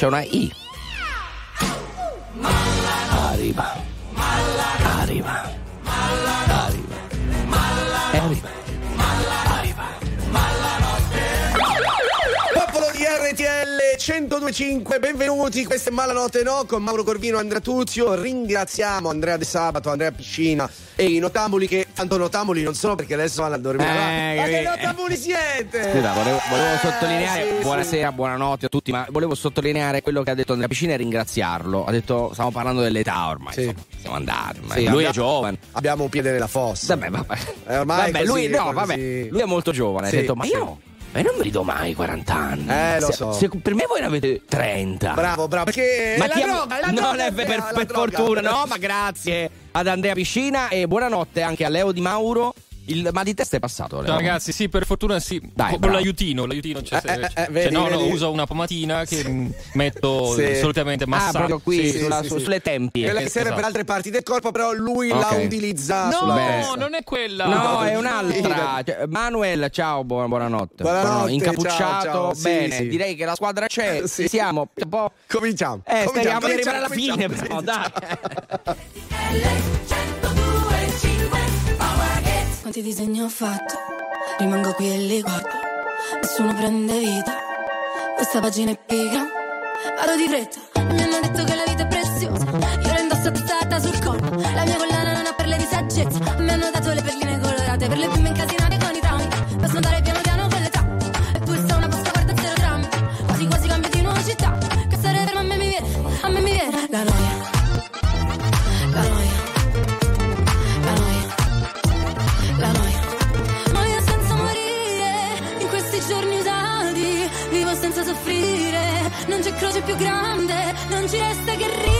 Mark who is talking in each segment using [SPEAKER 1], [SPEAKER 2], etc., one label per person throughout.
[SPEAKER 1] Kjør nå i.
[SPEAKER 2] 1025, benvenuti, questa è Malanotte No con Mauro Corvino e Andrea Tuzio. Ringraziamo Andrea De Sabato, Andrea Piscina e i notambuli che tanto notambuli non sono perché adesso vanno a dormire.
[SPEAKER 1] Eh,
[SPEAKER 2] ma che notambuli siete?
[SPEAKER 1] Scusa, volevo, volevo
[SPEAKER 2] Eh,
[SPEAKER 1] sottolineare,
[SPEAKER 2] sì, sì.
[SPEAKER 1] buonasera, buonanotte a tutti, ma volevo sottolineare quello che ha detto Andrea Piscina e ringraziarlo. Ha detto, stiamo parlando dell'età ormai,
[SPEAKER 2] Sì.
[SPEAKER 1] insomma, siamo andati, ormai.
[SPEAKER 2] Sì,
[SPEAKER 1] lui è
[SPEAKER 2] abbiamo-
[SPEAKER 1] giovane.
[SPEAKER 2] Abbiamo un piede nella fossa.
[SPEAKER 1] Vabbè, vabbè.
[SPEAKER 2] Eh, ormai
[SPEAKER 1] Vabbè,
[SPEAKER 2] così,
[SPEAKER 1] lui, no, vabbè, lui è molto giovane.
[SPEAKER 2] Sì,
[SPEAKER 1] ha detto, ma
[SPEAKER 2] sì.
[SPEAKER 1] io ma non vedo mai 40 anni.
[SPEAKER 2] Eh, lo
[SPEAKER 1] Se-
[SPEAKER 2] so.
[SPEAKER 1] se- per me voi ne avete 30.
[SPEAKER 2] Bravo, bravo, perché
[SPEAKER 1] Ma
[SPEAKER 2] è la
[SPEAKER 1] ha-
[SPEAKER 2] droga, è la
[SPEAKER 1] non
[SPEAKER 2] droga,
[SPEAKER 1] è per, per
[SPEAKER 2] droga.
[SPEAKER 1] fortuna, no, ma grazie ad Andrea Piscina e buonanotte anche a Leo Di Mauro. Il mal di testa è passato.
[SPEAKER 3] Ciao ragazzi, sì, per fortuna sì.
[SPEAKER 1] Dai,
[SPEAKER 3] con
[SPEAKER 1] bravo.
[SPEAKER 3] l'aiutino, l'aiutino c'è.
[SPEAKER 2] Eh, eh, eh,
[SPEAKER 3] cioè,
[SPEAKER 2] vedi,
[SPEAKER 3] no, no,
[SPEAKER 2] vedi.
[SPEAKER 3] uso una pomatina che mm, metto
[SPEAKER 2] Sì.
[SPEAKER 3] solitamente
[SPEAKER 1] Ah,
[SPEAKER 3] massaggio.
[SPEAKER 1] proprio qui,
[SPEAKER 3] Sì,
[SPEAKER 1] sulla-
[SPEAKER 3] sì,
[SPEAKER 1] su-
[SPEAKER 3] sì.
[SPEAKER 1] sulle tempie.
[SPEAKER 2] Quella che serve
[SPEAKER 3] Esatto.
[SPEAKER 2] per altre parti del corpo, però lui
[SPEAKER 1] Ok.
[SPEAKER 2] la utilizza
[SPEAKER 3] No,
[SPEAKER 2] sulla
[SPEAKER 3] non è quella.
[SPEAKER 1] No, è un'altra. Cioè, Manuel, ciao, buona- buonanotte.
[SPEAKER 2] Buonanotte,
[SPEAKER 1] Incappucciato,
[SPEAKER 2] ciao, ciao. Sì,
[SPEAKER 1] bene.
[SPEAKER 2] sì.
[SPEAKER 1] Direi che la squadra c'è.
[SPEAKER 2] Sì.
[SPEAKER 1] Siamo. Un po'.
[SPEAKER 2] Cominciamo.
[SPEAKER 1] Eh,
[SPEAKER 2] cominciamo,
[SPEAKER 1] speriamo di arrivare alla fine, però, dai.
[SPEAKER 4] Quanti disegni ho fatto? Rimango qui e li guardo. Nessuno prende vita. Questa pagina è pigra. Vado di fretta. Mi hanno detto che la vita è preziosa. Io la indosso attata sul corpo. La mia collana non ha perle di saggezza. Mi hanno dato le perline colorate per le bimbe più grande, non ci resta che ridere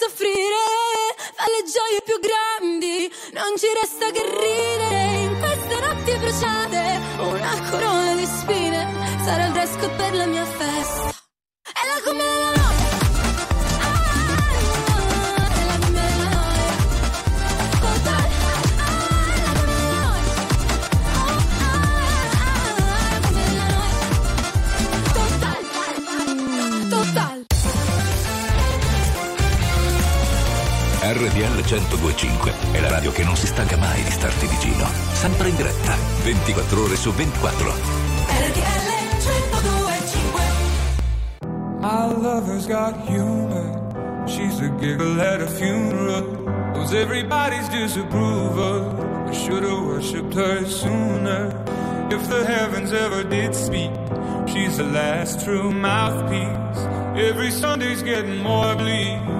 [SPEAKER 4] soffrire fa le gioie più grandi. Non ci resta che ridere in queste notti bruciate. Una corona di spine sarà il dress per la mia festa. È la cumbia della noia
[SPEAKER 5] RTL 1025 è la radio che non si stanca mai di starti vicino. Sempre in diretta, 24 ore su 24.
[SPEAKER 4] RTL 1025
[SPEAKER 6] My lover's got humor. She's a giggle at a funeral. Knows everybody's disapproval. I should've worshipped her sooner. If the heavens ever did speak, she's the last true mouthpiece. Every Sunday's getting more bleak.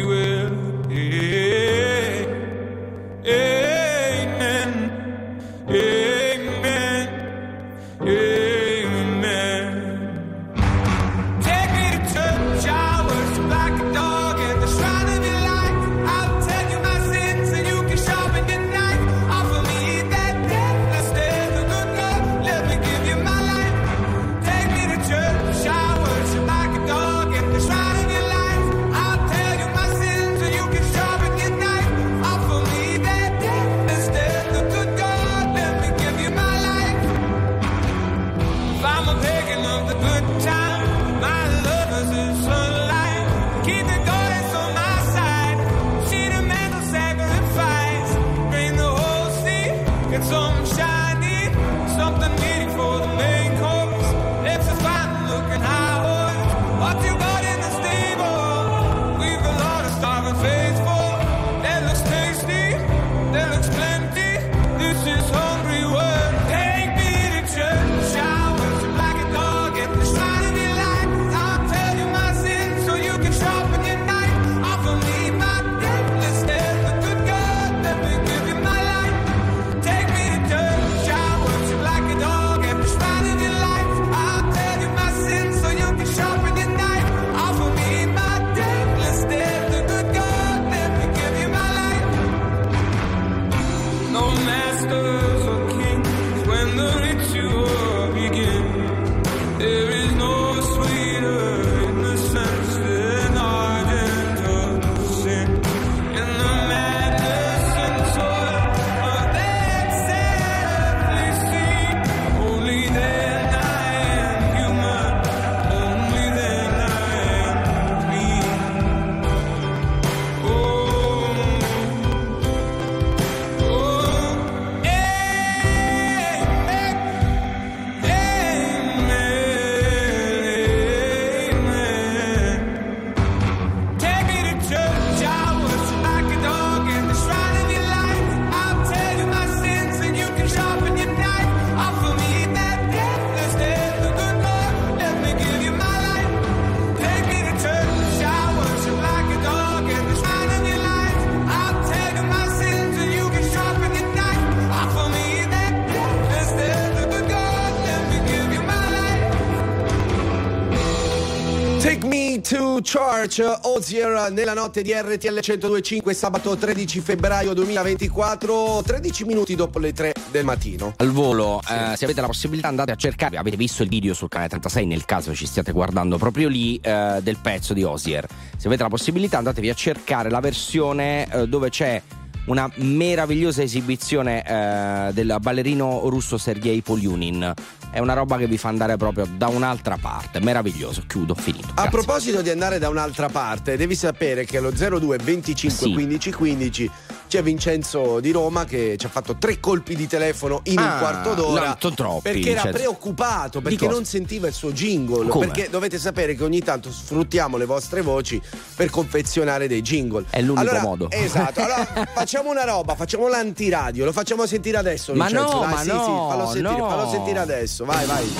[SPEAKER 2] Ozier nella notte di RTL 1025 sabato 13 febbraio 2024, 13 minuti dopo le 3 del mattino.
[SPEAKER 1] Al volo, eh, se avete la possibilità andate a cercare, avete visto il video sul canale 36 nel caso ci stiate guardando proprio lì eh, del pezzo di Osier. Se avete la possibilità andatevi a cercare la versione eh, dove c'è una meravigliosa esibizione eh, del ballerino russo Sergei Polyunin. È una roba che vi fa andare proprio da un'altra parte. Meraviglioso, chiudo, finito.
[SPEAKER 2] A
[SPEAKER 1] Grazie.
[SPEAKER 2] proposito di andare da un'altra parte, devi sapere che allo 02 25
[SPEAKER 1] Sì.
[SPEAKER 2] 15 15 c'è Vincenzo di Roma che ci ha fatto tre colpi di telefono in un
[SPEAKER 1] Ah,
[SPEAKER 2] quarto d'ora.
[SPEAKER 1] troppi,
[SPEAKER 2] perché era
[SPEAKER 1] Vincenzo.
[SPEAKER 2] preoccupato,
[SPEAKER 1] Di
[SPEAKER 2] perché non sentiva il suo jingle.
[SPEAKER 1] Come?
[SPEAKER 2] Perché dovete sapere che ogni tanto sfruttiamo le vostre voci per confezionare dei jingle.
[SPEAKER 1] È l'unico
[SPEAKER 2] Allora,
[SPEAKER 1] modo.
[SPEAKER 2] Esatto. Allora facciamo una roba, facciamo l'antiradio, lo facciamo sentire adesso.
[SPEAKER 1] Ma
[SPEAKER 2] Vincenzo.
[SPEAKER 1] no,
[SPEAKER 2] Dai,
[SPEAKER 1] ma
[SPEAKER 2] sì,
[SPEAKER 1] no,
[SPEAKER 2] sì, fallo sentire,
[SPEAKER 1] no.
[SPEAKER 2] fallo sentire adesso. Vai, vai.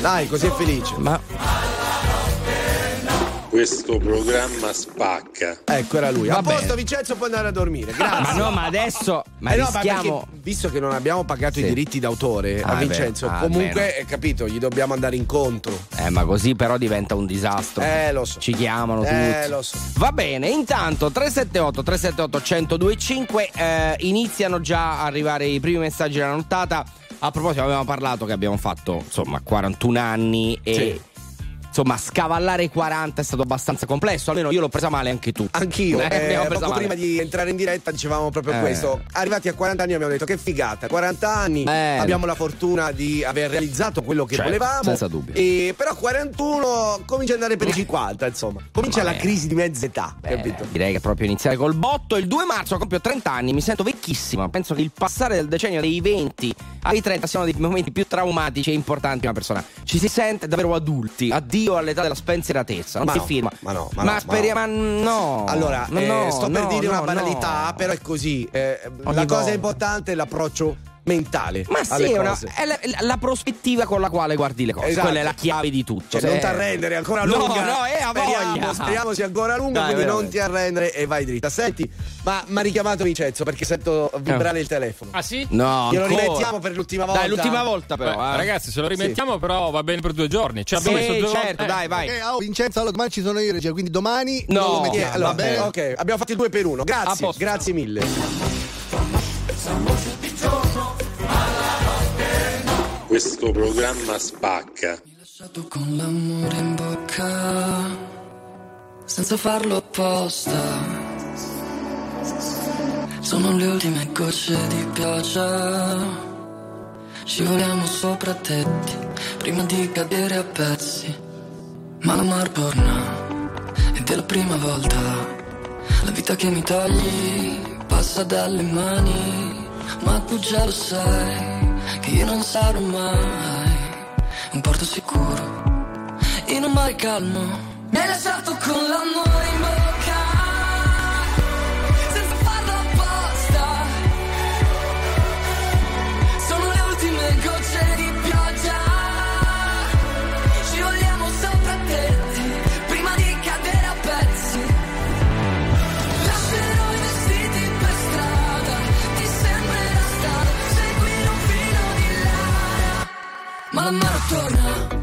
[SPEAKER 2] Dai, così è felice.
[SPEAKER 1] Ma
[SPEAKER 7] Questo programma spacca.
[SPEAKER 2] Ecco, era lui.
[SPEAKER 1] Va
[SPEAKER 2] a posto,
[SPEAKER 1] bene.
[SPEAKER 2] Vincenzo, puoi andare a dormire. Grazie.
[SPEAKER 1] Ma no, ma adesso. Ma
[SPEAKER 2] Eh no,
[SPEAKER 1] rischiamo.
[SPEAKER 2] perché visto che non abbiamo pagato
[SPEAKER 1] Sì.
[SPEAKER 2] i diritti d'autore
[SPEAKER 1] Ah,
[SPEAKER 2] a Vincenzo.
[SPEAKER 1] Ah,
[SPEAKER 2] comunque, eh, capito, gli dobbiamo andare incontro.
[SPEAKER 1] Eh, ma così però diventa un disastro.
[SPEAKER 2] Eh, lo so.
[SPEAKER 1] Ci chiamano
[SPEAKER 2] Eh,
[SPEAKER 1] tutti.
[SPEAKER 2] lo so.
[SPEAKER 1] Va bene, intanto 378 378 1025 eh, iniziano già a arrivare i primi messaggi della nottata. A proposito, avevamo parlato che abbiamo fatto insomma 41 anni e
[SPEAKER 2] Sì.
[SPEAKER 1] Insomma scavallare i 40 è stato abbastanza complesso. Almeno io l'ho presa male anche tu.
[SPEAKER 2] Anch'io,
[SPEAKER 1] Eh,
[SPEAKER 2] eh, poco
[SPEAKER 1] male.
[SPEAKER 2] prima di entrare in diretta dicevamo proprio
[SPEAKER 1] Eh.
[SPEAKER 2] questo. Arrivati a 40 anni abbiamo detto che figata, 40 anni,
[SPEAKER 1] Eh.
[SPEAKER 2] abbiamo la fortuna di aver realizzato quello che
[SPEAKER 1] Certo,
[SPEAKER 2] volevamo.
[SPEAKER 1] senza dubbio.
[SPEAKER 2] E, però 41 comincia ad andare per i 50, insomma. Comincia la crisi di mezza età, capito?
[SPEAKER 1] direi che proprio iniziare col botto. Il 2 marzo compio 30 anni, mi sento vecchissima. Penso che il passare del decennio dei 20 ai 30 siano dei momenti più traumatici e importanti di una persona. Ci si sente davvero adulti. Addio all'età della spensieratezza. Non
[SPEAKER 2] Ma
[SPEAKER 1] si
[SPEAKER 2] no,
[SPEAKER 1] firma.
[SPEAKER 2] ma no, ma no, ma
[SPEAKER 1] speriamo. Ma no.
[SPEAKER 2] Allora, eh,
[SPEAKER 1] no,
[SPEAKER 2] sto per
[SPEAKER 1] no,
[SPEAKER 2] dire una
[SPEAKER 1] no,
[SPEAKER 2] banalità,
[SPEAKER 1] no.
[SPEAKER 2] però è così. Eh, la cosa importante è l'approccio mentale.
[SPEAKER 1] Ma sì, è, una- è la, la prospettiva con la quale guardi le cose.
[SPEAKER 2] Esatto.
[SPEAKER 1] Quella è la chiave di tutto.
[SPEAKER 2] Cioè,
[SPEAKER 1] Se-
[SPEAKER 2] non ti arrendere, è ancora
[SPEAKER 1] No,
[SPEAKER 2] lunga.
[SPEAKER 1] no, è a
[SPEAKER 2] speriamo,
[SPEAKER 1] voglia.
[SPEAKER 2] speriamo sia ancora lunga,
[SPEAKER 1] Dai,
[SPEAKER 2] quindi non
[SPEAKER 1] veramente.
[SPEAKER 2] ti arrendere e vai dritta. Senti, ma mi ha richiamato Vincenzo perché sento vibrare il telefono.
[SPEAKER 3] Ah sì?
[SPEAKER 1] No,
[SPEAKER 2] Glielo
[SPEAKER 1] ancora.
[SPEAKER 2] rimettiamo per l'ultima volta.
[SPEAKER 1] Dai, l'ultima volta però.
[SPEAKER 3] Beh,
[SPEAKER 1] eh.
[SPEAKER 3] Ragazzi, se lo rimettiamo, però va bene per due giorni. Cioè,
[SPEAKER 1] Sì,
[SPEAKER 3] abbiamo messo due
[SPEAKER 1] certo,
[SPEAKER 3] eh.
[SPEAKER 1] dai, vai.
[SPEAKER 8] Ok, oh, Vincenzo, allora domani ci sono io in regia, quindi domani
[SPEAKER 1] No,
[SPEAKER 8] lo
[SPEAKER 2] Sì,
[SPEAKER 8] mettiamo.
[SPEAKER 2] allora,
[SPEAKER 8] va bene?
[SPEAKER 2] ok, abbiamo fatto il 2 per 1.
[SPEAKER 1] A
[SPEAKER 2] Grazie, grazie mille.
[SPEAKER 7] Questo programma spacca.
[SPEAKER 9] lasciato con l'amore in bocca, senza farlo apposta. Sono le ultime gocce di pioggia. Scivoliamo sopra tetti prima di cadere a pezzi. Ma la Marborna ed è la prima volta. La vita che mi togli passa dalle mani. Ma tu già lo sai che io non sarò mai un porto sicuro in un mare calmo. Mi hai lasciato con l'amore in bocca, Ma la mano torna,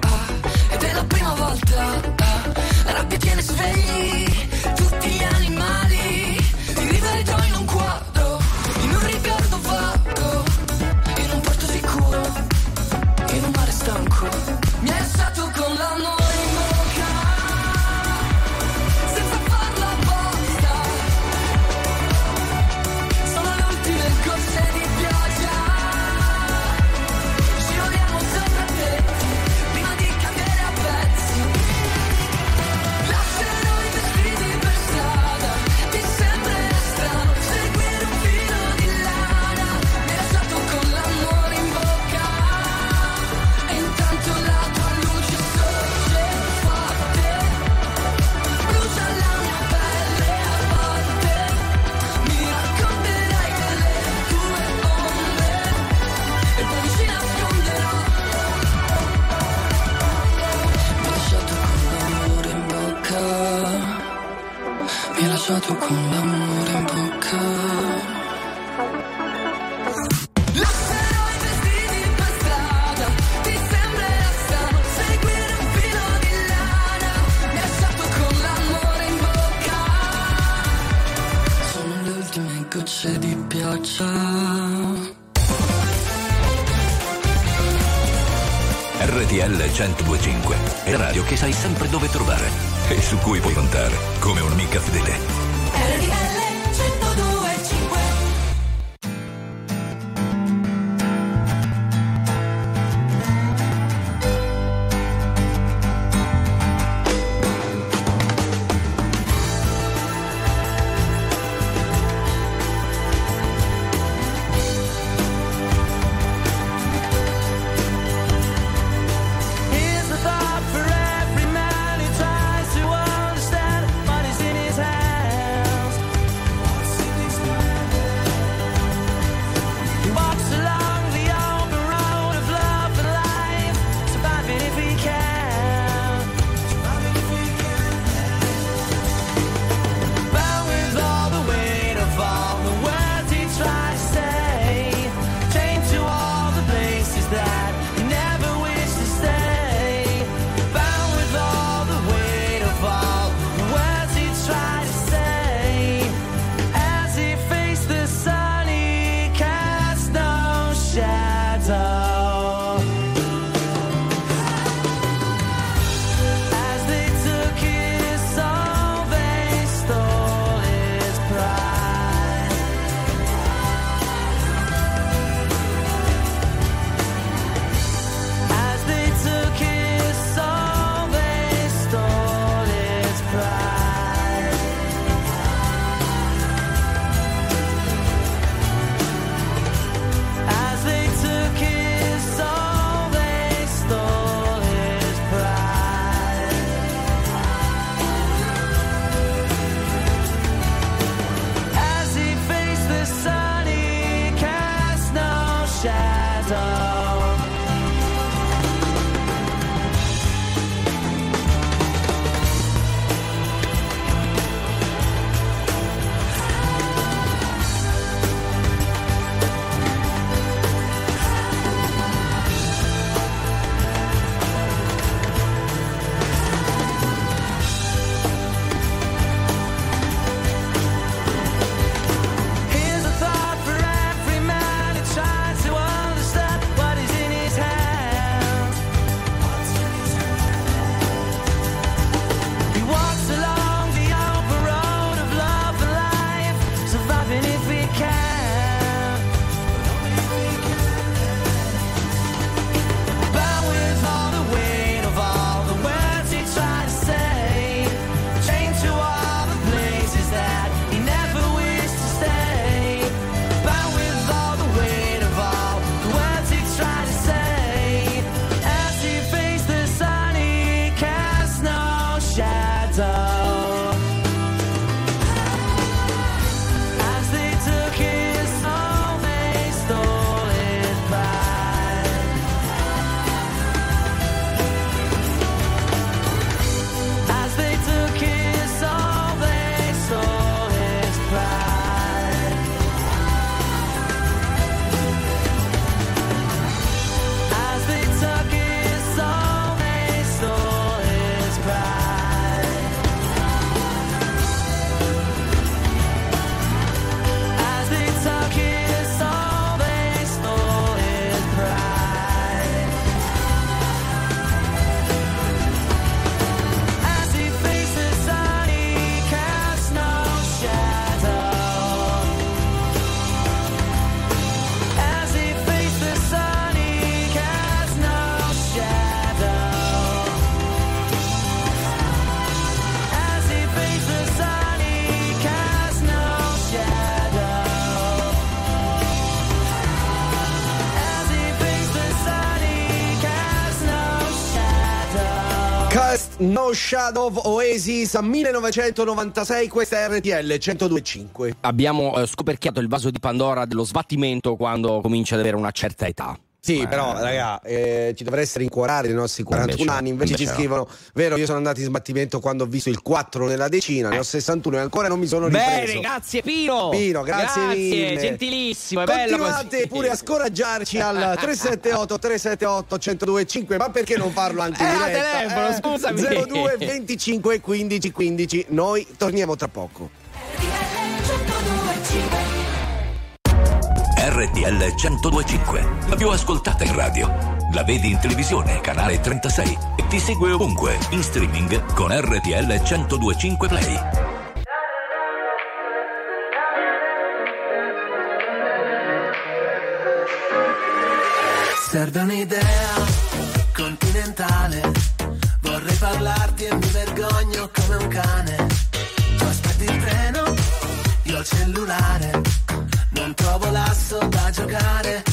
[SPEAKER 9] Lasciato con l'amore in bocca. Lascerò i
[SPEAKER 5] RTL 1025 è la radio che sai sempre dove trovare e su cui puoi contare come un'amica fedele.
[SPEAKER 2] No Shadow of Oasis 1996, questa è RTL 102.5.
[SPEAKER 1] Abbiamo eh, scoperchiato il vaso di Pandora dello sbattimento quando comincia ad avere una certa età.
[SPEAKER 2] Sì, però, raga, eh, ci dovrà essere incuorare dei nostri 41
[SPEAKER 1] invece,
[SPEAKER 2] anni. Invece,
[SPEAKER 1] invece ci no.
[SPEAKER 2] scrivono: Vero, io sono andato in sbattimento quando ho visto il 4 nella decina, ne ho 61 e ancora non mi sono ripreso.
[SPEAKER 1] Bene, grazie Pino.
[SPEAKER 2] Pino, grazie, grazie mille.
[SPEAKER 1] gentilissimo. È
[SPEAKER 2] Continuate
[SPEAKER 1] bello
[SPEAKER 2] pure a scoraggiarci al 378 378 1025. Ma perché non farlo anche in
[SPEAKER 1] eh,
[SPEAKER 2] diretta?
[SPEAKER 1] Eh, telefono, eh, scusami.
[SPEAKER 2] 02 25 15 15. Noi torniamo tra poco.
[SPEAKER 5] RTL 1025, la più ascoltata in radio. La vedi in televisione, canale 36 e ti segue ovunque, in streaming con RTL 1025 Play.
[SPEAKER 10] Serve un'idea continentale, vorrei parlarti e mi vergogno come un cane. Tu aspetti il treno, io ho il cellulare non trovo l'asso da giocare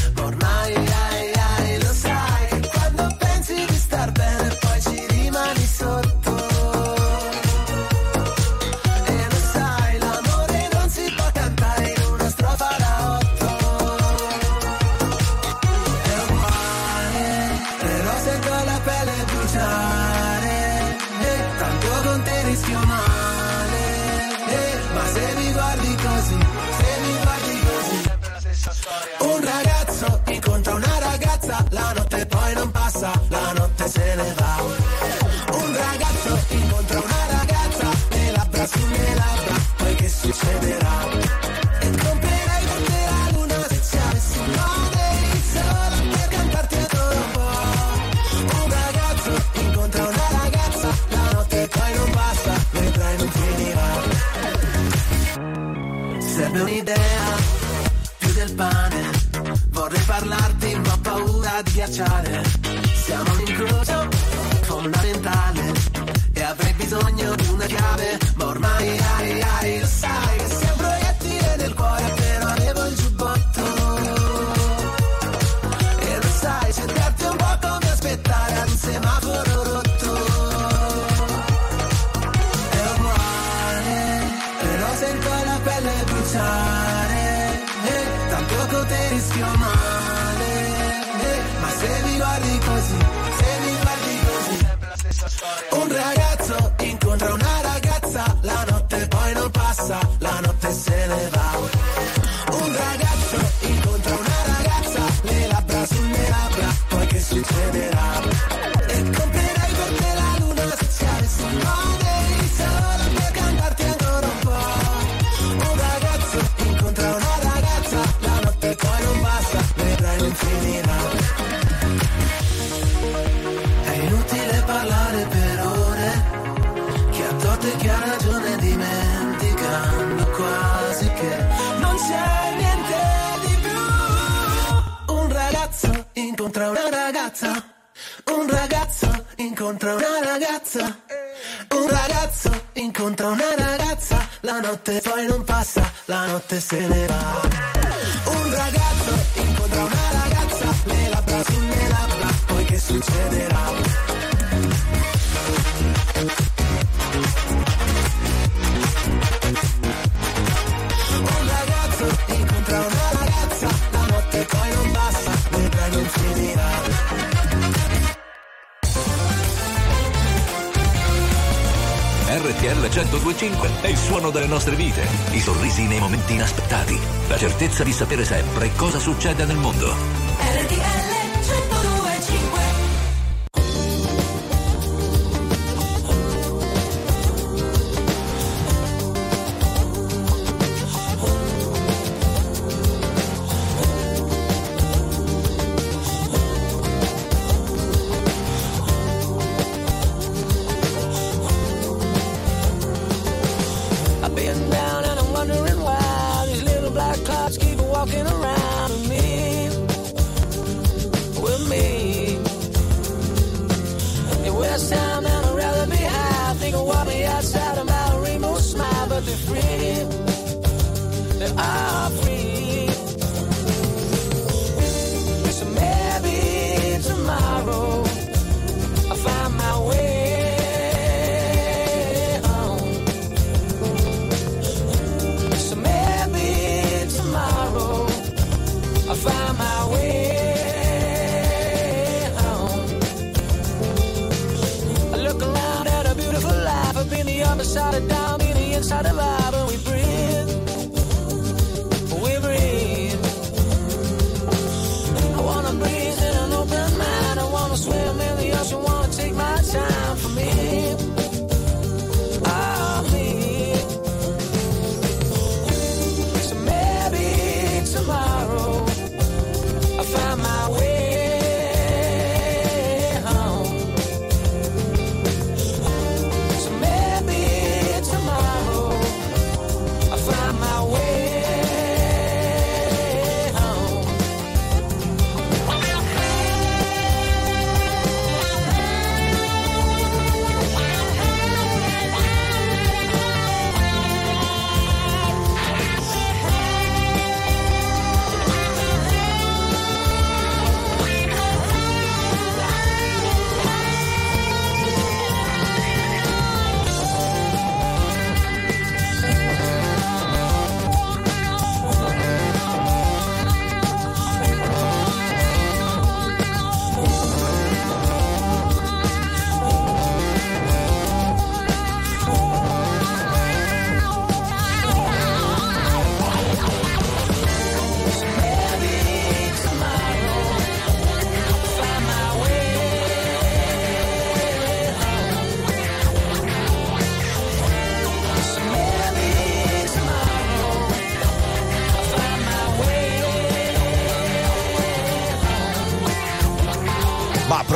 [SPEAKER 2] dancer.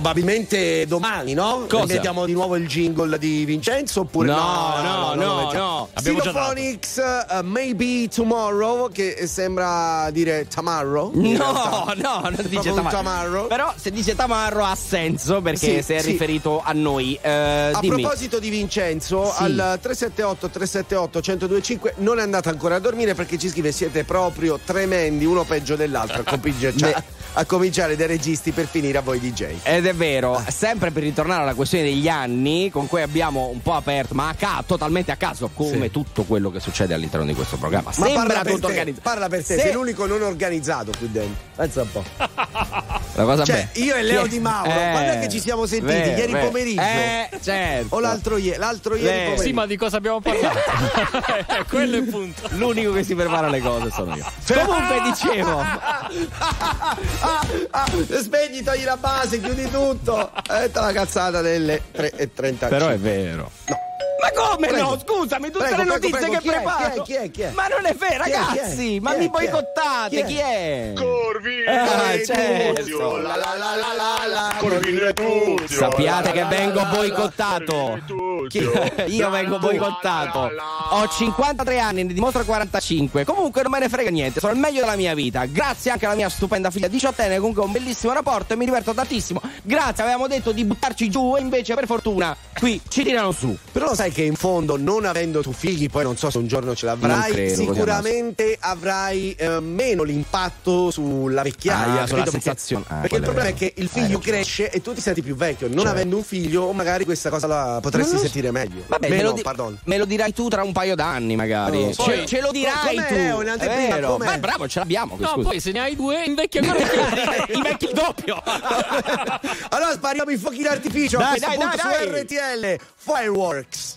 [SPEAKER 2] Probabilmente domani, no?
[SPEAKER 1] Cosa?
[SPEAKER 2] Mettiamo di nuovo il jingle di Vincenzo oppure
[SPEAKER 1] No,
[SPEAKER 2] no?
[SPEAKER 1] no, no, no.
[SPEAKER 3] Dato.
[SPEAKER 2] Xylophonics, uh, Maybe Tomorrow, che sembra dire tomorrow. in
[SPEAKER 1] No, no, non dice tamarro.
[SPEAKER 2] tamarro.
[SPEAKER 1] Però se dice tamarro ha senso perché
[SPEAKER 2] Sì,
[SPEAKER 1] se è
[SPEAKER 2] sì.
[SPEAKER 1] riferito a noi. Eh,
[SPEAKER 2] A
[SPEAKER 1] dimmi.
[SPEAKER 2] proposito di Vincenzo,
[SPEAKER 1] Sì.
[SPEAKER 2] al 378 378 1025 non è andata ancora a dormire perché ci scrive siete proprio tremendi, uno peggio dell'altro, cominciare- cioè, a cominciare dai registi per finire a voi DJ.
[SPEAKER 1] Ed è vero, sempre per ritornare alla questione degli anni, con cui abbiamo un po' aperto, ma a ca- totalmente a caso, come
[SPEAKER 2] Sì.
[SPEAKER 1] tutto quello che succede all'interno di questo programma.
[SPEAKER 2] Ma
[SPEAKER 1] Sembra tutto organizzato.
[SPEAKER 2] parla per te,
[SPEAKER 1] Se-
[SPEAKER 2] sei l'unico non organizzato qui dentro. Pensa un po'.
[SPEAKER 1] La cosa
[SPEAKER 2] Cioè,
[SPEAKER 1] be-
[SPEAKER 2] io e Leo? Di Mauro,
[SPEAKER 1] Eh,
[SPEAKER 2] quando è che ci siamo sentiti?
[SPEAKER 1] vero,
[SPEAKER 2] Ieri
[SPEAKER 1] vero.
[SPEAKER 2] pomeriggio?
[SPEAKER 1] Eh, certo.
[SPEAKER 2] O l'altro ieri? L'altro ieri pomeriggio.
[SPEAKER 3] Sì, ma di cosa abbiamo parlato? Quello è il punto.
[SPEAKER 1] L'unico che si prepara le cose sono io. Comunque dicevo,
[SPEAKER 2] ah, ah, spegni, togli la base, chiudi tutto. È la cazzata delle 3.30.
[SPEAKER 1] però è vero. Ma come
[SPEAKER 2] Prego.
[SPEAKER 1] no? Scusami, tutte
[SPEAKER 2] Prego,
[SPEAKER 1] le notizie
[SPEAKER 2] prego.
[SPEAKER 1] che
[SPEAKER 2] Chi è?
[SPEAKER 1] preparo.
[SPEAKER 2] Chi è? Chi è? Chi è?
[SPEAKER 1] Ma non è vero,
[SPEAKER 2] Chi è? Chi è?
[SPEAKER 1] ragazzi. Ma
[SPEAKER 2] Chi è?
[SPEAKER 1] mi
[SPEAKER 2] è?
[SPEAKER 1] boicottate.
[SPEAKER 2] Chi è?
[SPEAKER 1] Chi è?
[SPEAKER 7] Corvino
[SPEAKER 1] Ah,
[SPEAKER 7] e
[SPEAKER 1] certo.
[SPEAKER 7] Tuzio,
[SPEAKER 2] La la la la la la.
[SPEAKER 7] Corvino e Tuzio.
[SPEAKER 1] Sappiate che vengo boicottato. Io vengo boicottato. Ho 53 anni, ne dimostro 45. Comunque non me ne frega niente, sono il meglio della mia vita. Grazie anche alla mia stupenda figlia diciottenne, comunque ho un bellissimo rapporto e mi diverto tantissimo. Grazie, avevamo detto di buttarci giù e invece per fortuna qui ci tirano su.
[SPEAKER 2] Però lo sai che in fondo, non avendo tu figli, poi non so se un giorno ce l'avrai,
[SPEAKER 1] credo,
[SPEAKER 2] sicuramente avrai eh, meno l'impatto sulla vecchiaia.
[SPEAKER 1] Ah, sulla?
[SPEAKER 2] Perché-
[SPEAKER 1] sensazione. Ah,
[SPEAKER 2] Perché il
[SPEAKER 1] è
[SPEAKER 2] problema è
[SPEAKER 1] vero.
[SPEAKER 2] che il
[SPEAKER 1] Hai
[SPEAKER 2] figlio
[SPEAKER 1] ragione.
[SPEAKER 2] cresce e tu ti senti più vecchio. Non
[SPEAKER 1] Certo.
[SPEAKER 2] avendo un figlio, magari questa cosa la potresti
[SPEAKER 1] so.
[SPEAKER 2] sentire meglio.
[SPEAKER 1] Vabbè, me
[SPEAKER 2] Meno,
[SPEAKER 1] lo, di-
[SPEAKER 2] pardon.
[SPEAKER 1] me lo dirai tu tra un paio d'anni, magari.
[SPEAKER 2] Oh,
[SPEAKER 1] ce,
[SPEAKER 2] poi-
[SPEAKER 1] ce lo dirai
[SPEAKER 2] com'è,
[SPEAKER 1] tu.
[SPEAKER 2] Leo,
[SPEAKER 1] è vero.
[SPEAKER 2] com'è?
[SPEAKER 1] Ma bravo, ce l'abbiamo.
[SPEAKER 3] No,
[SPEAKER 1] scusa.
[SPEAKER 3] poi se ne hai due invecchi ancora più.
[SPEAKER 1] I vecchi il doppio.
[SPEAKER 2] allora spariamo i fuochi d'artificio a
[SPEAKER 1] Dai,
[SPEAKER 2] questo
[SPEAKER 1] dai,
[SPEAKER 2] punto
[SPEAKER 1] dai,
[SPEAKER 2] su
[SPEAKER 1] dai.
[SPEAKER 2] RTL Fireworks.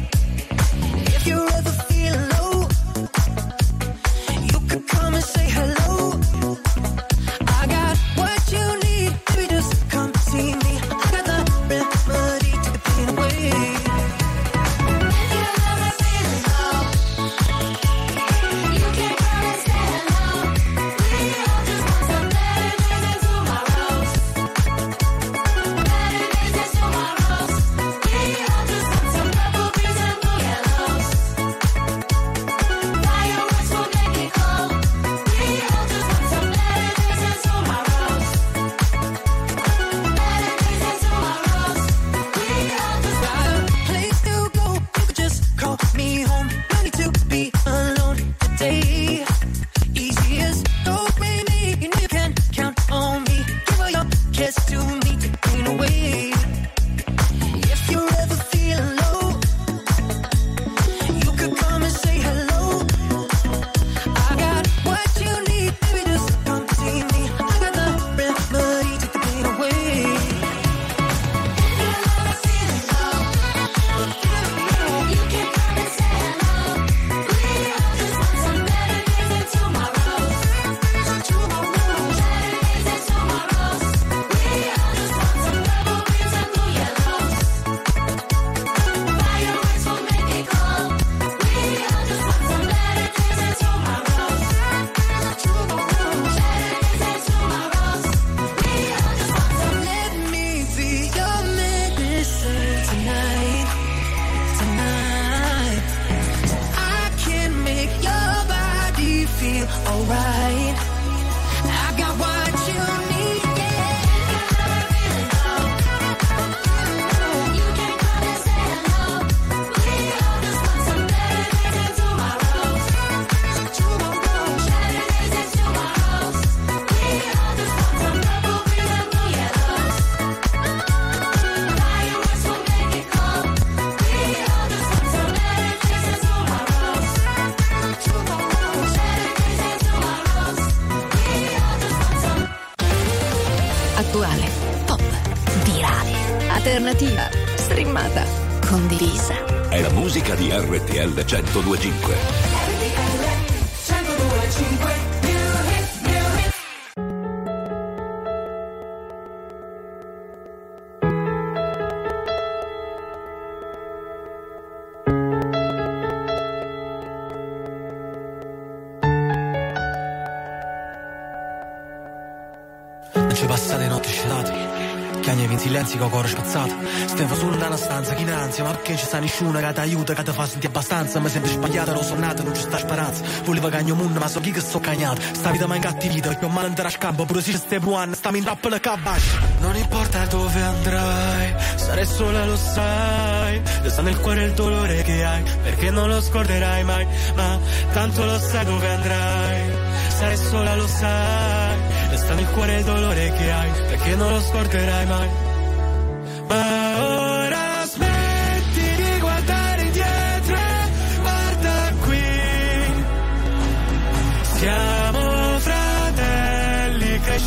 [SPEAKER 11] spezzato Stiamo solo in una stanza che in ansia Ma perché ci sta nessuno che ti aiuta Che ti fa sentire abbastanza? Mi sembra sbagliato, ero sonnato, non ci sta speranza. Volevo cagno mondo ma so chi che sto cagnato. Sta vita mi ha incattivito Che ho male andare a scampo Pure se ci stai buono. Stiamo in tappa le cabasce Non importa dove andrai Sarai sola lo sai. Sta nel cuore il dolore che hai Perché non lo scorderai mai. Ma tanto lo sai dove andrai. Sarai sola lo sai. Resta nel cuore il dolore che hai Perché non lo scorderai mai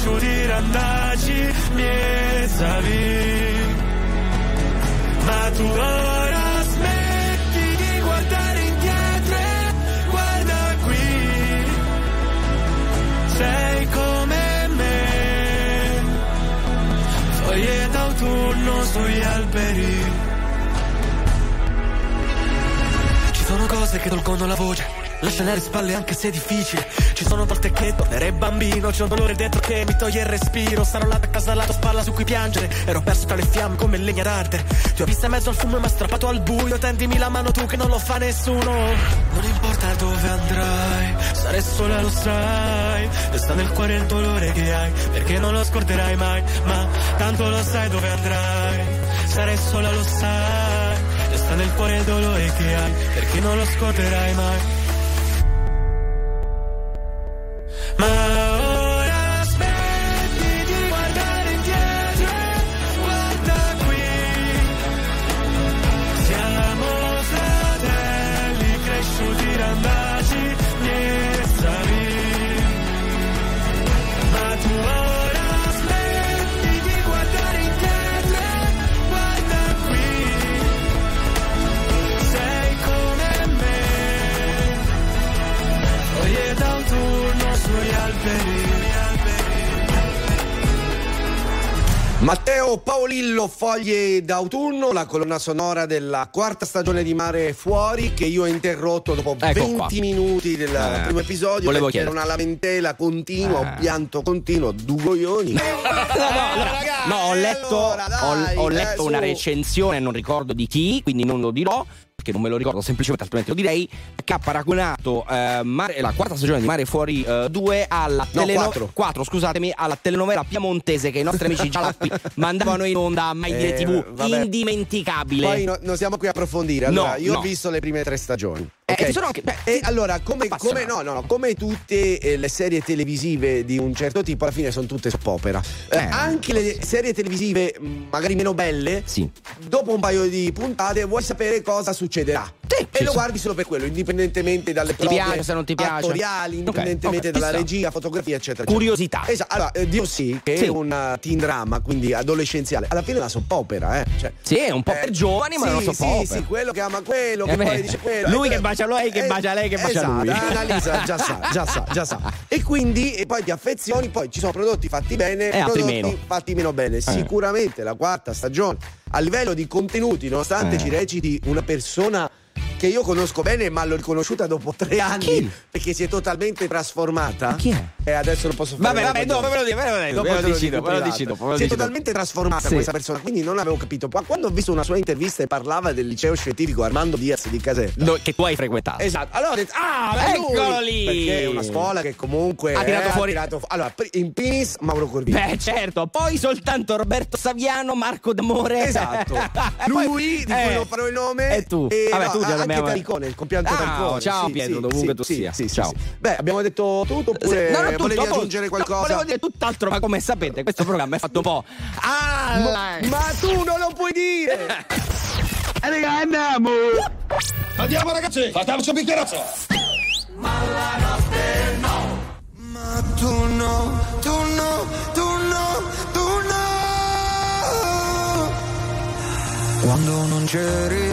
[SPEAKER 11] cresciuti randaci Miezavi Ma tu che tolgono la voce. Lasciano le spalle anche se è difficile. Ci sono volte che tornerei bambino C'è un dolore dentro che mi toglie il respiro. Sarò là a casa alla tua spalla su cui piangere. Ero perso tra le fiamme come legna d'arte Ti ho vista in mezzo al fumo e mi ha strappato al buio. Tendimi la mano tu che non lo fa nessuno. Non importa dove andrai Sarai sola lo sai. Resta nel cuore il dolore che hai Perché non lo scorderai mai. Ma tanto lo sai dove andrai. Sarai sola lo sai Resta nel cuore il dolore che hai Perché non lo scorderai mai. Ma
[SPEAKER 2] Matteo Paolillo, Foglie d'autunno, la colonna sonora della quarta stagione di Mare Fuori che io ho interrotto dopo
[SPEAKER 1] Ecco
[SPEAKER 2] 20
[SPEAKER 1] qua.
[SPEAKER 2] minuti del
[SPEAKER 1] Eh,
[SPEAKER 2] primo episodio
[SPEAKER 1] volevo
[SPEAKER 2] perché era
[SPEAKER 1] chiederti.
[SPEAKER 2] una lamentela continua, un pianto continuo, due coglioni.
[SPEAKER 1] No, ho letto,
[SPEAKER 2] allora, dai,
[SPEAKER 1] ho, ho
[SPEAKER 2] eh,
[SPEAKER 1] letto
[SPEAKER 2] su.
[SPEAKER 1] una recensione, non ricordo di chi, quindi non lo dirò. Perché non me lo ricordo semplicemente, altrimenti lo direi. Che ha paragonato eh, Mare- la quarta stagione di Mare Fuori 2 alla
[SPEAKER 2] No,
[SPEAKER 1] teleno-
[SPEAKER 2] quattro.
[SPEAKER 1] quattro, scusatemi, alla telenovela piemontese che i nostri amici gialappi mandavano in onda a Mai Dire
[SPEAKER 2] Eh,
[SPEAKER 1] TV.
[SPEAKER 2] vabbè.
[SPEAKER 1] Indimenticabile.
[SPEAKER 2] Poi no- non siamo qui a approfondire. Allora,
[SPEAKER 1] No,
[SPEAKER 2] io ho visto le prime tre stagioni.
[SPEAKER 1] Eh,
[SPEAKER 2] ok?
[SPEAKER 1] ci sono anche- beh,
[SPEAKER 2] e allora, come, come- no, no, come tutte eh, le serie televisive di un certo tipo, alla fine sono tutte soppopera. Eh,
[SPEAKER 1] Eh.
[SPEAKER 2] anche le serie televisive, mh, magari meno belle,
[SPEAKER 1] Sì.
[SPEAKER 2] dopo un paio di puntate vuoi sapere cosa succederà.
[SPEAKER 1] Sì,
[SPEAKER 2] e lo
[SPEAKER 1] sì.
[SPEAKER 2] guardi solo per quello, indipendentemente dalle
[SPEAKER 1] ti piace, se non ti piace.
[SPEAKER 2] attoriali, indipendentemente
[SPEAKER 1] ok,
[SPEAKER 2] dalla
[SPEAKER 1] chissà.
[SPEAKER 2] regia, fotografia, eccetera.
[SPEAKER 1] Curiosità.
[SPEAKER 2] eccetera. Esatto. Allora, eh, Dio sì, che
[SPEAKER 1] Sì.
[SPEAKER 2] è un teen drama, quindi adolescenziale. Alla fine è una soppopera, eh. Cioè,
[SPEAKER 1] Sì, è un po' per giovani, ma
[SPEAKER 2] sì,
[SPEAKER 1] non so
[SPEAKER 2] sì, sì, quello che ama quello, che
[SPEAKER 1] Eh
[SPEAKER 2] poi dice quello.
[SPEAKER 1] lui
[SPEAKER 2] Eh,
[SPEAKER 1] che bacia lei, che
[SPEAKER 2] eh,
[SPEAKER 1] bacia lei, che bacia
[SPEAKER 2] esatto,
[SPEAKER 1] lui.
[SPEAKER 2] Annalisa già sa, già sa, già sa. E quindi e poi ti affezioni, poi ci sono prodotti fatti bene
[SPEAKER 1] E altri
[SPEAKER 2] prodotti
[SPEAKER 1] meno.
[SPEAKER 2] fatti meno bene. Sicuramente la quarta stagione a livello di contenuti, nonostante
[SPEAKER 1] Eh.
[SPEAKER 2] ci reciti una persona che io conosco bene, ma l'ho riconosciuta dopo tre anni perché si è totalmente trasformata.
[SPEAKER 1] Chi è?
[SPEAKER 2] E adesso non posso fare
[SPEAKER 1] Vabbè, vabbè, dopo ve lo dico, ve lo dico, lo
[SPEAKER 2] lo
[SPEAKER 1] dici dopo, lo dici dopo, lo
[SPEAKER 2] Si è totalmente trasformata
[SPEAKER 1] Sì.
[SPEAKER 2] questa persona, quindi non avevo capito. Quando ho visto una sua intervista e parlava del liceo scientifico Armando Diaz di Caserta.
[SPEAKER 1] Do- che tu hai frequentato.
[SPEAKER 2] Esatto, allora ah!
[SPEAKER 1] Eccolo lì!
[SPEAKER 2] Perché è una scuola che comunque
[SPEAKER 1] Ha tirato
[SPEAKER 2] eh,
[SPEAKER 1] fuori-
[SPEAKER 2] tirato fu- allora, in Pinis Mauro Corvino.
[SPEAKER 1] Beh, certo, poi soltanto Roberto Saviano, Marco D'Amore.
[SPEAKER 2] Esatto. Lui, di cui
[SPEAKER 1] eh,
[SPEAKER 2] non farò il nome.
[SPEAKER 1] E tu.
[SPEAKER 2] E
[SPEAKER 1] Vabbè,
[SPEAKER 2] no,
[SPEAKER 1] tu già
[SPEAKER 2] anche
[SPEAKER 1] abbiamo-
[SPEAKER 2] Talicone, il compianto
[SPEAKER 1] Ah,
[SPEAKER 2] Talicone.
[SPEAKER 1] ciao
[SPEAKER 2] Sì,
[SPEAKER 1] Pietro,
[SPEAKER 2] sì,
[SPEAKER 1] dovunque
[SPEAKER 2] sì,
[SPEAKER 1] tu
[SPEAKER 2] sì,
[SPEAKER 1] sia.
[SPEAKER 2] sì, sì,
[SPEAKER 1] Ciao.
[SPEAKER 2] sì. Beh, abbiamo detto tutto oppure
[SPEAKER 1] No, no, tutto,
[SPEAKER 2] volevi aggiungere
[SPEAKER 1] no,
[SPEAKER 2] qualcosa?
[SPEAKER 1] volevo dire tutt'altro, ma come sapete, questo programma è fatto un po'. Ah,
[SPEAKER 2] Ma, ma tu non lo puoi dire!
[SPEAKER 12] E raga, andiamo!
[SPEAKER 13] Andiamo ragazzi, facciamoci un bicchierazzo.
[SPEAKER 12] Ma tu no, tu no, tu no, tu no. Quando non c'eri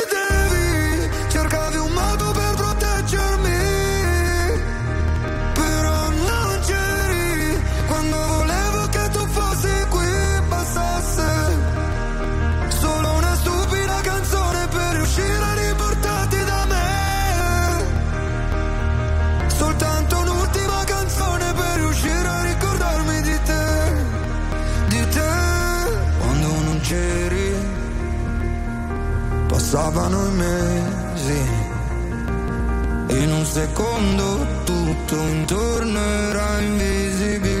[SPEAKER 12] passavano i mesi. In un secondo tutto intorno era invisibile.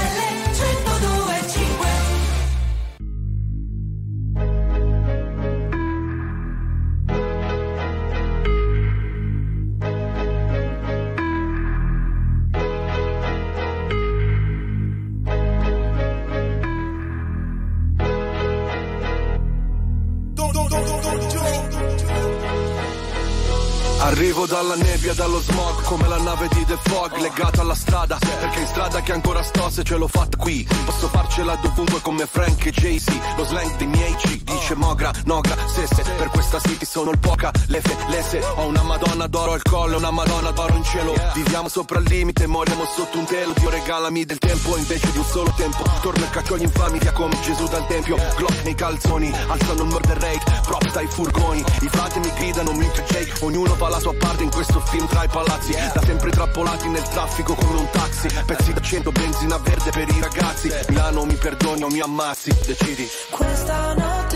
[SPEAKER 14] dallo smog, come la nave di The Fog, legata alla strada, perché in strada che ancora sto se ce l'ho fatta qui. Posso farcela dovunque come Frank e Jay-Z, lo slang dei miei ci dice Mogra, Nogra, Sesse, per questa city sono il poca, lefe, lese, ho una madonna d'oro al collo, una madonna d'oro in cielo, viviamo sopra il limite, moriamo sotto un telo, Dio regalami del tempo invece di un solo tempo, torno e caccio gli infami via come Gesù dal tempio, Glock nei calzoni, alzano il murder rate, prop dai furgoni, i frati mi gridano, Minchia Jake, ognuno va alla caso a parte in questo film tra i palazzi. Da sempre trappolati nel traffico come un taxi. Pezzi da 100 benzina verde per i ragazzi. Milano mi perdoni o mi ammazzi, decidi.
[SPEAKER 15] Questa notte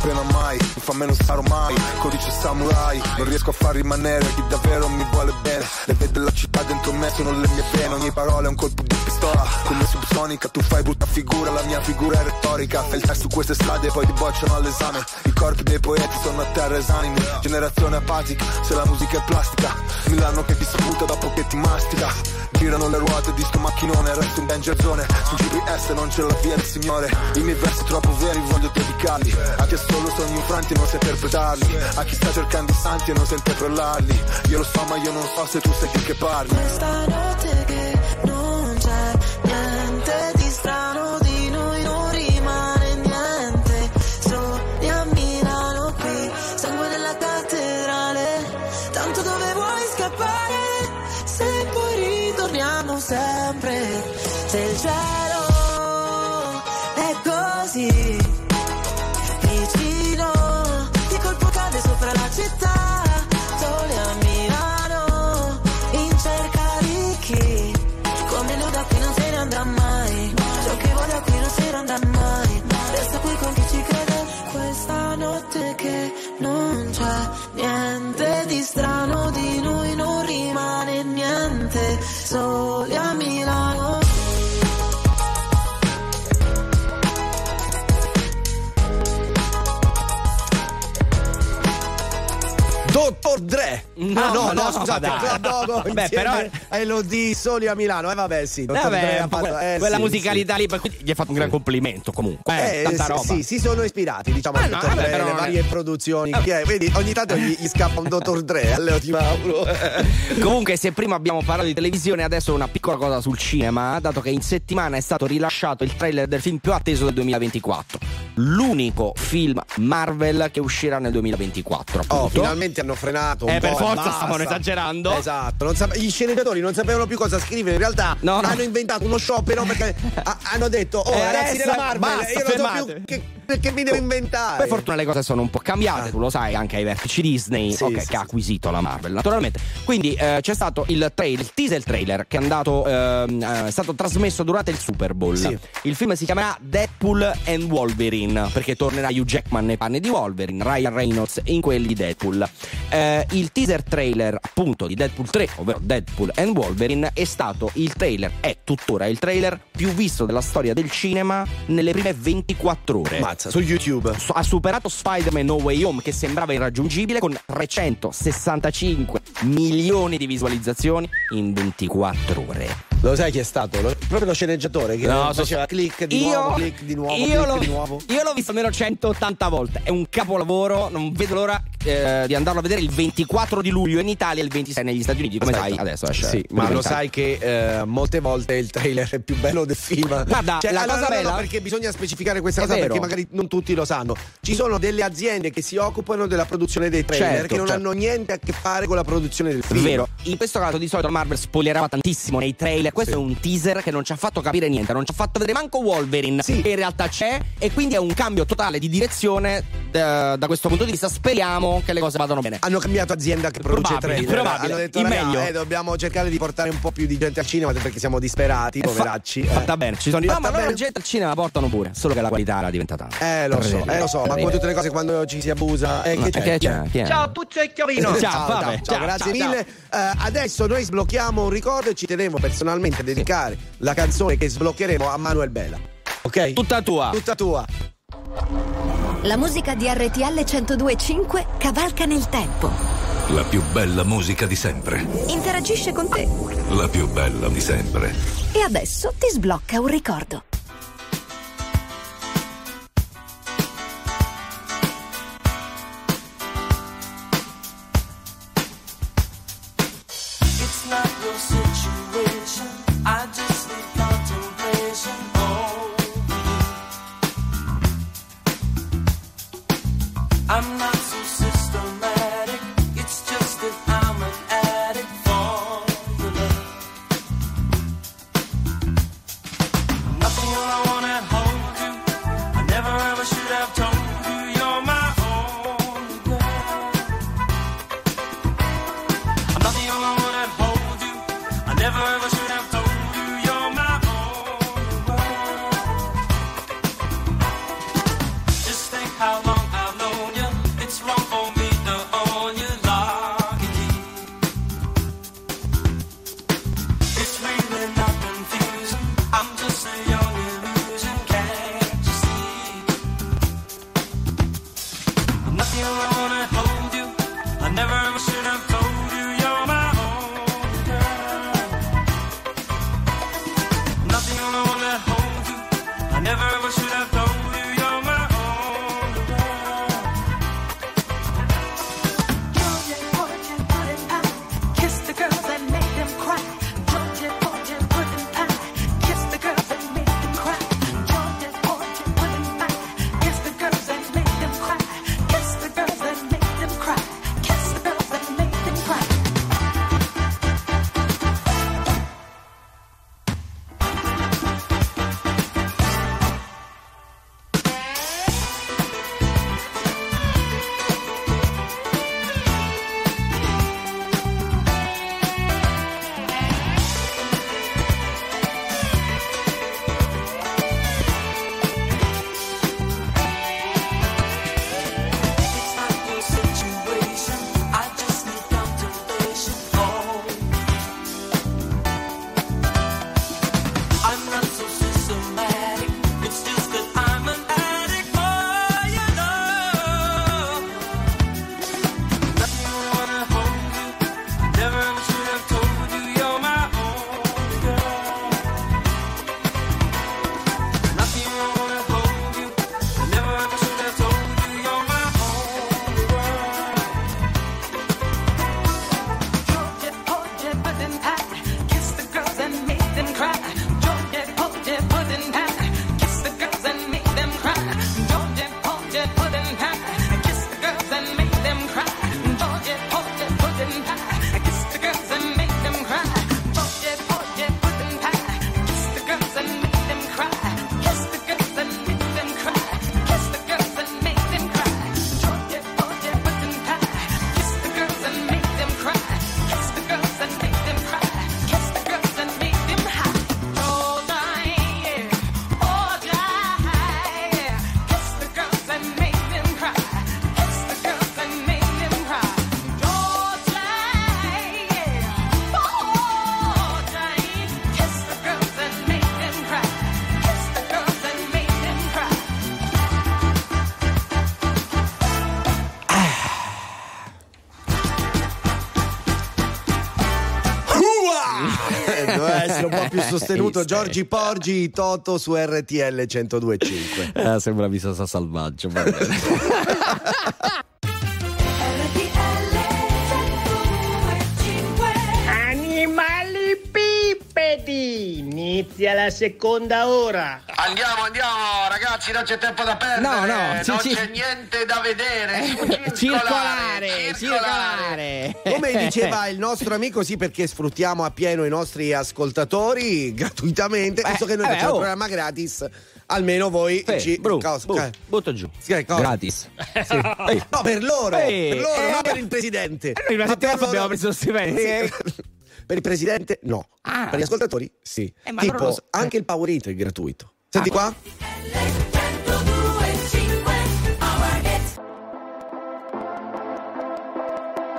[SPEAKER 14] pena mai Mi fa me non sarò mai. Codice samurai Non riesco a far rimanere chi davvero mi vuole bene. Le vede la città dentro me sono le mie pene. Ogni parola è un colpo di pistola. Come subsonica tu fai brutta figura La mia figura è retorica. Test su queste strade e poi ti bocciano all'esame. I corpi dei poeti sono a terra esanimi. Generazione apatica Se la musica è plastica. Milano che ti sputa dopo che ti mastica Girano le ruote di sto macchinone Resto in danger zone. Sul GPS non c'è la via del signore. I miei versi troppo veri voglio dedicarli. A chi ha solo sogni infranti e non sa interpretarli. A chi sta cercando i santi e non sa interpellarli Io lo so ma io non so se tu sai più che parli.
[SPEAKER 15] Questa notte che soli a Milano
[SPEAKER 2] Dottor Dre.
[SPEAKER 1] No,
[SPEAKER 2] ah, no,
[SPEAKER 1] no,
[SPEAKER 2] no, scusate. Club Dogo
[SPEAKER 1] Beh,
[SPEAKER 2] a Elodie Soli a Milano. Eh vabbè, sì,
[SPEAKER 1] Vabbè,
[SPEAKER 2] fatto-
[SPEAKER 1] quella,
[SPEAKER 2] eh,
[SPEAKER 1] quella
[SPEAKER 2] sì,
[SPEAKER 1] musicalità lì, per cui gli hai fatto un gran complimento comunque. Eh,
[SPEAKER 2] Eh,
[SPEAKER 1] tanta
[SPEAKER 2] sì,
[SPEAKER 1] roba.
[SPEAKER 2] sì, si sono ispirati, diciamo, a
[SPEAKER 1] no, vabbè,
[SPEAKER 2] Dre,
[SPEAKER 1] però
[SPEAKER 2] le varie produzioni. Che vedi, ogni tanto gli, gli scappa un Dottor Dre, a Leo Di Mauro.
[SPEAKER 1] Comunque, se prima abbiamo parlato di televisione, adesso una piccola cosa sul cinema, dato che in settimana è stato rilasciato il trailer del film più atteso del 2024. L'unico film Marvel che uscirà nel 2024.
[SPEAKER 2] Oh,
[SPEAKER 1] appunto.
[SPEAKER 2] finalmente hanno frenato. un
[SPEAKER 1] Eh, per forza
[SPEAKER 2] basta.
[SPEAKER 1] stavano esagerando.
[SPEAKER 2] Esatto. non sap- gli sceneggiatori non sapevano più cosa scrivere. In realtà
[SPEAKER 1] No, no.
[SPEAKER 2] hanno inventato uno sciopero perché ha- hanno detto: Oh,
[SPEAKER 1] Eh,
[SPEAKER 2] ragazzi della Marvel,
[SPEAKER 1] basta,
[SPEAKER 2] io non so
[SPEAKER 1] fermate."
[SPEAKER 2] più che, che mi devo inventare.
[SPEAKER 1] Per fortuna le cose sono un po' cambiate, tu lo sai, anche ai vertici Disney,
[SPEAKER 2] Sì,
[SPEAKER 1] ok,
[SPEAKER 2] sì,
[SPEAKER 1] che ha acquisito la Marvel, naturalmente. Quindi eh, c'è stato il, trail, il teaser trailer che è andato, ehm, eh, è stato trasmesso durante il Super Bowl. Il film si chiamerà Deadpool and Wolverine, perché tornerà Hugh Jackman nei panni di Wolverine, Ryan Reynolds in quelli di Deadpool. Eh, il teaser trailer appunto di Deadpool 3, ovvero Deadpool and Wolverine, è stato il trailer, è tuttora il trailer più visto della storia del cinema nelle prime 24 ore.
[SPEAKER 2] Mazza, su YouTube.
[SPEAKER 1] Ha superato Spider-Man No Way Home che sembrava irraggiungibile con 365 milioni di visualizzazioni in 24 ore.
[SPEAKER 2] Lo sai chi è stato? Lo- proprio lo sceneggiatore che
[SPEAKER 1] No, so-
[SPEAKER 2] faceva click di
[SPEAKER 1] io,
[SPEAKER 2] nuovo, click di nuovo,
[SPEAKER 1] io
[SPEAKER 2] click
[SPEAKER 1] l'ho,
[SPEAKER 2] di nuovo.
[SPEAKER 1] io l'ho visto almeno 180 volte. È un capolavoro. Non vedo l'ora eh, di andarlo a vedere il 24 di luglio in Italia e il 26 negli Stati Uniti. Come
[SPEAKER 2] Aspetta.
[SPEAKER 1] sai, adesso esce.
[SPEAKER 2] Sì, ma lo sai che eh, molte volte il trailer è più bello del film.
[SPEAKER 1] Guarda,
[SPEAKER 2] Cioè,
[SPEAKER 1] la
[SPEAKER 2] allora,
[SPEAKER 1] cosa bella-
[SPEAKER 2] perché bisogna specificare questa cosa
[SPEAKER 1] vero.
[SPEAKER 2] perché magari non tutti lo sanno. Ci sono delle aziende che si occupano della produzione dei trailer
[SPEAKER 1] Certo,
[SPEAKER 2] che non
[SPEAKER 1] certo.
[SPEAKER 2] hanno niente a che fare con la produzione del film.
[SPEAKER 1] Vero, in questo caso di solito Marvel spoilerava tantissimo nei trailer. Questo è un teaser che non ci ha fatto capire niente, non ci ha fatto vedere manco Wolverine, che in realtà c'è, e quindi è un cambio totale di direzione eh, da questo punto di vista. Speriamo che le cose vadano bene.
[SPEAKER 2] Hanno cambiato azienda che produce
[SPEAKER 1] Probabile,
[SPEAKER 2] trailer.
[SPEAKER 1] probabile.
[SPEAKER 2] Hanno detto
[SPEAKER 1] Il
[SPEAKER 2] "Raga,
[SPEAKER 1] meglio."
[SPEAKER 2] eh, dobbiamo cercare di portare un po' più di gente al cinema perché siamo disperati,
[SPEAKER 1] È fa-
[SPEAKER 2] poveracci. eh.
[SPEAKER 1] Fatta bene, ci sono no, ma loro
[SPEAKER 2] bene.
[SPEAKER 1] gente al cinema portano pure, solo che la qualità era diventata.
[SPEAKER 2] Eh lo so, eh lo so, ma come tutte le cose quando ci si abusa, eh, che c'è?
[SPEAKER 1] che
[SPEAKER 2] Chi è?
[SPEAKER 1] c'è? Chi è?
[SPEAKER 2] Ciao Puccio e Chiovino.
[SPEAKER 1] Ciao, vabbè,
[SPEAKER 2] ciao,
[SPEAKER 1] ciao,
[SPEAKER 2] grazie
[SPEAKER 1] ciao,
[SPEAKER 2] mille. Eh, adesso noi sblocchiamo un ricordo e ci tenevo personalmente a dedicare la canzone che sbloccheremo a Manuel Bella. Ok?
[SPEAKER 1] Tutta tua.
[SPEAKER 2] Tutta tua.
[SPEAKER 16] La musica di RTL 1025 cavalca nel tempo.
[SPEAKER 5] La più bella musica di sempre.
[SPEAKER 16] Interagisce con te.
[SPEAKER 5] La più bella di sempre.
[SPEAKER 16] E adesso ti sblocca un ricordo.
[SPEAKER 2] Sostenuto. Giorgi Porgi, Toto su RTL 102.5.
[SPEAKER 1] Eh, sembra Visosa Salvaggio. va bene.
[SPEAKER 17] inizia la seconda ora.
[SPEAKER 7] Andiamo, andiamo, ragazzi, non c'è tempo da perdere.
[SPEAKER 1] No, no, ci-
[SPEAKER 7] non
[SPEAKER 1] ci-
[SPEAKER 7] c'è niente da vedere.
[SPEAKER 1] Circolare,
[SPEAKER 7] circolare,
[SPEAKER 1] circolare.
[SPEAKER 2] Come diceva il nostro amico, sì, perché sfruttiamo appieno i nostri ascoltatori gratuitamente, visto che noi
[SPEAKER 1] vabbè,
[SPEAKER 2] facciamo
[SPEAKER 1] oh.
[SPEAKER 2] il programma gratis. Almeno voi
[SPEAKER 1] Fe,
[SPEAKER 2] ci
[SPEAKER 1] bru,
[SPEAKER 2] cosa-
[SPEAKER 1] bu,
[SPEAKER 2] ca-
[SPEAKER 1] butto giù.
[SPEAKER 2] Cosa?
[SPEAKER 1] Gratis.
[SPEAKER 2] No, per loro,
[SPEAKER 1] Ehi,
[SPEAKER 2] per loro,
[SPEAKER 1] eh,
[SPEAKER 2] non per il presidente.
[SPEAKER 1] noi la
[SPEAKER 2] Ma
[SPEAKER 1] settimana abbiamo preso stipendi.
[SPEAKER 2] Sì. Per il presidente no.
[SPEAKER 1] Ah.
[SPEAKER 2] Per gli ascoltatori sì.
[SPEAKER 1] Eh,
[SPEAKER 2] tipo
[SPEAKER 1] so-
[SPEAKER 2] anche il Power It è gratuito. Senti
[SPEAKER 1] Ah.
[SPEAKER 2] qua.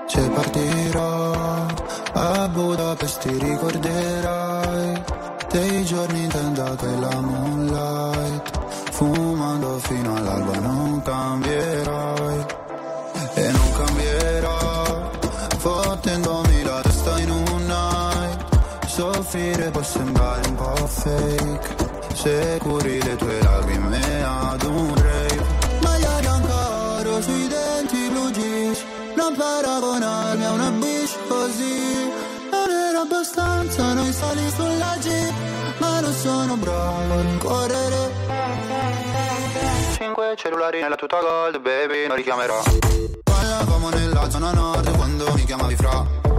[SPEAKER 18] Se partirò a Budapest ti ricorderai dei giorni tendati alla moonlight Fumando fino all'alba non cambierai può sembrare un po' fake. Se curi le tue lacrime ad un rave. Maglia bianca sui denti blu jeans Non paragonarmi a una bitch così. Non era abbastanza noi sali sulla jeep. Ma non sono bravo a correre. Cinque cellulari nella tuta gold baby non richiamerò. Parlavamo nella zona nord quando mi chiamavi fra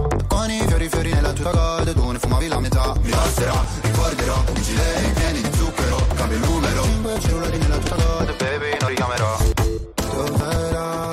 [SPEAKER 18] Con i fiori fiori nella tuta gold tu ne fumavi la metà. Mi basterà, ricorderò, vigile pieni di zucchero Cambio il numero. Cinque cellulari nella tuta gold baby non richiamerò Dov'era?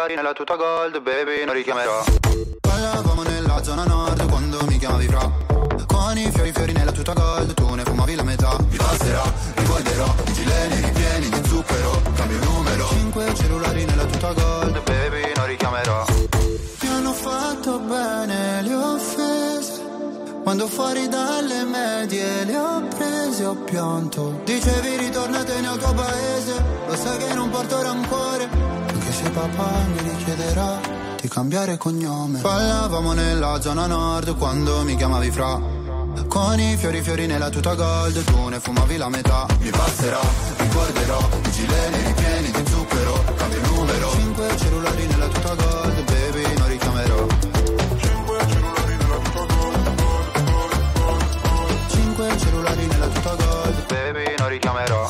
[SPEAKER 18] Cellulari nella tuta gold, baby, non richiamerò. Ballavamo nella zona nord quando mi chiamavi fra. Con i fiori fiori nella tuta gold, tu ne fumavi la metà. Mi passerà, ricorderò, gileni ripieni di zucchero, cambio numero. Cinque cellulari nella tuta gold, baby, non richiamerò. Mi hanno fatto bene le offese. Quando fuori dalle medie le ho prese ho pianto Dicevi ritornatene al tuo paese Lo sai che non porto rancore papà mi richiederà Di cambiare cognome. Ballavamo nella zona nord Quando mi chiamavi fra. Con i fiori fiori nella tuta gold Tu ne fumavi la metà. Mi passerà, ricorderò I gileni ripieni di zucchero Cambio numero. Cinque cellulari nella tuta gold Baby non richiamerò. Cinque cellulari nella tuta gold Baby non richiamerò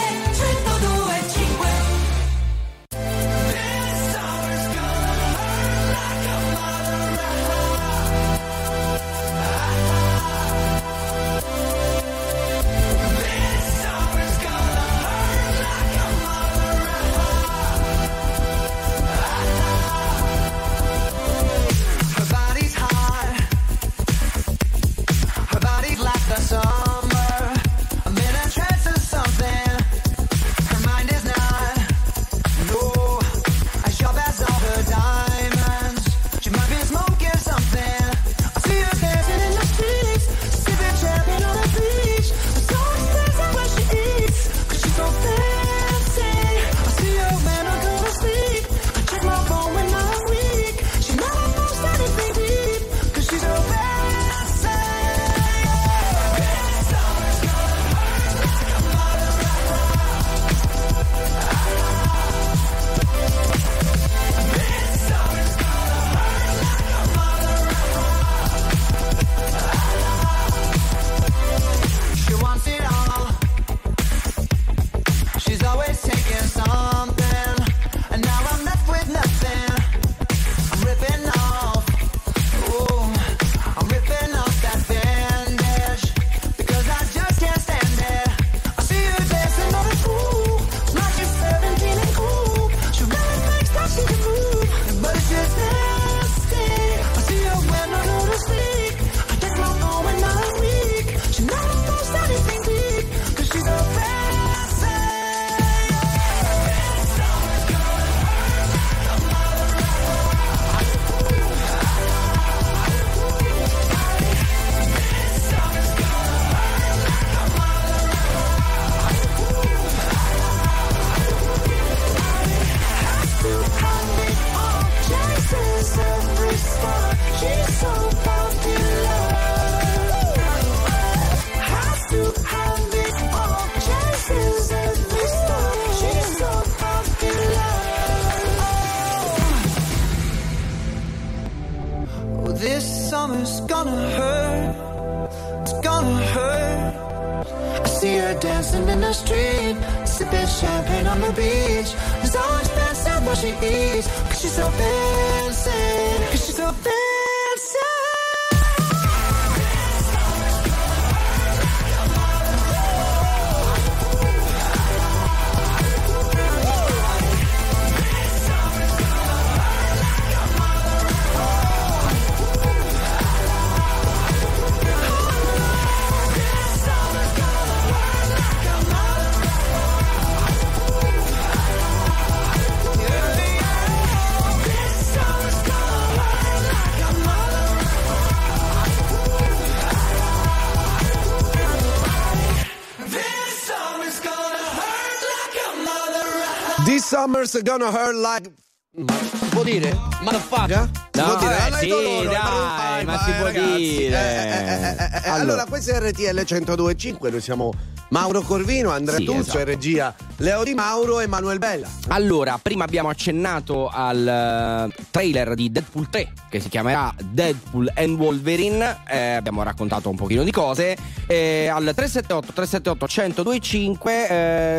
[SPEAKER 19] Summer's gonna hurt
[SPEAKER 2] like. Ma si può dire? Motherfucker? Si
[SPEAKER 1] No,
[SPEAKER 2] può dire?
[SPEAKER 1] eh, sì,
[SPEAKER 2] loro,
[SPEAKER 1] dai, ma si può dire. Allora,
[SPEAKER 2] questo è RTL 1025, noi siamo Mauro Corvino, Andrea
[SPEAKER 1] Sì,
[SPEAKER 2] Tuzzo
[SPEAKER 1] esatto.
[SPEAKER 2] e regia Leo Di Mauro e Manuel Bella.
[SPEAKER 1] Allora, prima abbiamo accennato al eh, trailer di Deadpool 3 che si chiamerà Deadpool and Wolverine. Eh, abbiamo raccontato un pochino di cose. Eh, al 378 378 1025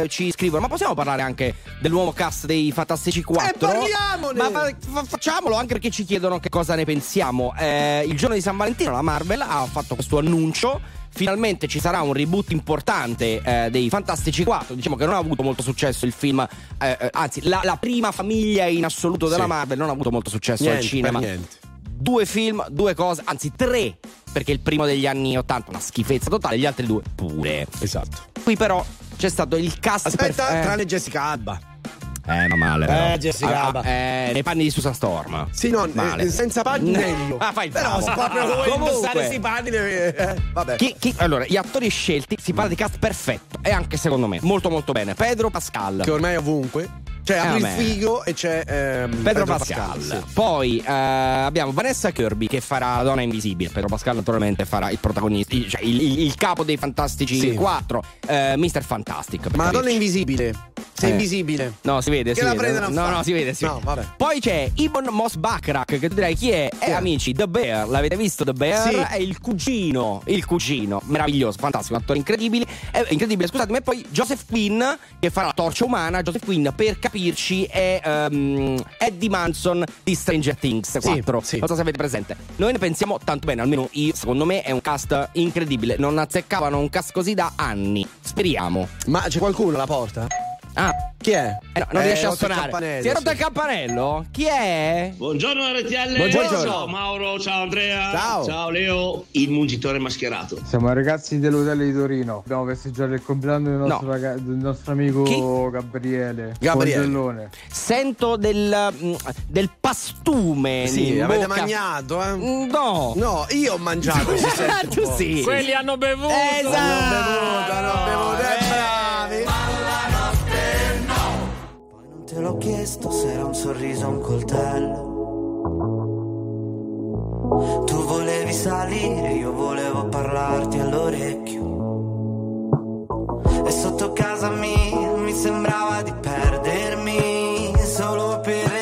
[SPEAKER 1] eh, ci scrivono: Ma possiamo parlare anche del nuovo cast dei Fantastici 4?
[SPEAKER 2] E parliamone!
[SPEAKER 1] Ma fa- fa- facciamolo anche perché ci chiedono che cosa ne pensiamo. Eh, il giorno di San Valentino la Marvel ha fatto questo annuncio. Finalmente ci sarà un reboot importante eh, dei Fantastici 4. Diciamo che non ha avuto molto successo il film, eh, eh, anzi, la, la prima famiglia in assoluto della
[SPEAKER 2] Sì.
[SPEAKER 1] Marvel non ha avuto molto successo
[SPEAKER 2] Niente,
[SPEAKER 1] al cinema.
[SPEAKER 2] per.
[SPEAKER 1] Due film, due cose, anzi tre, perché il primo degli anni 80 una schifezza totale, gli altri due pure.
[SPEAKER 2] Esatto.
[SPEAKER 1] Qui però c'è stato il cast
[SPEAKER 2] Aspetta,
[SPEAKER 1] perf- eh.
[SPEAKER 2] tranne Jessica Alba.
[SPEAKER 1] Eh, ma male. però.
[SPEAKER 2] Eh, Jessica
[SPEAKER 1] Ah,
[SPEAKER 2] Alba.
[SPEAKER 1] eh, nei panni di Susan Storm.
[SPEAKER 2] Sì, no,
[SPEAKER 1] Male.
[SPEAKER 2] eh, senza panni meglio.
[SPEAKER 1] Ah, fai il
[SPEAKER 2] Però se proprio vuoi
[SPEAKER 1] Comunque.
[SPEAKER 2] indossare questi panni, eh, vabbè.
[SPEAKER 1] Chi- chi- allora, gli attori scelti, si parla di cast perfetto. E anche secondo me, molto molto bene. Pedro Pascal.
[SPEAKER 2] Che ormai è ovunque. Cioè,
[SPEAKER 1] Eh,
[SPEAKER 2] apri il figo e c'è ehm,
[SPEAKER 1] Pedro, Pascal.
[SPEAKER 2] sì.
[SPEAKER 1] Poi eh, abbiamo Vanessa Kirby che farà la donna invisibile. Pedro Pascal naturalmente farà il protagonista, il- cioè il, il- il capo dei Fantastici
[SPEAKER 2] Sì.
[SPEAKER 1] 4, eh, Mr. Fantastic.
[SPEAKER 2] Ma la donna invisibile. Sei
[SPEAKER 1] Eh.
[SPEAKER 2] invisibile.
[SPEAKER 1] No, si vede,
[SPEAKER 2] Che
[SPEAKER 1] si
[SPEAKER 2] la
[SPEAKER 1] vede. No,
[SPEAKER 2] fare?
[SPEAKER 1] no, si vede, si
[SPEAKER 2] No,
[SPEAKER 1] vede.
[SPEAKER 2] vabbè.
[SPEAKER 1] Poi c'è Ibn Mos Bakrak, che direi chi è? Eh,
[SPEAKER 2] è?
[SPEAKER 1] amici, The Bear. L'avete visto The Bear?
[SPEAKER 2] Sì.
[SPEAKER 1] È il cugino, il cugino. Meraviglioso, fantastico, un attore incredibile. È incredibile, scusatemi. E poi Joseph Quinn, che farà la torcia umana. Joseph Quinn, per capirci, è ehm, Eddie Manson di Stranger Things 4.
[SPEAKER 2] sì.
[SPEAKER 1] Non so se avete presente. Noi ne pensiamo tanto bene, almeno io, secondo me, è un cast incredibile. Non azzeccavano un cast così da anni. Speriamo.
[SPEAKER 2] Ma c'è qualcuno alla porta?
[SPEAKER 1] Ah,
[SPEAKER 2] Chi è?
[SPEAKER 1] eh no, non
[SPEAKER 2] Eh,
[SPEAKER 1] riesce a suonare. Si è rotto
[SPEAKER 2] sì.
[SPEAKER 1] il campanello? Chi è?
[SPEAKER 20] Buongiorno RTL,
[SPEAKER 1] Buongiorno.
[SPEAKER 20] ciao Mauro, ciao Andrea,
[SPEAKER 2] Ciao.
[SPEAKER 20] Leo, il mungitore mascherato.
[SPEAKER 21] Siamo i ragazzi dell'hotel di Torino. Dobbiamo festeggiare il compleanno del nostro,
[SPEAKER 1] No.
[SPEAKER 21] raga- del nostro amico
[SPEAKER 1] Chi?
[SPEAKER 21] Gabriele.
[SPEAKER 2] Gabriele.
[SPEAKER 21] Congellone.
[SPEAKER 1] Sento del, mm, del pastume.
[SPEAKER 2] Sì, avete
[SPEAKER 1] bocca.
[SPEAKER 2] mangiato, eh?
[SPEAKER 1] Mm, No.
[SPEAKER 2] No, io ho mangiato, si sente un
[SPEAKER 1] tu
[SPEAKER 2] po'.
[SPEAKER 1] sì.
[SPEAKER 3] Quelli hanno bevuto.
[SPEAKER 1] Esatto.
[SPEAKER 2] Hanno bevuto, hanno bevuto, eh, bravi.
[SPEAKER 22] Te l'ho chiesto se era un sorriso o un coltello. Tu volevi salire, io volevo parlarti all'orecchio. E sotto casa mia mi sembrava di perdermi solo per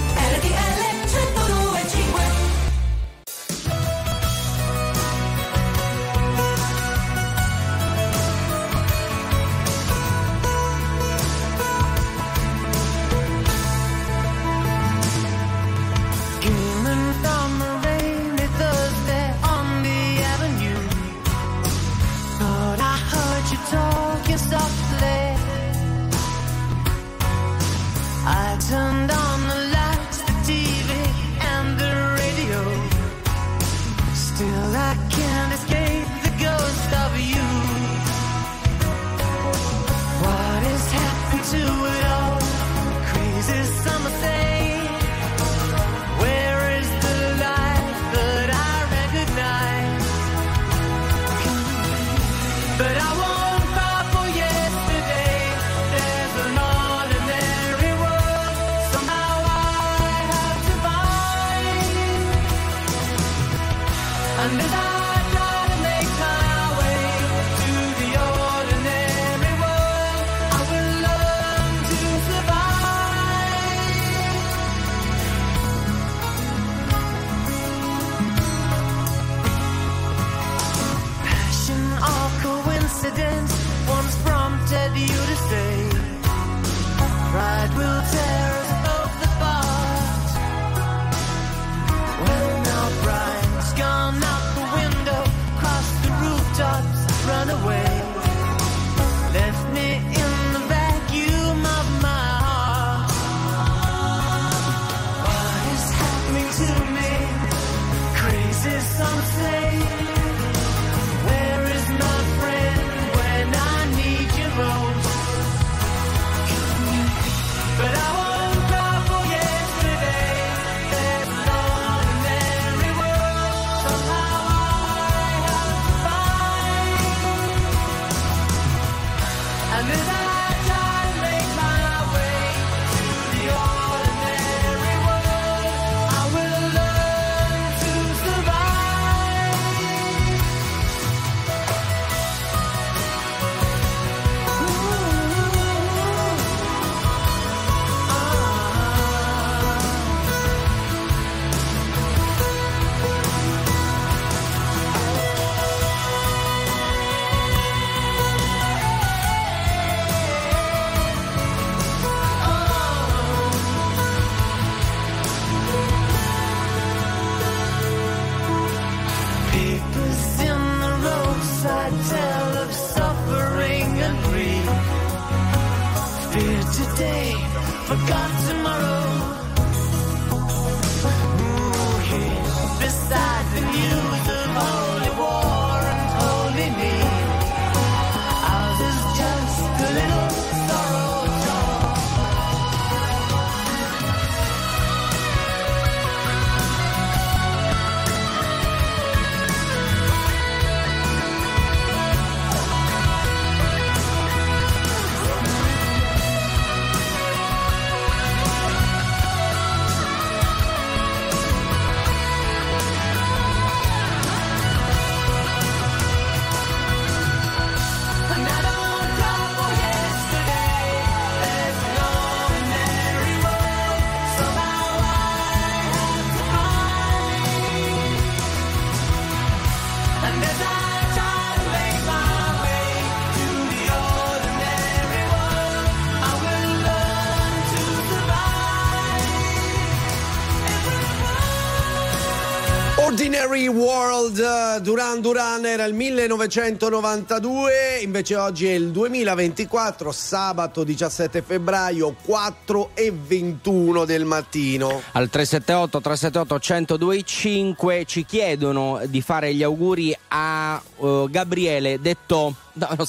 [SPEAKER 23] Scary World
[SPEAKER 2] eh, Duran Duran era il 1992, invece oggi è il 2024, sabato 17 febbraio 4 e 21 del mattino.
[SPEAKER 1] Al 378 378 1025 ci chiedono di fare gli auguri a uh, Gabriele detto no, no,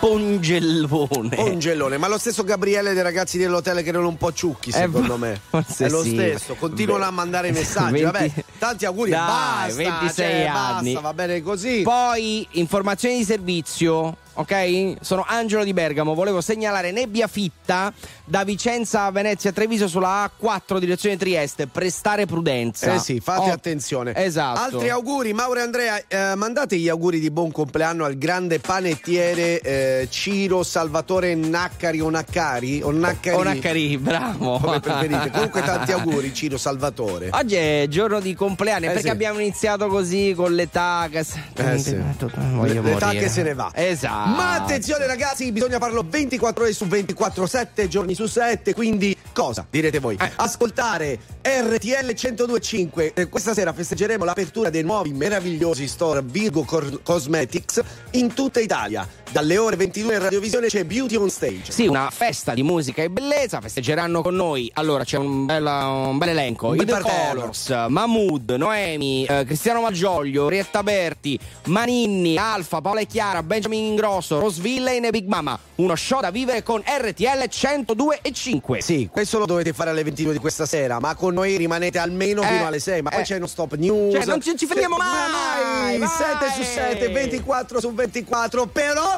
[SPEAKER 1] Pongellone.
[SPEAKER 2] Pongellone, ma lo stesso Gabriele dei ragazzi dell'hotel che erano un po' ciucchi, eh, secondo
[SPEAKER 1] eh,
[SPEAKER 2] me. È lo
[SPEAKER 1] sì.
[SPEAKER 2] stesso, continuano
[SPEAKER 1] Beh.
[SPEAKER 2] a mandare messaggi.
[SPEAKER 1] 20...
[SPEAKER 2] Vabbè, tanti auguri,
[SPEAKER 1] Dai,
[SPEAKER 2] basta,
[SPEAKER 1] 26
[SPEAKER 2] cioè,
[SPEAKER 1] anni.
[SPEAKER 2] Basta, va bene così.
[SPEAKER 1] Poi informazioni di servizio ok? Sono Angelo di Bergamo, volevo segnalare nebbia fitta da Vicenza a Venezia Treviso sulla A4 direzione Trieste, prestare prudenza.
[SPEAKER 2] Eh sì, fate
[SPEAKER 1] Oh,
[SPEAKER 2] attenzione.
[SPEAKER 1] Esatto.
[SPEAKER 2] Altri auguri, Mauro e Andrea, eh, mandate gli auguri di buon compleanno al grande panettiere eh, Ciro Salvatore Naccari o Naccari? O Naccari?
[SPEAKER 1] O Naccari, bravo.
[SPEAKER 2] Come preferite. Comunque tanti auguri Ciro Salvatore.
[SPEAKER 1] Oggi è giorno di compleanni,
[SPEAKER 2] Eh
[SPEAKER 1] perché
[SPEAKER 2] sì.
[SPEAKER 1] abbiamo iniziato così con l'età che...
[SPEAKER 2] Eh sì.
[SPEAKER 1] Voglio
[SPEAKER 2] L'età
[SPEAKER 1] morire.
[SPEAKER 2] che se ne va.
[SPEAKER 1] Esatto.
[SPEAKER 2] Ma attenzione ragazzi, bisogna farlo 24 ore su 24, 7 giorni su 7, quindi cosa? Direte voi.
[SPEAKER 1] Eh.
[SPEAKER 2] Ascoltare RTL 1025. Eh, questa sera festeggeremo l'apertura dei nuovi meravigliosi store Virgo Cor- Cosmetics in tutta Italia. Dalle ore 22 in radiovisione c'è Beauty on Stage.
[SPEAKER 1] Sì, una festa di musica e bellezza, festeggeranno con noi. Allora c'è un, bella- un bel elenco: I The. Colors, Mahmood, Noemi, eh, Cristiano Malgioglio, Rietta Berti, Maninni, Alfa, Paola e Chiara, Benjamin Ingrosso, Rose Villain e Big Mama. Uno show da vivere con RTL 102 e 5.
[SPEAKER 2] Sì, questo lo dovete fare alle 22 di questa sera, ma con noi rimanete almeno
[SPEAKER 1] Eh,
[SPEAKER 2] fino alle 6, ma poi
[SPEAKER 1] eh.
[SPEAKER 2] c'è uno stop news.
[SPEAKER 1] Cioè, non ci- ci fermiamo mai,
[SPEAKER 2] mai!
[SPEAKER 1] vai!
[SPEAKER 2] 7 su 7, 24 su 24, però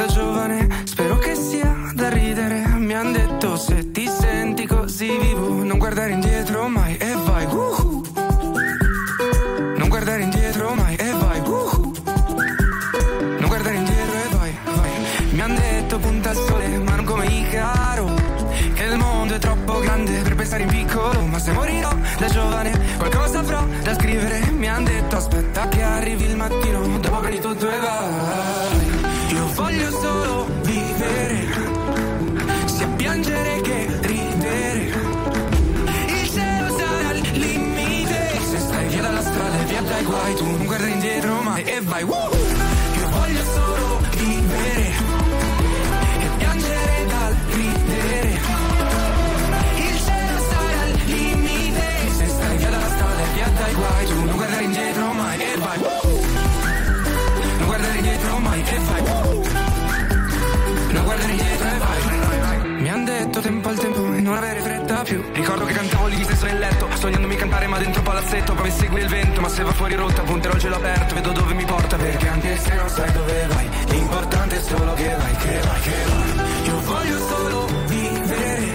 [SPEAKER 24] Ricordo che cantavo lì stesso nel letto, sognandomi cantare ma dentro palazzetto, poi segui il vento, ma se va fuori rotta punterò il cielo aperto, vedo dove mi porta, perché anche se non sai dove vai, l'importante è solo che vai, che vai, che vai. Io voglio solo vivere,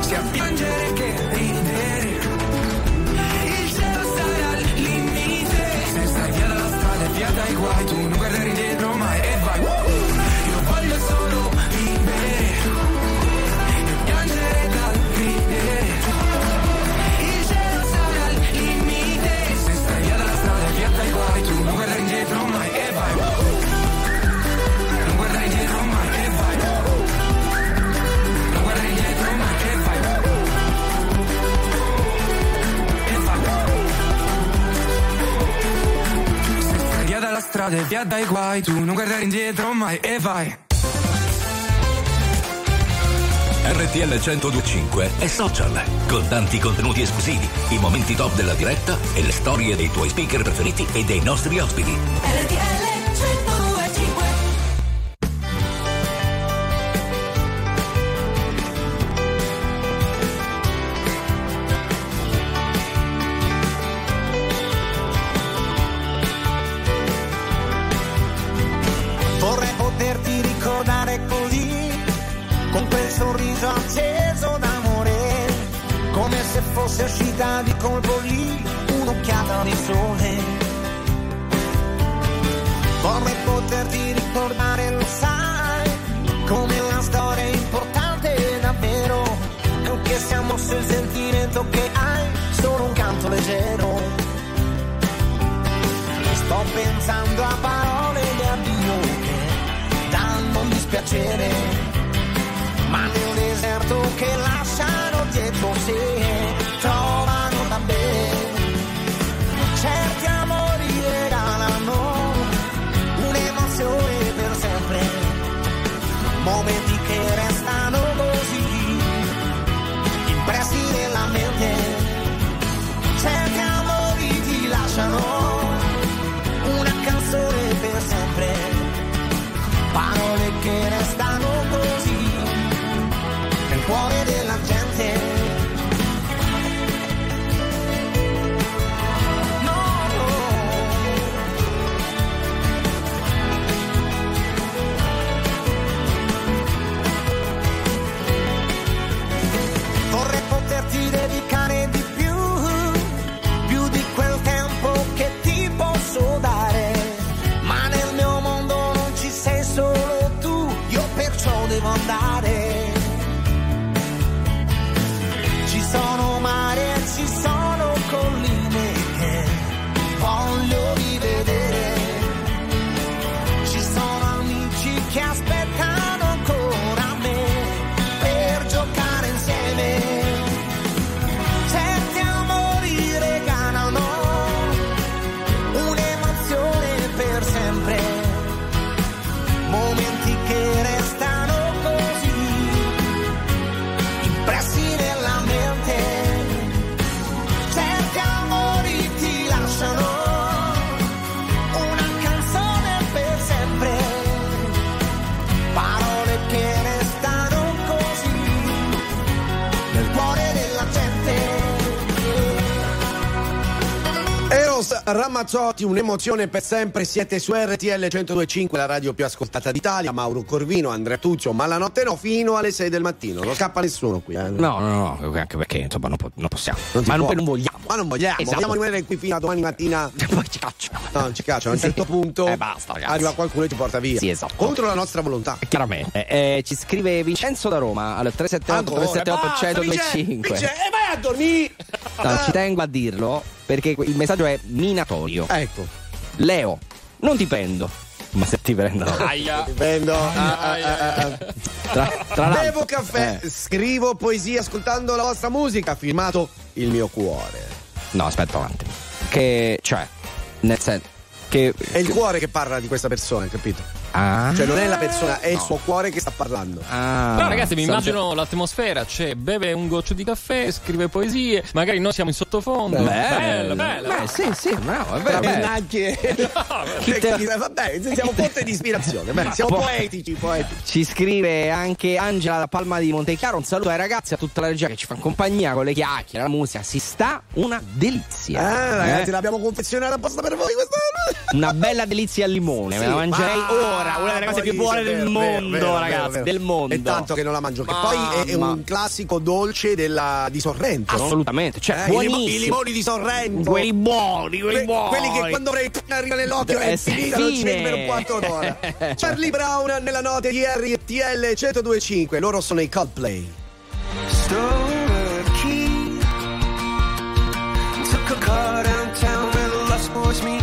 [SPEAKER 24] sia piangere che ridere. Il cielo sarà il limite, se stai via dalla strada e via dai guai, tu non guardare indietro mai strada e via dai guai, tu non guardare indietro mai e vai.
[SPEAKER 5] RTL 1025 è social, con tanti contenuti esclusivi, i momenti top della diretta e le storie dei tuoi speaker preferiti e dei nostri ospiti.
[SPEAKER 22] Vorrei Pensando a parole di addio che danno un dispiacere, ma nel deserto che lasciano dietro sé
[SPEAKER 2] Ramazzotti, un'emozione per sempre. Siete su RTL 1025, la radio più ascoltata d'Italia. Mauro Corvino, Andrea Tuzio, ma la notte no, fino alle 6 del mattino. Non scappa nessuno qui. eh.
[SPEAKER 1] No, no, no, anche perché insomma non, po- non possiamo.
[SPEAKER 2] Non
[SPEAKER 1] ma non, non vogliamo.
[SPEAKER 2] Ma non vogliamo,
[SPEAKER 1] Esatto.
[SPEAKER 2] vogliamo rimanere qui fino a domani mattina.
[SPEAKER 1] Poi ci cacciano.
[SPEAKER 2] No, non ci cacciano. A un
[SPEAKER 1] Sì.
[SPEAKER 2] certo punto
[SPEAKER 1] Eh, basta, ragazzi.
[SPEAKER 2] arriva qualcuno e ti porta via.
[SPEAKER 1] Sì, esatto.
[SPEAKER 2] Contro la nostra volontà.
[SPEAKER 1] Chiaramente. Eh, ci scrive Vincenzo da Roma al 378 378
[SPEAKER 2] basta,
[SPEAKER 1] 1025.
[SPEAKER 2] Vince, Vince, e vai a dormire.
[SPEAKER 1] No, ci tengo a dirlo perché il messaggio è minatorio.
[SPEAKER 2] Ecco.
[SPEAKER 1] Leo, non ti pendo. Ma se ti prendono.
[SPEAKER 3] Aia.
[SPEAKER 2] Ti prendo. Ah, ah, ah, ah.
[SPEAKER 1] Tra, tra l'altro.
[SPEAKER 2] Bevo caffè,
[SPEAKER 1] Eh.
[SPEAKER 2] scrivo poesia ascoltando la vostra musica. Firmato Il mio cuore.
[SPEAKER 1] No, aspetta un attimo. Che, cioè, nel senso. Che.
[SPEAKER 2] È il cuore che parla di questa persona, capito?
[SPEAKER 1] Ah.
[SPEAKER 2] Cioè, non è la persona, è il suo cuore che sta parlando.
[SPEAKER 1] Ah.
[SPEAKER 3] Però ragazzi mi immagino l'atmosfera, c'è beve un goccio di caffè, scrive poesie, magari noi siamo in sottofondo.
[SPEAKER 1] Bello,
[SPEAKER 3] bello, bello.
[SPEAKER 1] Beh, sì, sì, bravo, è vero. Chi te-
[SPEAKER 2] Vabbè, siamo fonte di ispirazione. Beh, siamo
[SPEAKER 1] Può-
[SPEAKER 2] poetici, poetici.
[SPEAKER 1] Ci scrive anche Angela da Palma di Montechiaro. Un saluto ai ragazzi, a tutta la regia che ci fa compagnia con le chiacchiere, la musica. Si sta una delizia.
[SPEAKER 2] Ah, ragazzi,
[SPEAKER 1] Eh?
[SPEAKER 2] l'abbiamo confezionata apposta per voi questa
[SPEAKER 1] Una bella delizia al limone. Me la
[SPEAKER 2] Sì,
[SPEAKER 1] mangerei
[SPEAKER 2] ma-
[SPEAKER 1] ora. Una delle cose
[SPEAKER 2] poi-
[SPEAKER 1] più buone del
[SPEAKER 2] vero,
[SPEAKER 1] mondo,
[SPEAKER 2] vero,
[SPEAKER 1] ragazzi.
[SPEAKER 2] vero.
[SPEAKER 1] Del mondo.
[SPEAKER 2] È tanto che non la mangio. Che poi è, è un classico dolce della, di Sorrento.
[SPEAKER 1] Assolutamente. Cioè,
[SPEAKER 2] Eh, i, limo-
[SPEAKER 1] buonissimo.
[SPEAKER 2] i limoni di Sorrento.
[SPEAKER 1] Quelli buoni, quelli
[SPEAKER 2] Que-
[SPEAKER 1] buoni.
[SPEAKER 2] quelli che quando pre- arriva nell'occhio
[SPEAKER 1] Eh,
[SPEAKER 2] è
[SPEAKER 1] sì,
[SPEAKER 2] finita, non vedi per un quarto d'ora. Charlie Brown nella notte di RTL 1025. Loro sono i Coldplay.
[SPEAKER 12] Key. Took a car downtown where the lost boys meet.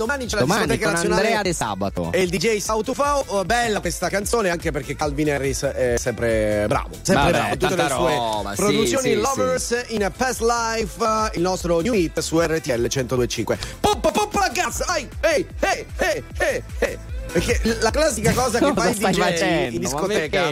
[SPEAKER 1] Domani.
[SPEAKER 2] C'è la
[SPEAKER 1] Domani
[SPEAKER 2] discoteca nazionale.
[SPEAKER 1] Andrea De Sabato.
[SPEAKER 2] E il DJ Sautufao. Oh, bella questa canzone anche perché Calvin Harris è sempre bravo. Sempre
[SPEAKER 1] Vabbè,
[SPEAKER 2] bravo. Tutte le sue
[SPEAKER 1] roba, sì,
[SPEAKER 2] produzioni
[SPEAKER 1] sì,
[SPEAKER 2] Lovers in Past Life, eh, il nostro new hit su RTL 1025. Poppa, poppa gas! Ai, ehi, ehi, ehi, ehi. Perché la classica cosa che
[SPEAKER 1] Cosa
[SPEAKER 2] fa il
[SPEAKER 1] stai
[SPEAKER 2] DJ
[SPEAKER 1] facendo?
[SPEAKER 2] in discoteca.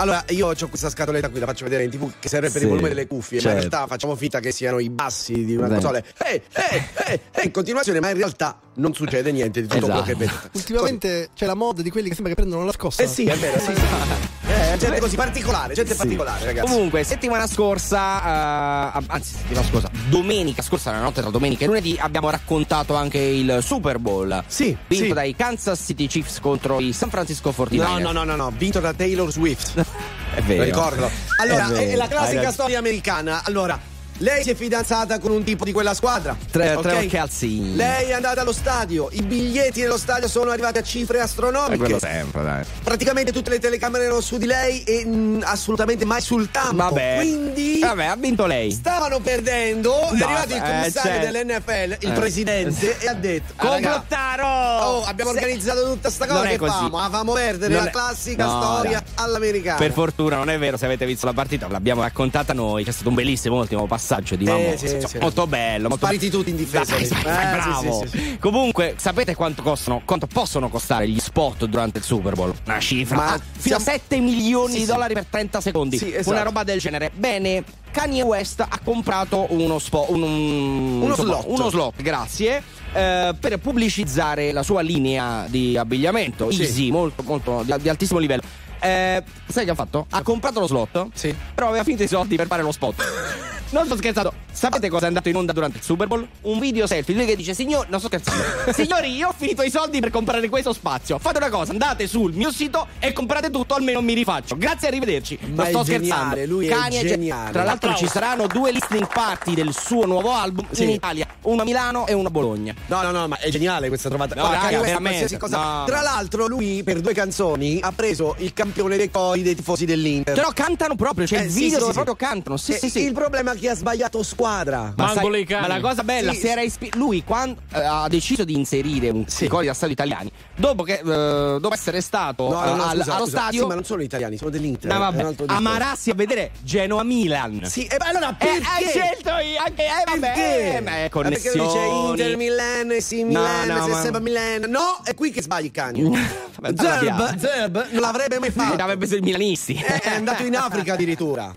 [SPEAKER 2] Allora, io ho questa scatoletta qui, la faccio vedere in tv che serve per
[SPEAKER 1] Sì,
[SPEAKER 2] il volume delle cuffie, ma in
[SPEAKER 1] certo.
[SPEAKER 2] realtà facciamo finta che siano i bassi di una
[SPEAKER 1] Beh.
[SPEAKER 2] console. Ehi, ehi, ehi, ehi, in continuazione, ma in realtà non succede niente di tutto quello che vedete.
[SPEAKER 8] Ultimamente c'è la moda di quelli che sembra che prendono la scossa.
[SPEAKER 2] Eh sì, è vero, sì. Eh, gente così particolare, gente
[SPEAKER 1] Sì.
[SPEAKER 2] particolare, ragazzi.
[SPEAKER 1] Comunque, settimana scorsa, eh, anzi, settimana scorsa, domenica scorsa, la notte tra domenica e lunedì, abbiamo raccontato anche il Super Bowl.
[SPEAKER 2] Sì,
[SPEAKER 1] Vinto
[SPEAKER 2] sì.
[SPEAKER 1] dai Kansas City Chiefs contro i San Francisco 49ers.
[SPEAKER 2] No, no, no, no, no, vinto da Taylor Swift.
[SPEAKER 1] È vero.
[SPEAKER 2] Ricordalo. Allora,
[SPEAKER 1] È
[SPEAKER 2] è,
[SPEAKER 1] vero.
[SPEAKER 2] la
[SPEAKER 1] Hai
[SPEAKER 2] classica storia americana. Allora, lei si è fidanzata con un tipo di quella squadra.
[SPEAKER 1] Tre-
[SPEAKER 2] ok?
[SPEAKER 1] Trevor Kelsey.
[SPEAKER 2] Lei è andata allo stadio. I biglietti dello stadio sono arrivati a cifre
[SPEAKER 1] È
[SPEAKER 2] astronomiche.
[SPEAKER 1] quello sempre, dai.
[SPEAKER 2] Praticamente tutte le telecamere erano su di lei e mm, assolutamente mai sul campo.
[SPEAKER 1] Vabbè.
[SPEAKER 2] Quindi
[SPEAKER 1] Vabbè, ha vinto lei.
[SPEAKER 2] stavano perdendo. è
[SPEAKER 1] No,
[SPEAKER 2] arrivato il
[SPEAKER 1] eh,
[SPEAKER 2] commissario
[SPEAKER 1] certo.
[SPEAKER 2] dell'NFL, il
[SPEAKER 1] Eh.
[SPEAKER 2] presidente, e ha detto: "Ah, raga,
[SPEAKER 1] Complottaro!
[SPEAKER 2] Oh, abbiamo
[SPEAKER 1] Se-
[SPEAKER 2] organizzato tutta sta cosa.
[SPEAKER 1] Non è
[SPEAKER 2] Che
[SPEAKER 1] così.
[SPEAKER 2] famo? Ah, famo perdere
[SPEAKER 1] Non
[SPEAKER 2] la
[SPEAKER 1] è-
[SPEAKER 2] classica
[SPEAKER 1] No,
[SPEAKER 2] storia
[SPEAKER 1] dai.
[SPEAKER 2] all'americana.
[SPEAKER 1] Per fortuna non è vero, se avete visto la partita l'abbiamo raccontata noi, c'è stato un bellissimo ultimo passaggio di
[SPEAKER 2] Eh,
[SPEAKER 1] Mammo,
[SPEAKER 2] sì,
[SPEAKER 1] insomma,
[SPEAKER 2] sì.
[SPEAKER 1] molto bello, molto
[SPEAKER 2] Spariti tutti in difesa.
[SPEAKER 1] Dai,
[SPEAKER 2] Eh,
[SPEAKER 1] dai,
[SPEAKER 2] sì,
[SPEAKER 1] bravo.
[SPEAKER 2] sì, sì,
[SPEAKER 1] Comunque, sapete quanto costano, quanto possono costare gli spot durante il Super Bowl? Una cifra
[SPEAKER 2] Ma
[SPEAKER 1] ah, fino a
[SPEAKER 2] siamo-
[SPEAKER 1] 7 milioni
[SPEAKER 2] Sì,
[SPEAKER 1] di
[SPEAKER 2] sì.
[SPEAKER 1] dollari per 30 secondi.
[SPEAKER 2] Sì, esatto.
[SPEAKER 1] Una roba del genere. Bene, Kanye West ha comprato uno spot, un, un-
[SPEAKER 2] Uno
[SPEAKER 1] insomma,
[SPEAKER 2] slot.
[SPEAKER 1] uno slot, grazie. eh, per pubblicizzare la sua linea di abbigliamento
[SPEAKER 2] Sì.
[SPEAKER 1] easy, molto, molto di, di altissimo livello. Eh, sai che ha fatto? Ha comprato lo slot,
[SPEAKER 2] Sì.
[SPEAKER 1] però aveva finito i soldi per fare lo spot. Non sto scherzando. Sapete cosa è andato in onda durante il Super Bowl? Un video selfie. Lui che dice: Signor, non sto scherzando. Signori, io ho finito i soldi per comprare questo spazio. Fate una cosa, andate sul mio sito e comprate tutto, almeno mi rifaccio. Grazie, arrivederci.
[SPEAKER 2] Ma
[SPEAKER 1] non sto
[SPEAKER 2] è geniale,
[SPEAKER 1] scherzando.
[SPEAKER 2] lui è
[SPEAKER 1] Kanye
[SPEAKER 2] geniale.
[SPEAKER 1] Tra l'altro, ci saranno due listening party del suo nuovo album
[SPEAKER 2] Sì.
[SPEAKER 1] in Italia: uno a Milano e uno a Bologna.
[SPEAKER 2] No, no, no, ma è geniale questa trovata.
[SPEAKER 1] No,
[SPEAKER 2] Guarda,
[SPEAKER 1] raga, veramente, no.
[SPEAKER 2] Tra l'altro, lui per due canzoni ha preso il campione dei cori dei tifosi dell'Inter.
[SPEAKER 1] Però cantano proprio, c'è
[SPEAKER 2] Eh,
[SPEAKER 1] il video
[SPEAKER 2] sì,
[SPEAKER 1] dove
[SPEAKER 2] sì.
[SPEAKER 1] proprio cantano. Sì,
[SPEAKER 2] Eh,
[SPEAKER 1] sì, sì.
[SPEAKER 2] Il problema è che ha sbagliato squadra.
[SPEAKER 1] Ma, sai- ma la cosa bella,
[SPEAKER 2] Sì,
[SPEAKER 1] si era ispi- lui quando eh, ha deciso di inserire un
[SPEAKER 2] Sì.
[SPEAKER 1] cori da stadio italiani, dopo che eh, dopo essere stato
[SPEAKER 2] No,
[SPEAKER 1] eh,
[SPEAKER 2] no, no,
[SPEAKER 1] al-
[SPEAKER 2] scusa,
[SPEAKER 1] allo
[SPEAKER 2] scusa.
[SPEAKER 1] stadio
[SPEAKER 2] Sì, ma non sono italiani, sono dell'Inter.
[SPEAKER 1] No, vabbè, amarassi a vedere Genoa Milan.
[SPEAKER 2] Sì, e beh, allora
[SPEAKER 1] Eh,
[SPEAKER 2] perché?
[SPEAKER 1] hai scelto io, anche eh, vabbè,
[SPEAKER 2] Perché?
[SPEAKER 1] eh, ma è
[SPEAKER 2] Ah, Perché lui dice
[SPEAKER 1] connessioni.
[SPEAKER 2] Inter Milan, sì Milan,
[SPEAKER 1] no,
[SPEAKER 2] se
[SPEAKER 1] ma-
[SPEAKER 2] Milan. No, è qui che sbagli cani.
[SPEAKER 1] Vabbè,
[SPEAKER 2] Zerb. Zerb non l'avrebbe mai fatto.
[SPEAKER 1] Avrebbe preso i milanisti.
[SPEAKER 2] Eh, È andato in Africa addirittura.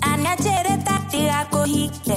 [SPEAKER 25] Anacheret aktiga kohite.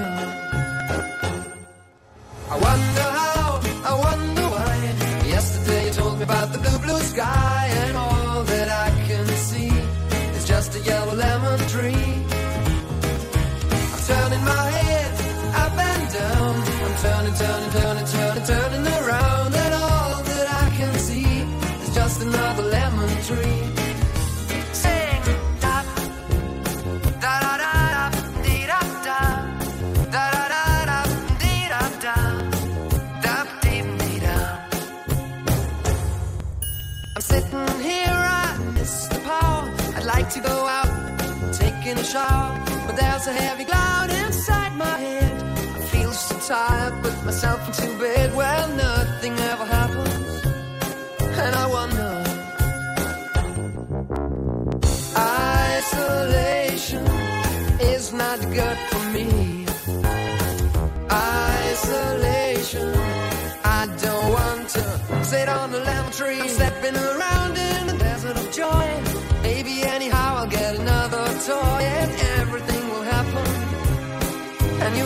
[SPEAKER 6] Taking a shower, but there's a heavy cloud inside my head. I feel so tired, put myself into bed. Well, nothing ever happens, and I wonder. Isolation is not good for me. Isolation, I don't want to sit on a lemon tree. I'm stepping around in the desert of joy. Maybe anyhow I'll get another toy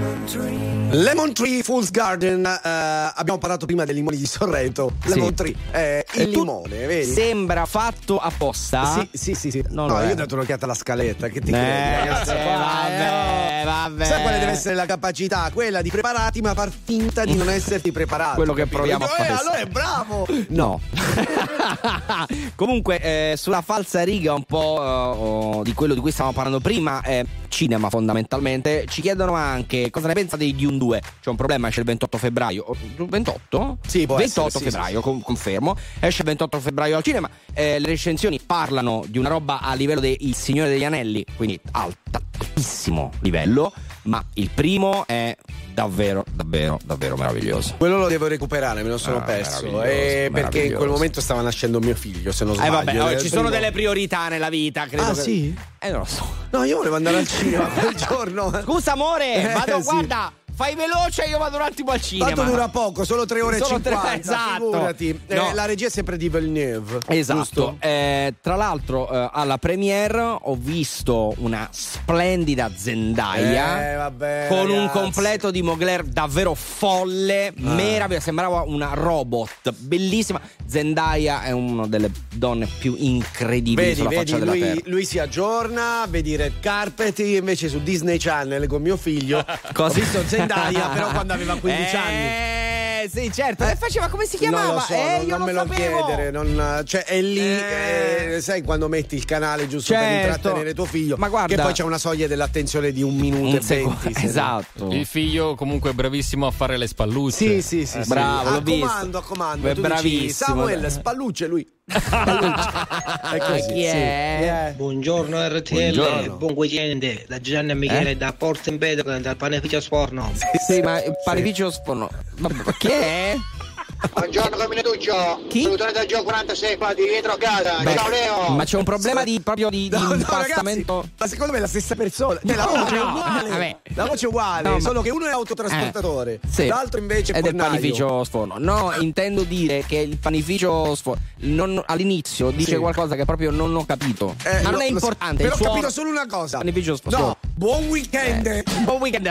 [SPEAKER 6] lemon tree.
[SPEAKER 2] Lemon Tree Fool's Garden, eh, abbiamo parlato prima dei limoni di Sorrento. Lemon
[SPEAKER 1] Sì.
[SPEAKER 2] Tree, eh, il limone, vedi?
[SPEAKER 1] Sembra fatto apposta.
[SPEAKER 2] Sì, sì, sì, sì.
[SPEAKER 1] No,
[SPEAKER 2] No, io ho dato un'occhiata alla scaletta, che ti
[SPEAKER 1] Eh,
[SPEAKER 2] credi, ragazzi?
[SPEAKER 1] eh, vabbè. Eh, vabbè.
[SPEAKER 2] Sai quale deve essere la capacità? Quella di prepararti, ma far finta di non esserti preparato.
[SPEAKER 1] Quello che proviamo a
[SPEAKER 2] Dico,
[SPEAKER 1] fare.
[SPEAKER 2] Eh, allora è bravo.
[SPEAKER 1] No. Comunque, eh, sulla falsa riga un po' eh, di quello di cui stavamo parlando prima, eh, cinema fondamentalmente, ci chiedono anche cosa ne pensa dei Dune 2. C'è un problema, esce il 28 febbraio. Oh, 28?
[SPEAKER 2] Sì, può
[SPEAKER 1] 28
[SPEAKER 2] essere, sì,
[SPEAKER 1] febbraio, con- confermo. Esce il 28 febbraio al cinema. Eh, le recensioni parlano di una roba a livello del Signore degli Anelli, quindi alta, altissimo livello, ma il primo è davvero, davvero, davvero meraviglioso.
[SPEAKER 2] Quello lo devo recuperare, me lo sono
[SPEAKER 1] Ah,
[SPEAKER 2] perso.
[SPEAKER 1] meraviglioso,
[SPEAKER 2] eh, perché in
[SPEAKER 1] meraviglioso.
[SPEAKER 2] quel momento stava nascendo mio figlio, se non
[SPEAKER 1] Eh
[SPEAKER 2] sbaglio.
[SPEAKER 1] vabbè, oh, ci
[SPEAKER 2] il
[SPEAKER 1] sono
[SPEAKER 2] primo-
[SPEAKER 1] delle priorità nella vita, credo.
[SPEAKER 2] Ah,
[SPEAKER 1] che-
[SPEAKER 2] sì?
[SPEAKER 1] Eh, non lo so.
[SPEAKER 2] No, io volevo andare al cinema quel giorno.
[SPEAKER 1] Scusa, amore,
[SPEAKER 2] Eh,
[SPEAKER 1] vado,
[SPEAKER 2] sì.
[SPEAKER 1] Fai veloce, io vado un attimo al cinema.
[SPEAKER 2] Tanto dura poco, solo 3 ore
[SPEAKER 1] Solo
[SPEAKER 2] e
[SPEAKER 1] tre-
[SPEAKER 2] 50.
[SPEAKER 1] esatto.
[SPEAKER 2] Figurati. Eh,
[SPEAKER 1] No.
[SPEAKER 2] la regia è sempre di Villeneuve.
[SPEAKER 1] Esatto? Eh, tra l'altro eh, alla premiere ho visto una splendida Zendaya
[SPEAKER 2] Eh, vabbè,
[SPEAKER 1] con un
[SPEAKER 2] ragazzi.
[SPEAKER 1] completo di Mugler davvero folle,
[SPEAKER 2] Ah.
[SPEAKER 1] meravigliosa, sembrava una robot, bellissima. Zendaya è una delle donne più incredibili
[SPEAKER 2] Vedi,
[SPEAKER 1] sulla
[SPEAKER 2] vedi,
[SPEAKER 1] faccia della
[SPEAKER 2] lui,
[SPEAKER 1] terra.
[SPEAKER 2] lui si aggiorna, vedi Red Carpet, invece su Disney Channel con mio figlio ho visto Zendaya, però quando aveva 15 anni.
[SPEAKER 1] Eh, sì, certo. E faceva come si chiamava?
[SPEAKER 2] Non lo so,
[SPEAKER 1] eh,
[SPEAKER 2] non,
[SPEAKER 1] io
[SPEAKER 2] non me
[SPEAKER 1] lo
[SPEAKER 2] lo
[SPEAKER 1] sapevo.
[SPEAKER 2] chiedere, non- cioè è lì,
[SPEAKER 1] Eh.
[SPEAKER 2] eh, sai quando metti il canale giusto per
[SPEAKER 1] Certo.
[SPEAKER 2] intrattenere tuo figlio,
[SPEAKER 1] Ma guarda-
[SPEAKER 2] che poi c'è una soglia dell'attenzione di un minuto
[SPEAKER 1] Un
[SPEAKER 2] e venti.
[SPEAKER 1] esatto.
[SPEAKER 3] Il figlio comunque è bravissimo a fare le spallucce.
[SPEAKER 2] Sì, sì, sì,
[SPEAKER 3] Eh,
[SPEAKER 2] sì.
[SPEAKER 1] bravo,
[SPEAKER 2] a
[SPEAKER 1] l'ho visto.
[SPEAKER 2] comando, a comando.
[SPEAKER 1] È
[SPEAKER 2] tu dici,
[SPEAKER 1] bravissimo.
[SPEAKER 2] Samuel, spallucce lui. È così,
[SPEAKER 1] Chi
[SPEAKER 2] sì.
[SPEAKER 1] è?
[SPEAKER 2] Eh.
[SPEAKER 17] Buongiorno RTL,
[SPEAKER 1] Buongiorno.
[SPEAKER 17] buon weekend da Gianni e Michele
[SPEAKER 1] Eh?
[SPEAKER 17] da Porto Empedocle dal panificio Sforno.
[SPEAKER 1] Sì, ma il panificio sfono. Vabbè, ma chi è?
[SPEAKER 7] Buongiorno Camminatuccio.
[SPEAKER 1] Chi?
[SPEAKER 7] Salutone dal gioco 46 qua di dietro a casa.
[SPEAKER 1] Beh,
[SPEAKER 7] Ciao Leo.
[SPEAKER 1] Ma c'è un problema di, proprio di, di
[SPEAKER 2] No, no,
[SPEAKER 1] impastamento.
[SPEAKER 2] ragazzi, ma secondo me è la stessa persona. Cioè, la
[SPEAKER 1] No,
[SPEAKER 2] voce è
[SPEAKER 1] no,
[SPEAKER 2] uguale.
[SPEAKER 1] vabbè.
[SPEAKER 2] La voce è uguale,
[SPEAKER 1] No, ma-
[SPEAKER 2] solo che uno è autotrasportatore,
[SPEAKER 1] Eh, sì.
[SPEAKER 2] l'altro invece è
[SPEAKER 1] Ed è il
[SPEAKER 2] fornaio.
[SPEAKER 1] panificio sfono. No, intendo dire che il panificio sfono non- all'inizio dice
[SPEAKER 2] Sì.
[SPEAKER 1] qualcosa che proprio non ho capito.
[SPEAKER 2] Eh,
[SPEAKER 1] ma non
[SPEAKER 2] lo-
[SPEAKER 1] è importante.
[SPEAKER 2] Però ho
[SPEAKER 1] suono-
[SPEAKER 2] capito solo una cosa.
[SPEAKER 1] Panificio sfono.
[SPEAKER 2] No, buon weekend.
[SPEAKER 1] Buon weekend.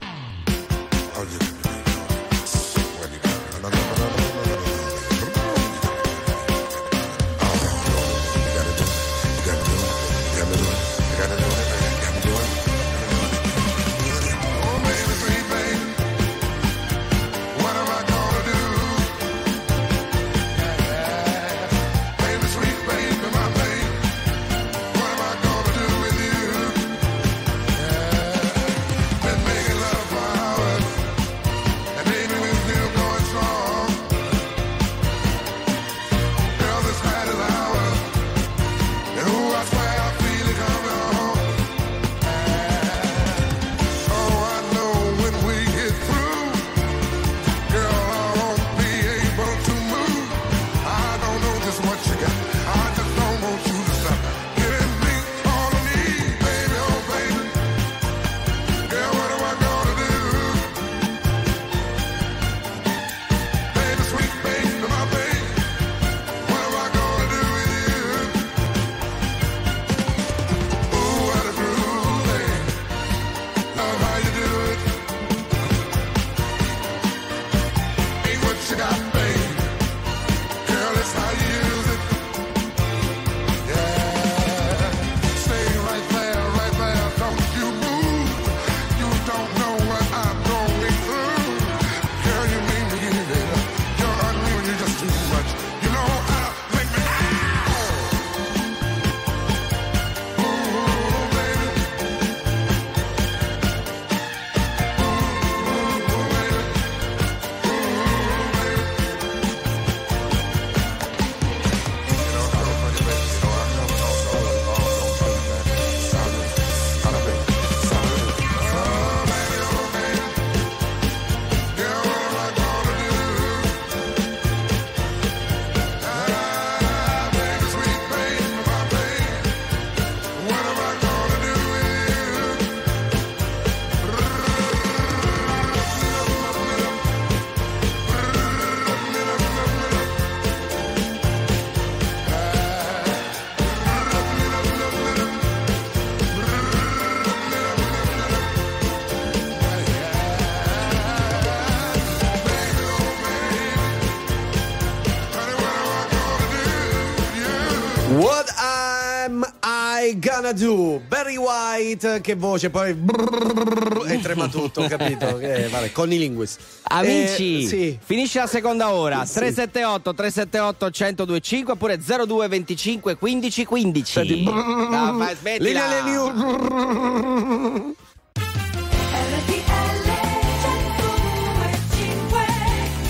[SPEAKER 2] I gonna do? Barry White, che voce, poi brrrr, e trema tutto, capito? Che, vabbè, Conny Linguist.
[SPEAKER 1] Amici,
[SPEAKER 2] Eh, sì.
[SPEAKER 1] finisce la seconda ora.
[SPEAKER 2] Sì.
[SPEAKER 1] 378 378 1025 oppure 02 25 15 15. No, ma smettila.
[SPEAKER 2] Linea le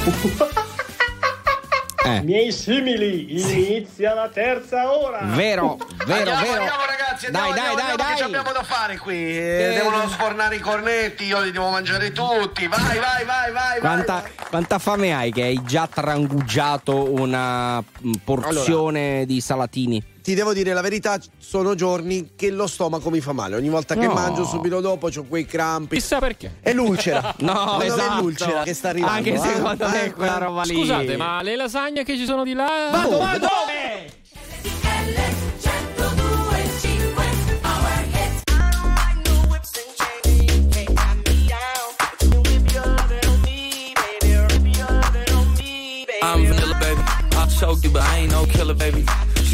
[SPEAKER 1] Eh.
[SPEAKER 26] Miei simili, inizia la terza ora.
[SPEAKER 1] Vero, vero,
[SPEAKER 2] andiamo,
[SPEAKER 1] vero.
[SPEAKER 2] andiamo ragazzi, andiamo,
[SPEAKER 1] Dai, dai,
[SPEAKER 2] andiamo,
[SPEAKER 1] dai,
[SPEAKER 2] che
[SPEAKER 1] dai.
[SPEAKER 2] abbiamo da fare qui. Eh, Devono sfornare i cornetti, io li devo mangiare tutti. Vai, vai, vai, vai.
[SPEAKER 1] Quanta, quanta fame hai che hai già trangugiato una mm, porzione di salatini?
[SPEAKER 2] Ti devo dire la verità, sono giorni che lo stomaco mi fa male. Ogni volta che
[SPEAKER 1] No.
[SPEAKER 2] mangio, subito dopo ho quei crampi.
[SPEAKER 3] Chissà perché.
[SPEAKER 2] È l'ulcera.
[SPEAKER 1] No,
[SPEAKER 2] me
[SPEAKER 1] esatto.
[SPEAKER 2] è l'ulcera che sta arrivando.
[SPEAKER 1] Anche
[SPEAKER 2] eh?
[SPEAKER 1] secondo me
[SPEAKER 2] Eh,
[SPEAKER 1] è quella
[SPEAKER 2] eh.
[SPEAKER 1] roba lì.
[SPEAKER 3] Scusate, ma le lasagne che ci sono di là.
[SPEAKER 2] Vado,
[SPEAKER 3] Ma
[SPEAKER 2] vado.
[SPEAKER 3] dove?
[SPEAKER 27] I'm vanilla, baby. I'll choke you, but I ain't no killer, baby.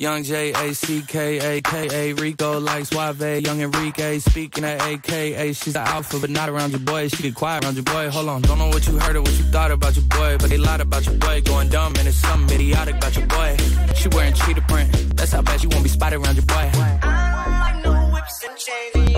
[SPEAKER 27] Young J A C K A K A Rico like Suave. Young Enrique speaking at AKA. She's the alpha, but not around your boy. She get quiet around your boy. Hold on, don't know what you heard or what you thought about your boy, but they lied about your boy. Going dumb and it's something idiotic about your boy. She wearing cheetah print. That's how bad she won't be spotted around your boy.
[SPEAKER 22] I like no whips and chains,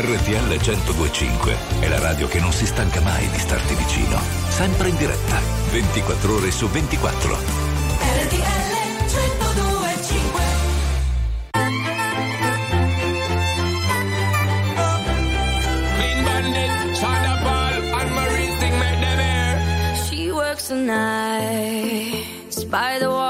[SPEAKER 5] RTL 1025 è la radio che non si stanca mai di starti vicino. Sempre in diretta, 24 ore su 24.
[SPEAKER 28] RTL 1025
[SPEAKER 27] Clean bandit, China Ball, and Marine thing make them air.
[SPEAKER 4] She works the nights by the water.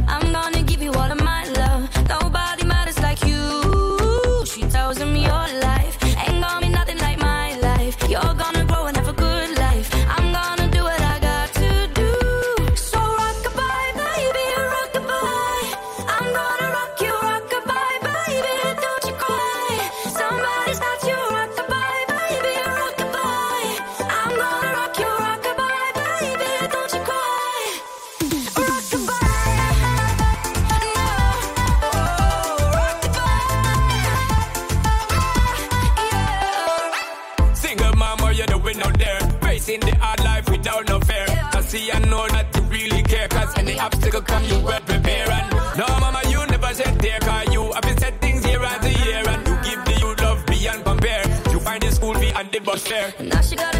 [SPEAKER 27] Fee and the bus fare.
[SPEAKER 4] Now she got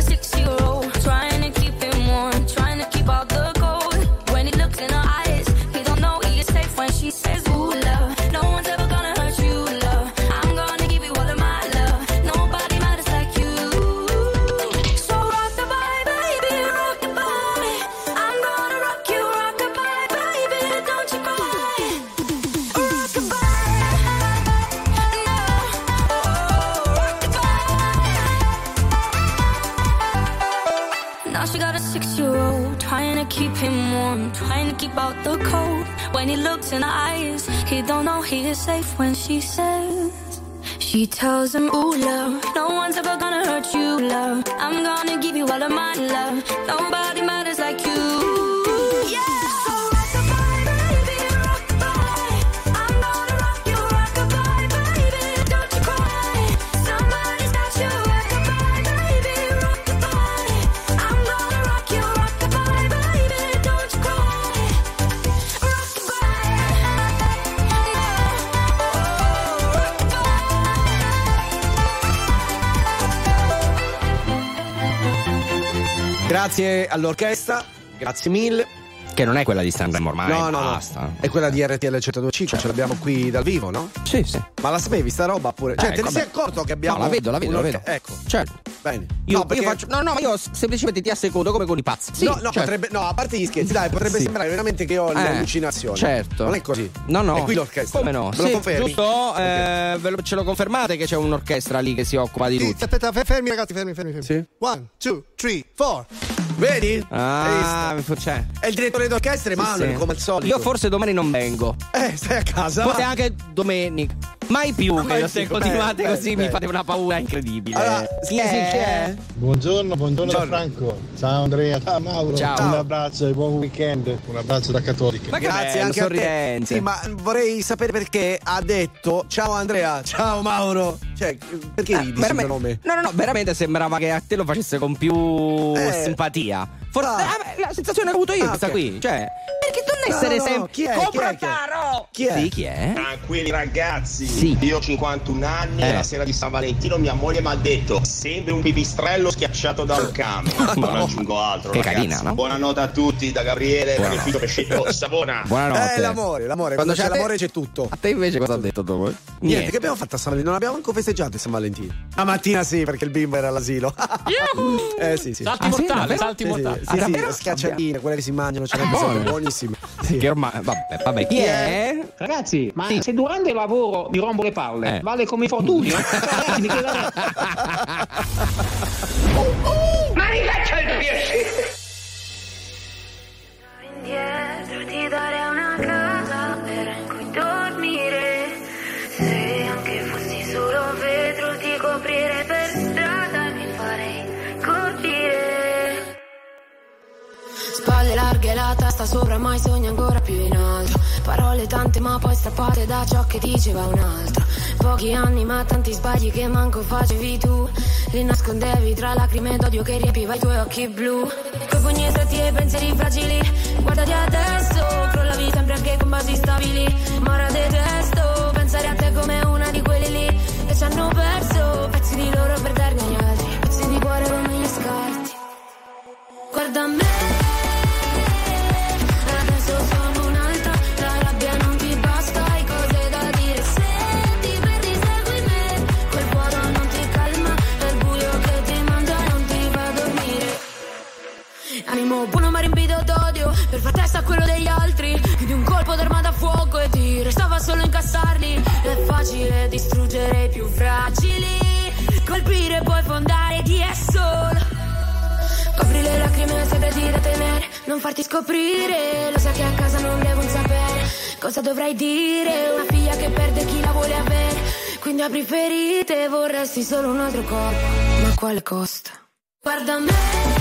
[SPEAKER 4] safe when she says. She tells him, Ooh, love, no one's ever gonna hurt you, love. I'm gonna give you all of my love. Nobody matters like you.
[SPEAKER 2] Grazie all'orchestra, grazie mille.
[SPEAKER 1] Che non è quella di Sanremo ormai.
[SPEAKER 2] no, no,
[SPEAKER 1] basta.
[SPEAKER 2] no. È quella di RTL 1025, ce l'abbiamo qui dal vivo, no?
[SPEAKER 1] Sì, sì.
[SPEAKER 2] Ma la sapevi sta roba pure? Cioè,
[SPEAKER 1] Eh,
[SPEAKER 2] te ne sei accorto che abbiamo
[SPEAKER 1] No, la vedo, la vedo, la vedo.
[SPEAKER 2] Ecco.
[SPEAKER 1] Certo.
[SPEAKER 2] Bene.
[SPEAKER 1] Io,
[SPEAKER 2] no, perché
[SPEAKER 1] io faccio. No, no, ma io semplicemente ti assecondo come con i pazzi. Sì,
[SPEAKER 2] no, no,
[SPEAKER 1] certo.
[SPEAKER 2] potrebbe, no, a parte gli scherzi, dai, potrebbe
[SPEAKER 1] Sì.
[SPEAKER 2] sembrare veramente che ho
[SPEAKER 1] Eh,
[SPEAKER 2] l'allucinazione.
[SPEAKER 1] certo.
[SPEAKER 2] Non è così.
[SPEAKER 1] No, no.
[SPEAKER 2] È qui l'orchestra.
[SPEAKER 1] Come no?
[SPEAKER 2] Me
[SPEAKER 1] Sì,
[SPEAKER 2] lo confermi?
[SPEAKER 1] Giusto? Eh, lo- ce lo confermate che c'è un'orchestra lì che si occupa di
[SPEAKER 8] Sì,
[SPEAKER 1] tutto?
[SPEAKER 8] aspetta, fe- fermi ragazzi, fermi, fermi, fermi.
[SPEAKER 2] Sì.
[SPEAKER 8] One, two, three, four.
[SPEAKER 2] Vedi?
[SPEAKER 1] Ah, c'è.
[SPEAKER 2] È il direttore d'orchestra Emanuele,
[SPEAKER 1] Sì.
[SPEAKER 2] come al solito.
[SPEAKER 1] Io forse domani non vengo.
[SPEAKER 2] Eh, stai a casa.
[SPEAKER 1] Forse
[SPEAKER 2] va.
[SPEAKER 1] anche domenica. Mai più che
[SPEAKER 2] Mai
[SPEAKER 1] se continuate
[SPEAKER 2] Beh,
[SPEAKER 1] così
[SPEAKER 2] beh,
[SPEAKER 1] mi
[SPEAKER 2] beh.
[SPEAKER 1] fate una paura incredibile.
[SPEAKER 2] Allora,
[SPEAKER 1] Chi è?
[SPEAKER 2] sì, chi è?
[SPEAKER 29] Buongiorno, buongiorno,
[SPEAKER 2] Buongiorno.
[SPEAKER 29] Franco. Ciao Andrea, ciao Mauro.
[SPEAKER 1] Ciao.
[SPEAKER 29] Un abbraccio e buon weekend. Un abbraccio da Cattolica.
[SPEAKER 1] Ma
[SPEAKER 2] Grazie
[SPEAKER 1] bello,
[SPEAKER 2] anche a
[SPEAKER 1] sorridente.
[SPEAKER 2] te. Sì, ma vorrei sapere perché ha detto ciao Andrea, ciao Mauro. Cioè, perché ridi sul
[SPEAKER 1] Veramente-
[SPEAKER 2] nome?
[SPEAKER 1] No, no, no, veramente sembrava che a te lo facesse con più
[SPEAKER 2] Eh.
[SPEAKER 1] simpatia. Forse
[SPEAKER 2] Ah.
[SPEAKER 1] ah, la sensazione che ho avuto io è
[SPEAKER 2] Ah,
[SPEAKER 1] questa
[SPEAKER 2] ok.
[SPEAKER 1] qui. Cioè, non essere
[SPEAKER 2] no, no,
[SPEAKER 1] sempre
[SPEAKER 2] chi è? Chi è?
[SPEAKER 1] Comprataro!
[SPEAKER 2] Chi è?
[SPEAKER 1] Sì, chi è?
[SPEAKER 30] Tranquilli ragazzi,
[SPEAKER 1] Sì.
[SPEAKER 30] io ho 51 anni
[SPEAKER 1] Eh.
[SPEAKER 30] e la sera di San Valentino mia moglie mi ha detto sembri un pipistrello schiacciato da un cane. Non aggiungo altro.
[SPEAKER 1] Che
[SPEAKER 30] ragazzi.
[SPEAKER 1] carina, no?
[SPEAKER 30] Buonanotte a tutti da Gabriele. Magnifico Pescetto Savona.
[SPEAKER 1] Buonanotte.
[SPEAKER 2] Eh, l'amore, l'amore. Quando c'è
[SPEAKER 1] a te-
[SPEAKER 2] l'amore c'è tutto.
[SPEAKER 1] A te invece cosa ha detto dopo?
[SPEAKER 2] Niente, che abbiamo fatto a San Valentino? Non abbiamo manco festeggiato San Valentino. La mattina sì, perché il bimbo era all'asilo. eh sì, sì.
[SPEAKER 3] Salti
[SPEAKER 1] Ah, sì,
[SPEAKER 3] mortali, salti
[SPEAKER 2] Sì, sì,
[SPEAKER 3] mortali.
[SPEAKER 2] sì,
[SPEAKER 1] Ah,
[SPEAKER 2] sì,
[SPEAKER 1] davvero?
[SPEAKER 2] schiacciatine, quelle che si mangiano, ce
[SPEAKER 1] Buone.
[SPEAKER 2] sono buonissime. Sì.
[SPEAKER 1] Che ormai. Vabbè, vabbè, chi è?
[SPEAKER 31] Ragazzi, ma se durante il lavoro mi rompo le palle,
[SPEAKER 1] Eh.
[SPEAKER 31] vale come? Ragazzi, mi chiedete-
[SPEAKER 32] Ma rifaccia il piacere!
[SPEAKER 4] Indietro ti darei una casa vera in cui dormire. Se anche fossi solo vetro ti coprirei per Spalle larghe, la testa sopra, mai sogno ancora più in alto. Parole tante ma poi strappate da ciò che diceva un altro. Pochi anni ma tanti sbagli che manco facevi tu. Li nascondevi tra lacrime d'odio che riempiva i tuoi occhi blu. Coi pugni stretti e pensieri fragili. Guardati adesso, crollavi sempre anche con basi stabili. Ma ora detesto pensare a te come una di quelli lì che ci hanno perso pezzi di loro per darne agli altri. Pezzi di cuore come gli scarti. Guarda me, Animo buono ma riempito d'odio, per far testa a quello degli altri, di un colpo d'arma da fuoco e ti restava solo incassarli. È facile distruggere i più fragili, colpire e poi fondare di esso. Copri le lacrime, segreti da tenere, non farti scoprire. Lo sai che a casa non devo sapere cosa dovrai dire. Una figlia che perde chi la vuole avere. Quindi apri ferite, vorresti solo un altro corpo. Ma quale costo? Guarda me.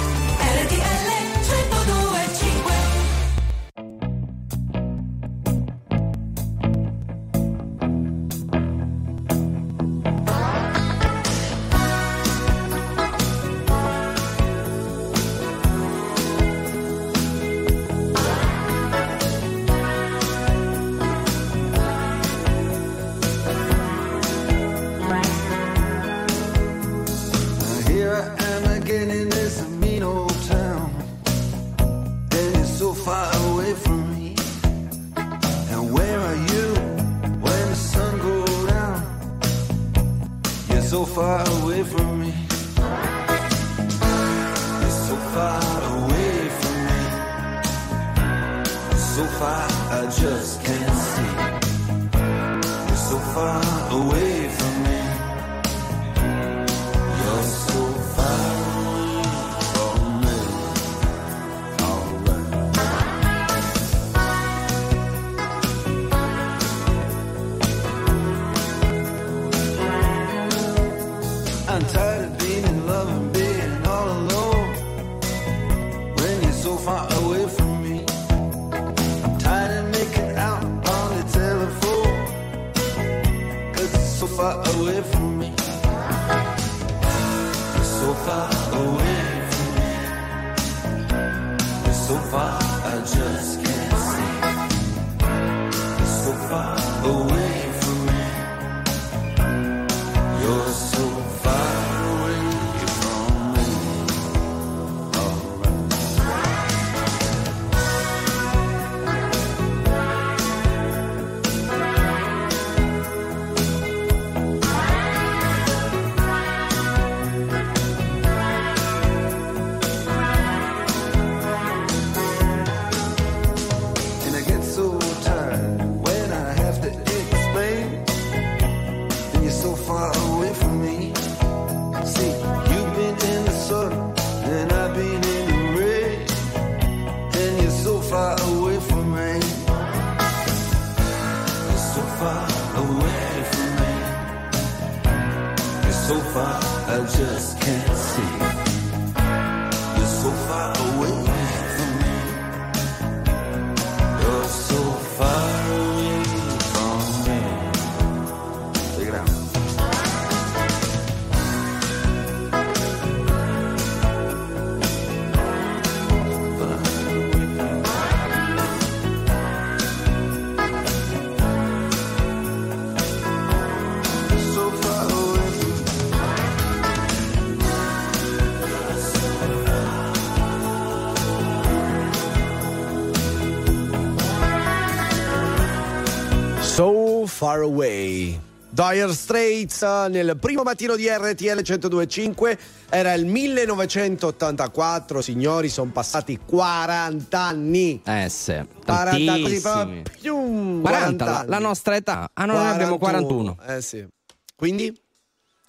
[SPEAKER 33] Far Away.
[SPEAKER 2] Dire Straits eh, nel primo mattino di RTL 1025 era il 1984, signori, sono passati 40 anni.
[SPEAKER 1] Eh sì,
[SPEAKER 2] 40 così proprio, pium,
[SPEAKER 1] 40,
[SPEAKER 2] 40
[SPEAKER 1] la, la nostra età. Ah, no, noi abbiamo 41.
[SPEAKER 2] Eh sì. Quindi?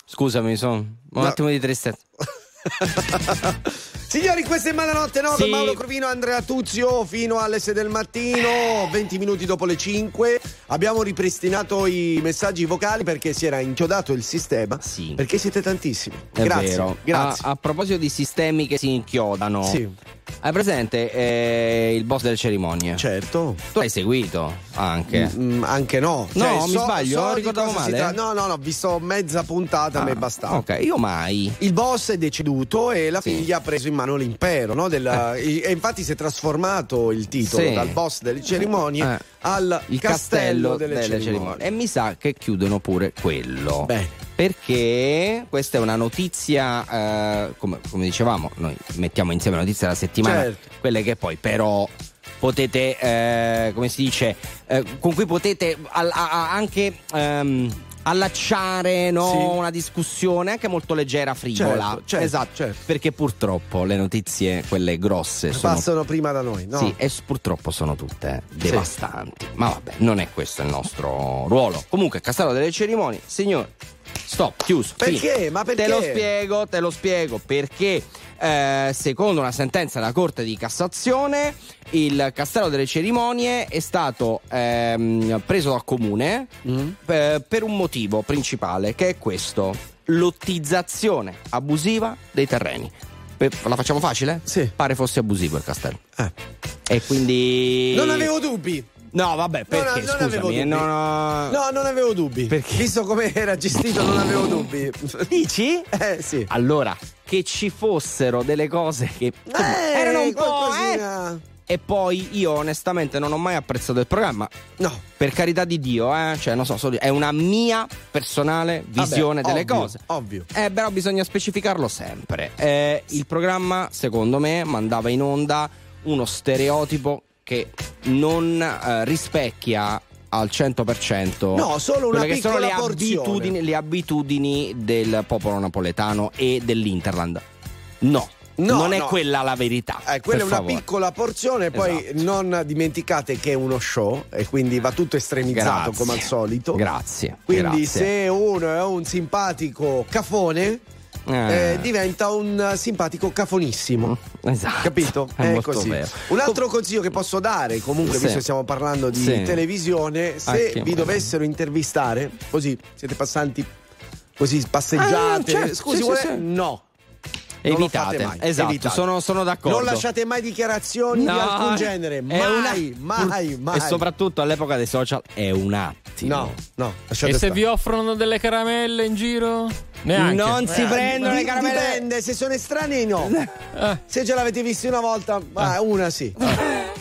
[SPEAKER 1] Scusami, sono un
[SPEAKER 2] No.
[SPEAKER 1] attimo di tristezza.
[SPEAKER 2] Signori, questa è Malanotte no?
[SPEAKER 1] Sì.
[SPEAKER 2] con Mauro Corvino Andrea Tuzio fino alle 6 del mattino, 20 minuti dopo le 5. Abbiamo ripristinato i messaggi vocali perché si era inchiodato il sistema.
[SPEAKER 1] Sì.
[SPEAKER 2] Perché siete tantissimi.
[SPEAKER 1] È
[SPEAKER 2] grazie.
[SPEAKER 1] vero.
[SPEAKER 2] Grazie.
[SPEAKER 1] A, a proposito di sistemi che si inchiodano,
[SPEAKER 2] Sì.
[SPEAKER 1] Hai presente eh, il boss delle cerimonie?
[SPEAKER 2] Certo.
[SPEAKER 1] Tu l'hai seguito anche.
[SPEAKER 2] Mm, anche no.
[SPEAKER 1] No, mi
[SPEAKER 2] so-
[SPEAKER 1] sbaglio?
[SPEAKER 2] so
[SPEAKER 1] Ricordavo male?
[SPEAKER 2] tra- No, no, no, ho visto mezza puntata, a me
[SPEAKER 1] Ah,
[SPEAKER 2] bastava.
[SPEAKER 1] Ok, io mai.
[SPEAKER 2] Il boss è deceduto e la
[SPEAKER 1] Sì.
[SPEAKER 2] figlia ha preso in mano l'impero, no? Della- E infatti si è trasformato il titolo
[SPEAKER 1] Sì.
[SPEAKER 2] dal boss delle cerimonie
[SPEAKER 1] Eh.
[SPEAKER 2] Al
[SPEAKER 1] Il
[SPEAKER 2] castello, delle, cerimonie.
[SPEAKER 1] cerimonie. E mi sa che chiudono pure quello.
[SPEAKER 2] Bene.
[SPEAKER 1] Perché questa è una notizia, eh, come, come dicevamo, noi mettiamo insieme le notizie della settimana,
[SPEAKER 2] Certo.
[SPEAKER 1] quelle che poi però potete, eh, come si dice, eh, con cui potete al- a- a- anche ehm, allacciare no,
[SPEAKER 2] Sì.
[SPEAKER 1] una discussione anche molto leggera, frivola.
[SPEAKER 2] Certo, certo,
[SPEAKER 1] esatto,
[SPEAKER 2] certo.
[SPEAKER 1] perché purtroppo le notizie, quelle grosse, sono
[SPEAKER 2] Passano prima da noi, no?
[SPEAKER 1] sì, e purtroppo sono tutte devastanti. Ma vabbè, non è questo il nostro ruolo. Comunque, Castello delle Cerimonie, signori, stop, chiuso.
[SPEAKER 2] Perché?
[SPEAKER 1] finito.
[SPEAKER 2] Ma perché?
[SPEAKER 1] Te lo spiego, te lo spiego. Perché, eh, secondo una sentenza della Corte di Cassazione, il Castello delle Cerimonie è stato ehm, preso dal comune
[SPEAKER 2] Mm.
[SPEAKER 1] eh, per un motivo principale, che è questo: lottizzazione abusiva dei terreni. Per- la facciamo facile?
[SPEAKER 2] Sì.
[SPEAKER 1] Pare fosse abusivo il castello.
[SPEAKER 2] Eh.
[SPEAKER 1] E quindi.
[SPEAKER 2] Non avevo dubbi.
[SPEAKER 1] No, vabbè,
[SPEAKER 2] No, no,
[SPEAKER 1] perché?
[SPEAKER 2] non
[SPEAKER 1] Scusami,
[SPEAKER 2] dubbi.
[SPEAKER 1] no, no.
[SPEAKER 2] No, non avevo dubbi.
[SPEAKER 1] Perché?
[SPEAKER 2] Visto come era gestito, non avevo dubbi.
[SPEAKER 1] Dici?
[SPEAKER 2] Eh sì.
[SPEAKER 1] Allora, che ci fossero delle cose che
[SPEAKER 2] Eh,
[SPEAKER 1] erano un po'. eh.
[SPEAKER 2] qualcosina.
[SPEAKER 1] E poi io onestamente non ho mai apprezzato il programma.
[SPEAKER 2] No.
[SPEAKER 1] Per carità di Dio, eh. Cioè, non so, solo- è una mia personale visione
[SPEAKER 2] Vabbè,
[SPEAKER 1] delle
[SPEAKER 2] ovvio,
[SPEAKER 1] cose.
[SPEAKER 2] Ovvio.
[SPEAKER 1] Eh, però bisogna specificarlo sempre. Eh, il programma, secondo me, mandava in onda uno stereotipo che non eh, rispecchia al 100%
[SPEAKER 2] No, solo una
[SPEAKER 1] quelle che sono le abitudini, le abitudini del popolo napoletano e dell'Interland. No,
[SPEAKER 2] No,
[SPEAKER 1] non è
[SPEAKER 2] no.
[SPEAKER 1] quella la verità.
[SPEAKER 2] Eh, quella è una
[SPEAKER 1] favore.
[SPEAKER 2] piccola porzione, poi
[SPEAKER 1] Esatto.
[SPEAKER 2] non dimenticate che è uno show e quindi va tutto estremizzato
[SPEAKER 1] Grazie.
[SPEAKER 2] come al solito.
[SPEAKER 1] Grazie.
[SPEAKER 2] Quindi
[SPEAKER 1] grazie.
[SPEAKER 2] se uno è un simpatico cafone,
[SPEAKER 1] Eh.
[SPEAKER 2] eh, diventa un simpatico cafonissimo.
[SPEAKER 1] Esatto.
[SPEAKER 2] Capito?
[SPEAKER 1] È molto
[SPEAKER 2] così.
[SPEAKER 1] vero.
[SPEAKER 2] Un altro consiglio che posso dare, comunque,
[SPEAKER 1] Sì.
[SPEAKER 2] visto che stiamo parlando di
[SPEAKER 1] Sì.
[SPEAKER 2] televisione, se
[SPEAKER 1] Anche
[SPEAKER 2] vi dovessero intervistare, così siete passanti così passeggiate.
[SPEAKER 1] Ah, certo,
[SPEAKER 2] Scusi,
[SPEAKER 1] sì,
[SPEAKER 2] vuole- no. Non
[SPEAKER 1] evitate. Esatto,
[SPEAKER 2] evitate.
[SPEAKER 1] Sono, sono, d'accordo.
[SPEAKER 2] Non lasciate mai dichiarazioni
[SPEAKER 1] no,
[SPEAKER 2] di alcun genere, mai,
[SPEAKER 1] una...
[SPEAKER 2] mai, mai.
[SPEAKER 1] E soprattutto all'epoca dei social è un attimo.
[SPEAKER 2] No, no.
[SPEAKER 3] E
[SPEAKER 2] stare.
[SPEAKER 3] se vi offrono delle caramelle in giro? Neanche.
[SPEAKER 1] Non si
[SPEAKER 2] eh,
[SPEAKER 1] prendono le caramelle.
[SPEAKER 2] Dipende, se sono estranei no. Eh. Se ce l'avete visti una volta, ma eh. una sì.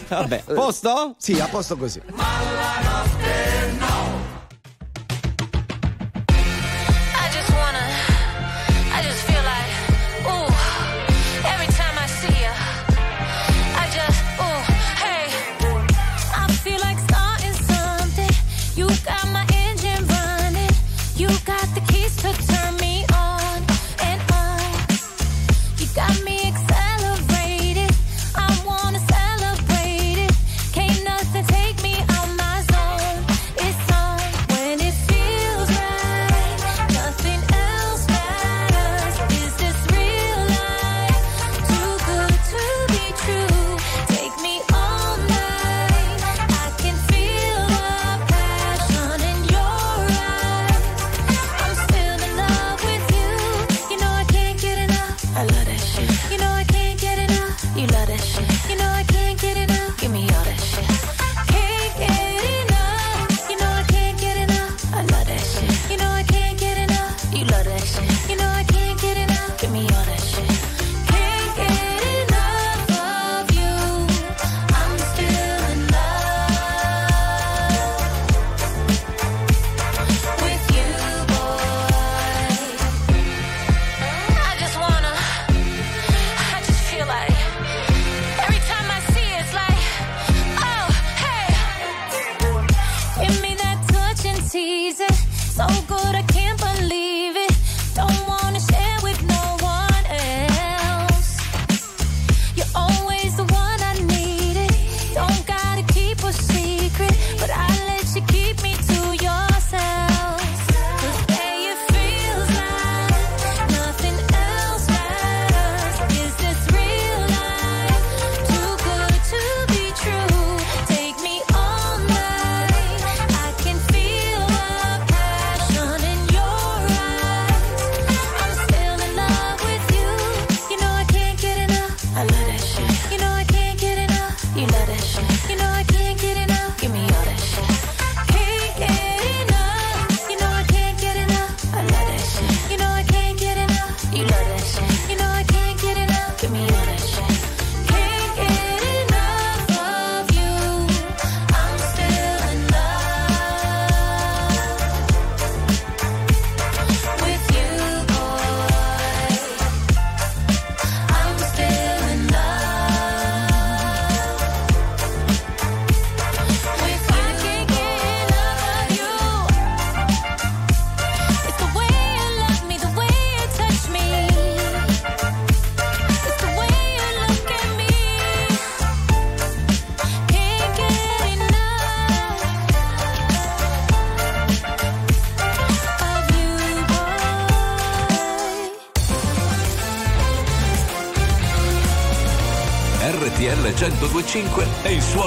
[SPEAKER 1] Vabbè, a posto?
[SPEAKER 2] Sì, a posto così.
[SPEAKER 4] Ma la nostra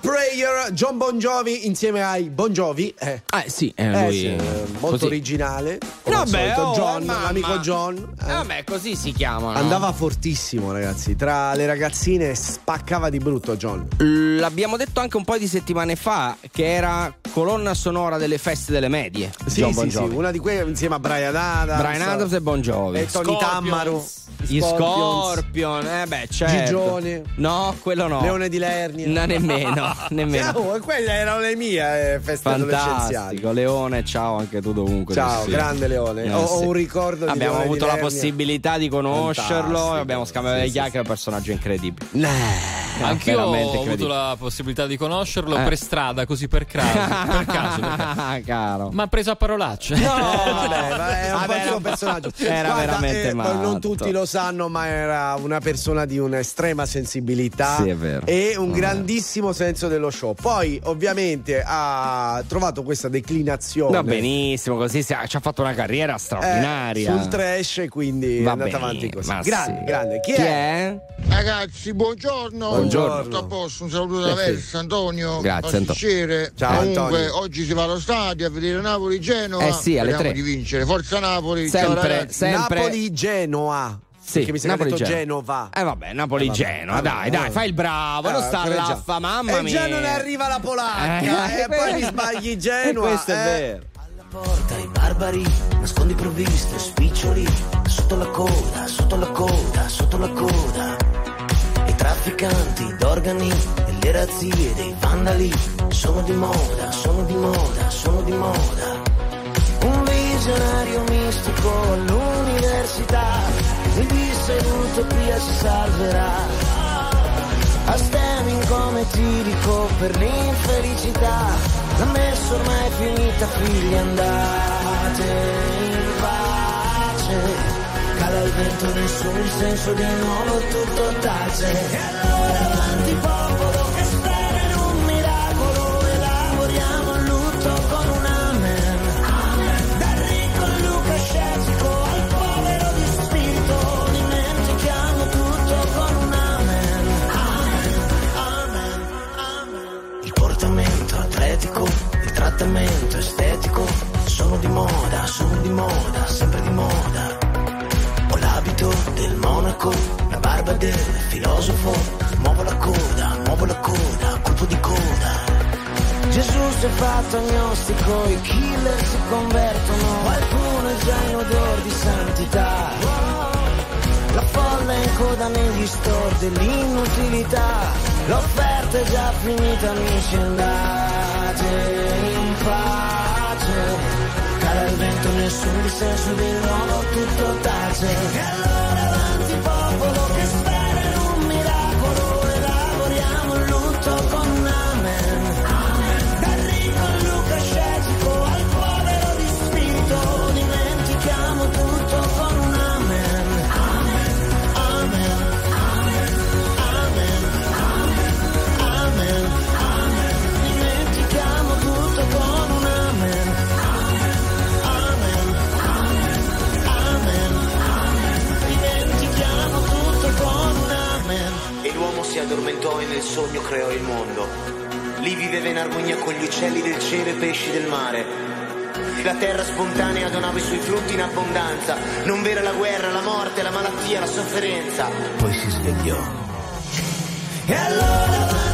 [SPEAKER 2] Prayer, John Bon Jovi insieme ai Bon Jovi. Eh,
[SPEAKER 1] Eh sì, eh,
[SPEAKER 2] Eh,
[SPEAKER 1] lui
[SPEAKER 2] sì, eh, molto
[SPEAKER 1] così.
[SPEAKER 2] originale. Come
[SPEAKER 1] Vabbè,
[SPEAKER 2] solito,
[SPEAKER 1] oh,
[SPEAKER 2] John,
[SPEAKER 1] mamma.
[SPEAKER 2] l'amico John. eh.
[SPEAKER 1] Vabbè, così si chiamano.
[SPEAKER 2] Andava fortissimo, ragazzi. Tra le ragazzine spaccava di brutto John.
[SPEAKER 1] L'abbiamo detto anche un po' di settimane fa che era colonna sonora delle feste delle medie.
[SPEAKER 2] Sì,
[SPEAKER 1] John
[SPEAKER 2] sì,
[SPEAKER 1] Bon
[SPEAKER 2] sì, una di quelle insieme a Brian Adams.
[SPEAKER 1] Brian Adams e Bon Jovi.
[SPEAKER 2] E Tony
[SPEAKER 3] Scorpions.
[SPEAKER 2] Tammaro.
[SPEAKER 1] Gli. Scorpion, eh beh, certo.
[SPEAKER 2] Gigione.
[SPEAKER 1] No, quello no.
[SPEAKER 2] Leone di Lernia.
[SPEAKER 1] No, nemmeno, nemmeno.
[SPEAKER 2] Oh, quelle erano le mie eh, feste adolescenziali.
[SPEAKER 1] Fantastico, Leone, ciao anche tu dovunque.
[SPEAKER 2] Ciao, grande Leone.
[SPEAKER 1] Eh,
[SPEAKER 2] ho, ho
[SPEAKER 1] sì.
[SPEAKER 2] un ricordo di
[SPEAKER 1] Abbiamo
[SPEAKER 2] Leone
[SPEAKER 1] avuto
[SPEAKER 2] di
[SPEAKER 1] la possibilità di conoscerlo,
[SPEAKER 2] Fantastico.
[SPEAKER 1] abbiamo scambiato
[SPEAKER 2] Sì,
[SPEAKER 1] le
[SPEAKER 2] sì,
[SPEAKER 1] chiacchiere, è un personaggio incredibile.
[SPEAKER 2] Eh,
[SPEAKER 3] Anch'io
[SPEAKER 1] veramente
[SPEAKER 3] ho avuto la possibilità di conoscerlo
[SPEAKER 1] Eh.
[SPEAKER 3] per strada, così per caso. per caso, per caso.
[SPEAKER 1] Caro.
[SPEAKER 3] Ma ha preso a parolacce.
[SPEAKER 2] No, vabbè, è un
[SPEAKER 1] Vabbè,
[SPEAKER 2] po' il suo personaggio.
[SPEAKER 1] era veramente
[SPEAKER 2] eh,
[SPEAKER 1] matto.
[SPEAKER 2] Non tutti lo sanno, ma era una persona di un'estrema sensibilità
[SPEAKER 1] Sì, è vero.
[SPEAKER 2] e un grandissimo senso dello show. Poi, ovviamente, ha trovato questa declinazione.
[SPEAKER 1] Va benissimo, così si- ci ha fatto una carriera
[SPEAKER 2] eh,
[SPEAKER 1] straordinaria.
[SPEAKER 2] sul trash, quindi
[SPEAKER 1] Va
[SPEAKER 2] è andata avanti così.
[SPEAKER 1] ma
[SPEAKER 2] Grande,
[SPEAKER 1] sì.
[SPEAKER 2] grande. Chi,
[SPEAKER 1] Chi
[SPEAKER 2] è?
[SPEAKER 1] è?
[SPEAKER 29] Ragazzi, buongiorno.
[SPEAKER 2] Buongiorno.
[SPEAKER 29] Tutto a posto, un saluto da
[SPEAKER 2] Eh.
[SPEAKER 29] Versa, Antonio.
[SPEAKER 1] Grazie, Anto-
[SPEAKER 29] pasticcere.
[SPEAKER 2] Ciao,
[SPEAKER 29] Comunque,
[SPEAKER 2] Antonio.
[SPEAKER 29] oggi si va allo stadio a vedere Napoli-Genova.
[SPEAKER 1] Eh sì, alle
[SPEAKER 29] Speriamo
[SPEAKER 1] tre.
[SPEAKER 29] di vincere. Forza Napoli. Ciao,
[SPEAKER 1] Sempre,
[SPEAKER 29] ragazzi.
[SPEAKER 1] sempre.
[SPEAKER 2] Napoli-Genoa.
[SPEAKER 1] Sì,
[SPEAKER 2] Perché mi sembra
[SPEAKER 1] Napoli
[SPEAKER 2] detto
[SPEAKER 1] Genova.
[SPEAKER 2] Genova.
[SPEAKER 1] Eh vabbè, Napoli
[SPEAKER 2] Eh, vabbè,
[SPEAKER 1] Genoa,
[SPEAKER 2] vabbè,
[SPEAKER 1] dai,
[SPEAKER 2] vabbè.
[SPEAKER 1] dai, fai il bravo, non
[SPEAKER 2] Eh,
[SPEAKER 1] sta
[SPEAKER 2] quello
[SPEAKER 1] là,
[SPEAKER 2] già.
[SPEAKER 1] fa mamma
[SPEAKER 2] E
[SPEAKER 1] mia.
[SPEAKER 2] già non arriva la polacca.
[SPEAKER 1] Eh,
[SPEAKER 2] e poi mi sbagli Genoa.
[SPEAKER 1] E questo è
[SPEAKER 2] eh.
[SPEAKER 1] vero.
[SPEAKER 34] porta i barbari, nascondi provviste, spiccioli, sotto la coda, sotto la coda, sotto la coda. I trafficanti d'organi e le razzie dei vandali sono di moda, sono di moda, sono di moda. Un visionario mistico all'università disse l'utopia si salverà. A stemming come tirico per l'infelicità. L'ha messo ormai finita figli andate in pace. Cala il vento nessuno il senso di nuovo tutto tace. E allora avanti popolo trattamento estetico sono di moda, sono di moda, sempre di moda. Ho l'abito del monaco, la barba del filosofo, muovo la coda, muovo la coda, colpo di coda. Gesù si è fatto agnostico, i killer si convertono, qualcuno è già in odor di santità. La folla è in coda negli store dell'inutilità L'offerta è già finita amici andate in pace. Cala il vento nessun dissenso di nuovo tutto tace
[SPEAKER 35] si addormentò e nel sogno creò il mondo. Lì viveva in armonia con gli uccelli del cielo e pesci del mare. La terra spontanea donava i suoi frutti in abbondanza. Non vera la guerra, la morte, la malattia, la sofferenza.
[SPEAKER 34] Poi si svegliò.
[SPEAKER 35] E allora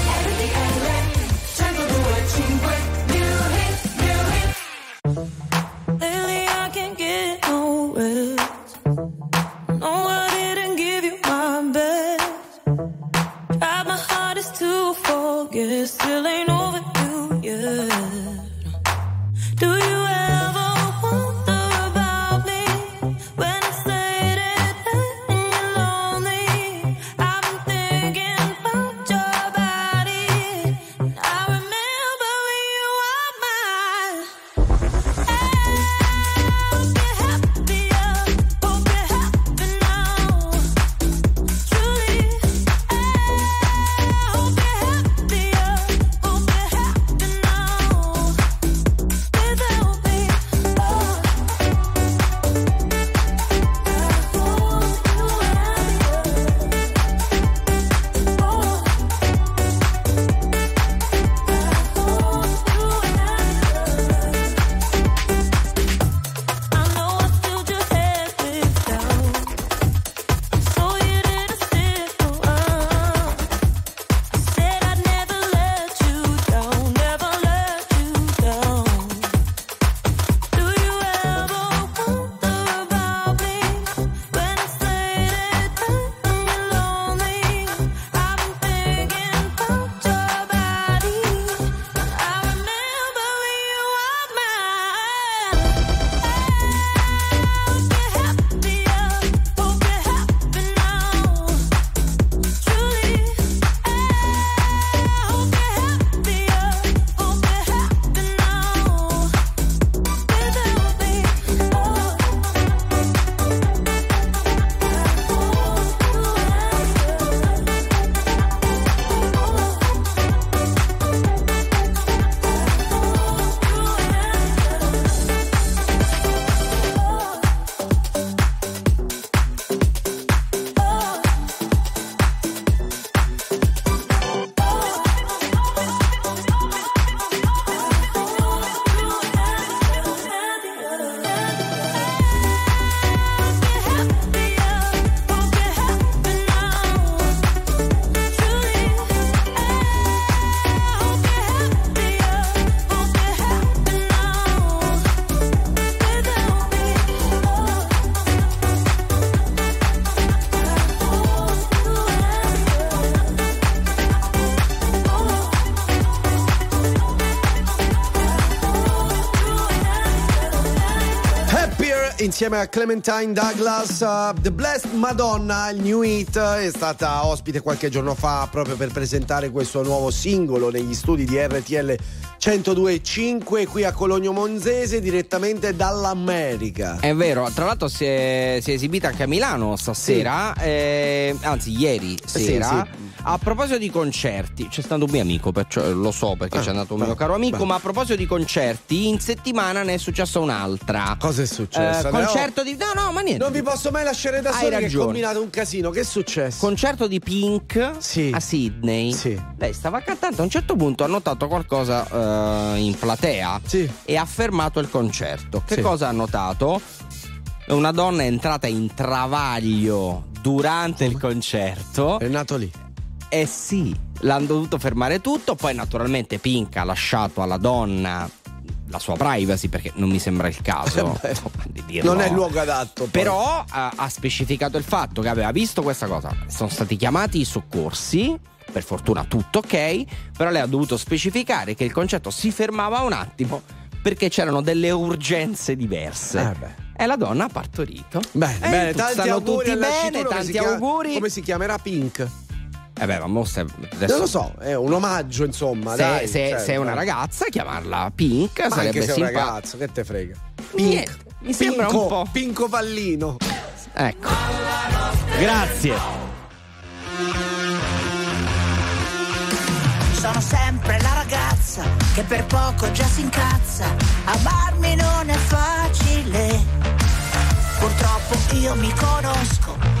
[SPEAKER 2] Insieme a Clementine Douglas, uh, The Blessed Madonna, il new hit, è stata ospite qualche giorno fa proprio per presentare questo nuovo singolo negli studi di RTL 102.5 qui a Cologno Monzese direttamente dall'America.
[SPEAKER 1] È vero, tra l'altro si è, si è esibita anche a Milano stasera, eh, anzi ieri
[SPEAKER 2] sì,
[SPEAKER 1] sera.
[SPEAKER 2] sì.
[SPEAKER 1] A proposito di concerti, c'è stato un mio amico, perciò lo so perché
[SPEAKER 2] Ah,
[SPEAKER 1] c'è andato un mio caro amico,
[SPEAKER 2] va.
[SPEAKER 1] ma a proposito di concerti, in settimana ne è successa un'altra.
[SPEAKER 2] Cosa è successo?
[SPEAKER 1] Eh, concerto di... No, no, ma niente.
[SPEAKER 2] Non vi posso mai lasciare da soli che ho combinato un casino. Che è successo?
[SPEAKER 1] Concerto di Pink a Sydney. Lei stava cantando, a un certo punto ha notato qualcosa eh, in platea e ha fermato il concerto. Che
[SPEAKER 2] Sì.
[SPEAKER 1] cosa ha notato? Una donna è entrata in travaglio durante il concerto.
[SPEAKER 2] È nato lì.
[SPEAKER 1] Eh sì, l'hanno dovuto fermare tutto. Poi, naturalmente, Pink ha lasciato alla donna la sua privacy perché non mi sembra il caso di dirlo.
[SPEAKER 2] Non è il luogo adatto. poi.
[SPEAKER 1] Però ha, ha specificato il fatto che aveva visto questa cosa. Sono stati chiamati i soccorsi. Per fortuna tutto ok. Però lei ha dovuto specificare che il concetto si fermava un attimo perché c'erano delle urgenze diverse.
[SPEAKER 2] Eh.
[SPEAKER 1] E la donna ha partorito.
[SPEAKER 2] Bene,
[SPEAKER 1] Eh,
[SPEAKER 2] bene, tanti
[SPEAKER 1] stanno
[SPEAKER 2] auguri
[SPEAKER 1] tutti bene, tanti
[SPEAKER 2] si chiama-
[SPEAKER 1] auguri.
[SPEAKER 2] Come si chiamerà Pink?
[SPEAKER 1] Eh beh, ma mo se- adesso
[SPEAKER 2] Non lo so, è un omaggio, insomma.
[SPEAKER 1] se,
[SPEAKER 2] dai,
[SPEAKER 1] se-
[SPEAKER 2] cioè,
[SPEAKER 1] se è una ragazza, chiamarla Pink
[SPEAKER 2] Ma
[SPEAKER 1] sarebbe
[SPEAKER 2] anche se è un ragazzo, che te frega?
[SPEAKER 1] Niente, mi sembra
[SPEAKER 2] Pinco,
[SPEAKER 1] un po'.
[SPEAKER 2] Pinco pallino.
[SPEAKER 1] Ecco. Grazie.
[SPEAKER 22] Sono sempre la ragazza che per poco già si incazza. Amarmi non è facile. Purtroppo io mi conosco.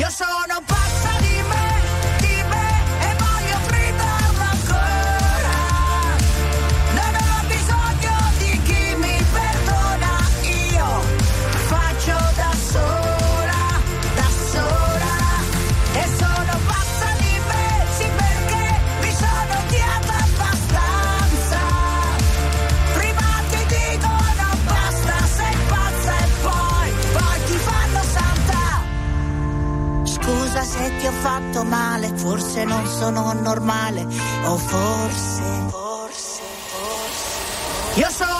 [SPEAKER 22] Yo sono scusa se ti ho fatto male, forse non sono normale, o forse, forse, forse. forse. Io sono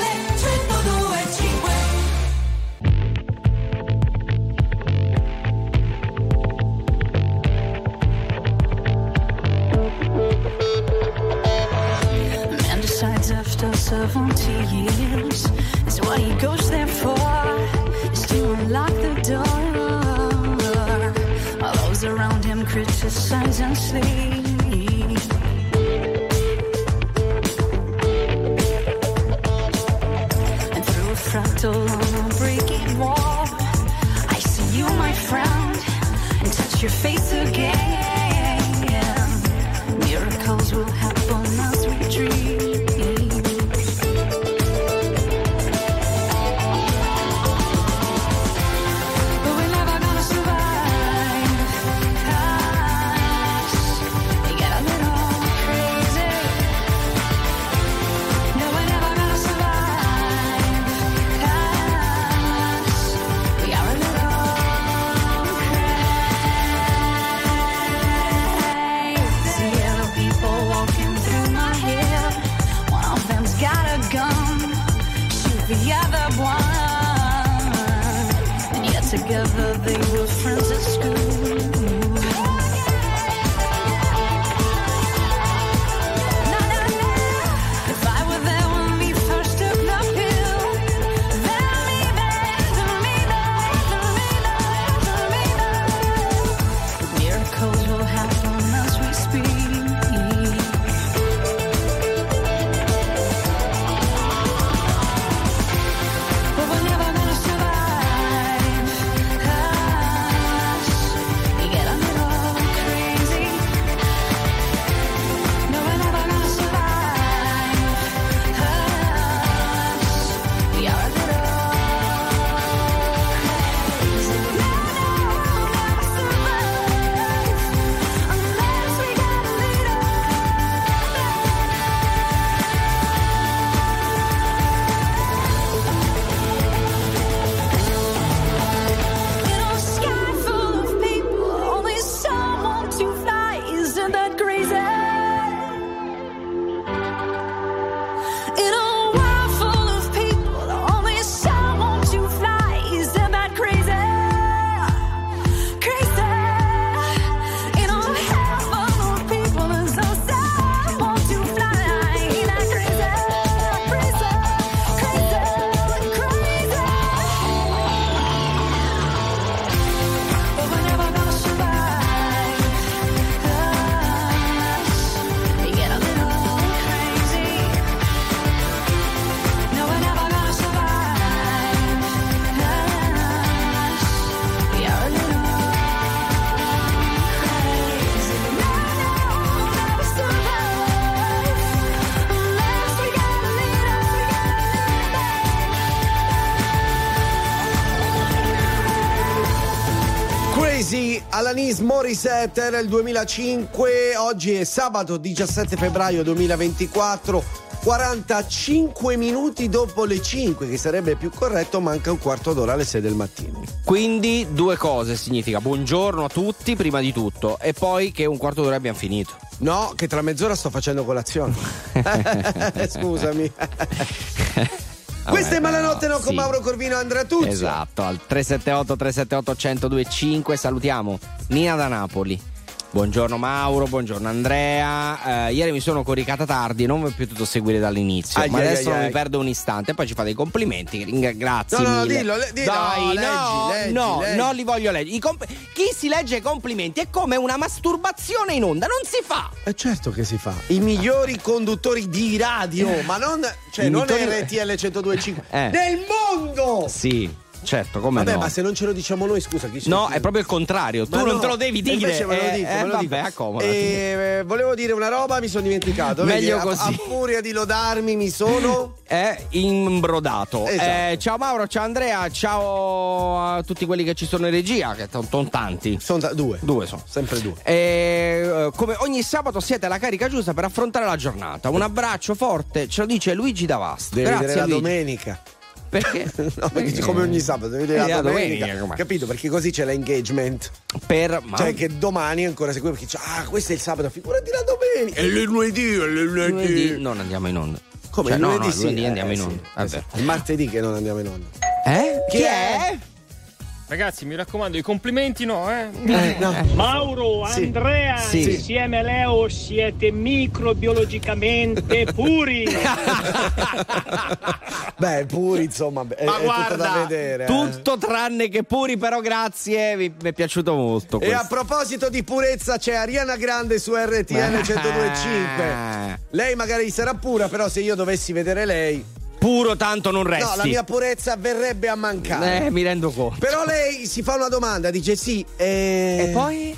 [SPEAKER 2] Morissette era il 2005, oggi è sabato 17 febbraio 2024. 45 minuti dopo le 5, che sarebbe più corretto, manca un quarto d'ora alle 6 del mattino.
[SPEAKER 4] Quindi due cose significa buongiorno a tutti prima di tutto e poi che un quarto d'ora abbiamo finito.
[SPEAKER 2] No, che tra mezz'ora sto facendo colazione. Scusami. Questa è Malanotte no, con
[SPEAKER 4] sì.
[SPEAKER 2] Mauro Corvino Andrea Tuzio.
[SPEAKER 4] Esatto, al 378 378 1025 salutiamo Nina da Napoli. Buongiorno Mauro, buongiorno Andrea. Eh, ieri mi sono coricata tardi e non vi ho potuto seguire dall'inizio,
[SPEAKER 2] Ai,
[SPEAKER 4] ma
[SPEAKER 2] ai,
[SPEAKER 4] adesso
[SPEAKER 2] ai,
[SPEAKER 4] non mi perdo un istante. Poi ci fa dei complimenti. ringra- Grazie.
[SPEAKER 2] No, no, no,
[SPEAKER 4] mille.
[SPEAKER 2] dillo, le- dillo,
[SPEAKER 4] Dai,
[SPEAKER 2] no,
[SPEAKER 4] no,
[SPEAKER 2] leggi, leggi,
[SPEAKER 4] no,
[SPEAKER 2] leggi.
[SPEAKER 4] non li voglio leggere. I comp- chi si legge i complimenti è come una masturbazione in onda, non si fa.
[SPEAKER 2] E certo che si fa. I migliori conduttori di radio, ma non, cioè,
[SPEAKER 4] I
[SPEAKER 2] non
[SPEAKER 4] migliori-
[SPEAKER 2] RTL 1025
[SPEAKER 4] Eh.
[SPEAKER 2] del mondo.
[SPEAKER 4] Sì, certo, come
[SPEAKER 2] Vabbè,
[SPEAKER 4] no.
[SPEAKER 2] ma se non ce lo diciamo noi, scusa, chi ce
[SPEAKER 4] No, è proprio il contrario. Tu
[SPEAKER 2] Ma
[SPEAKER 4] non
[SPEAKER 2] no,
[SPEAKER 4] te lo devi dire.
[SPEAKER 2] Invece me lo
[SPEAKER 4] Eh,
[SPEAKER 2] dico,
[SPEAKER 4] eh,
[SPEAKER 2] me lo
[SPEAKER 4] vabbè,
[SPEAKER 2] dico.
[SPEAKER 4] accomodati.
[SPEAKER 2] Eh, volevo dire una roba, mi sono dimenticato. Vedi,
[SPEAKER 4] Meglio
[SPEAKER 2] a-
[SPEAKER 4] così.
[SPEAKER 2] A, furia di lodarmi, mi sono.
[SPEAKER 4] È imbrodato.
[SPEAKER 2] Esatto.
[SPEAKER 4] Eh, ciao Mauro, ciao Andrea, ciao a tutti quelli che ci sono in regia, che sono tanti.
[SPEAKER 2] Sono due.
[SPEAKER 4] Due sono.
[SPEAKER 2] Sempre due.
[SPEAKER 4] Eh, come ogni sabato siete alla carica giusta per affrontare la giornata. Un abbraccio forte, ce lo dice Luigi Davast.
[SPEAKER 2] Devi
[SPEAKER 4] Grazie
[SPEAKER 2] vedere la
[SPEAKER 4] Luigi.
[SPEAKER 2] domenica.
[SPEAKER 4] Perché?
[SPEAKER 2] No, perché come ogni sabato devi vedere
[SPEAKER 4] Eh,
[SPEAKER 2] la domenica.
[SPEAKER 4] domenica?
[SPEAKER 2] Capito? Perché così c'è l'engagement.
[SPEAKER 4] Per ma-
[SPEAKER 2] Cioè che domani ancora segui perché dice, ah, questo è il sabato, figurati la domenica. E il lunedì, e il lunedì.
[SPEAKER 4] lunedì non andiamo in onda.
[SPEAKER 2] Come
[SPEAKER 4] Cioè,
[SPEAKER 2] il
[SPEAKER 4] no,
[SPEAKER 2] lunedì
[SPEAKER 4] no,
[SPEAKER 2] sì,
[SPEAKER 4] lunedì
[SPEAKER 2] eh,
[SPEAKER 4] andiamo in onda.
[SPEAKER 2] eh,
[SPEAKER 4] Vabbè.
[SPEAKER 2] sì. Il martedì che non andiamo in onda.
[SPEAKER 4] Eh?
[SPEAKER 2] Chi è?
[SPEAKER 3] Ragazzi, mi raccomando, i complimenti no, eh?
[SPEAKER 26] Mauro,
[SPEAKER 2] Sì.
[SPEAKER 26] Andrea,
[SPEAKER 4] Sì.
[SPEAKER 26] insieme a Leo siete microbiologicamente puri.
[SPEAKER 2] Beh, puri, insomma, è,
[SPEAKER 4] Ma
[SPEAKER 2] è tutto
[SPEAKER 4] guarda,
[SPEAKER 2] da vedere. eh.
[SPEAKER 4] tutto tranne che puri, però grazie, mi, mi è piaciuto molto.
[SPEAKER 2] E a
[SPEAKER 4] questo.
[SPEAKER 2] proposito di purezza, c'è Ariana Grande su RTL 1025. Lei magari sarà pura, però se io dovessi vedere lei.
[SPEAKER 4] Puro tanto non resti.
[SPEAKER 2] No, la mia purezza verrebbe a mancare.
[SPEAKER 4] Eh, mi rendo conto.
[SPEAKER 2] Però lei si fa una domanda, dice sì. E,
[SPEAKER 4] E poi?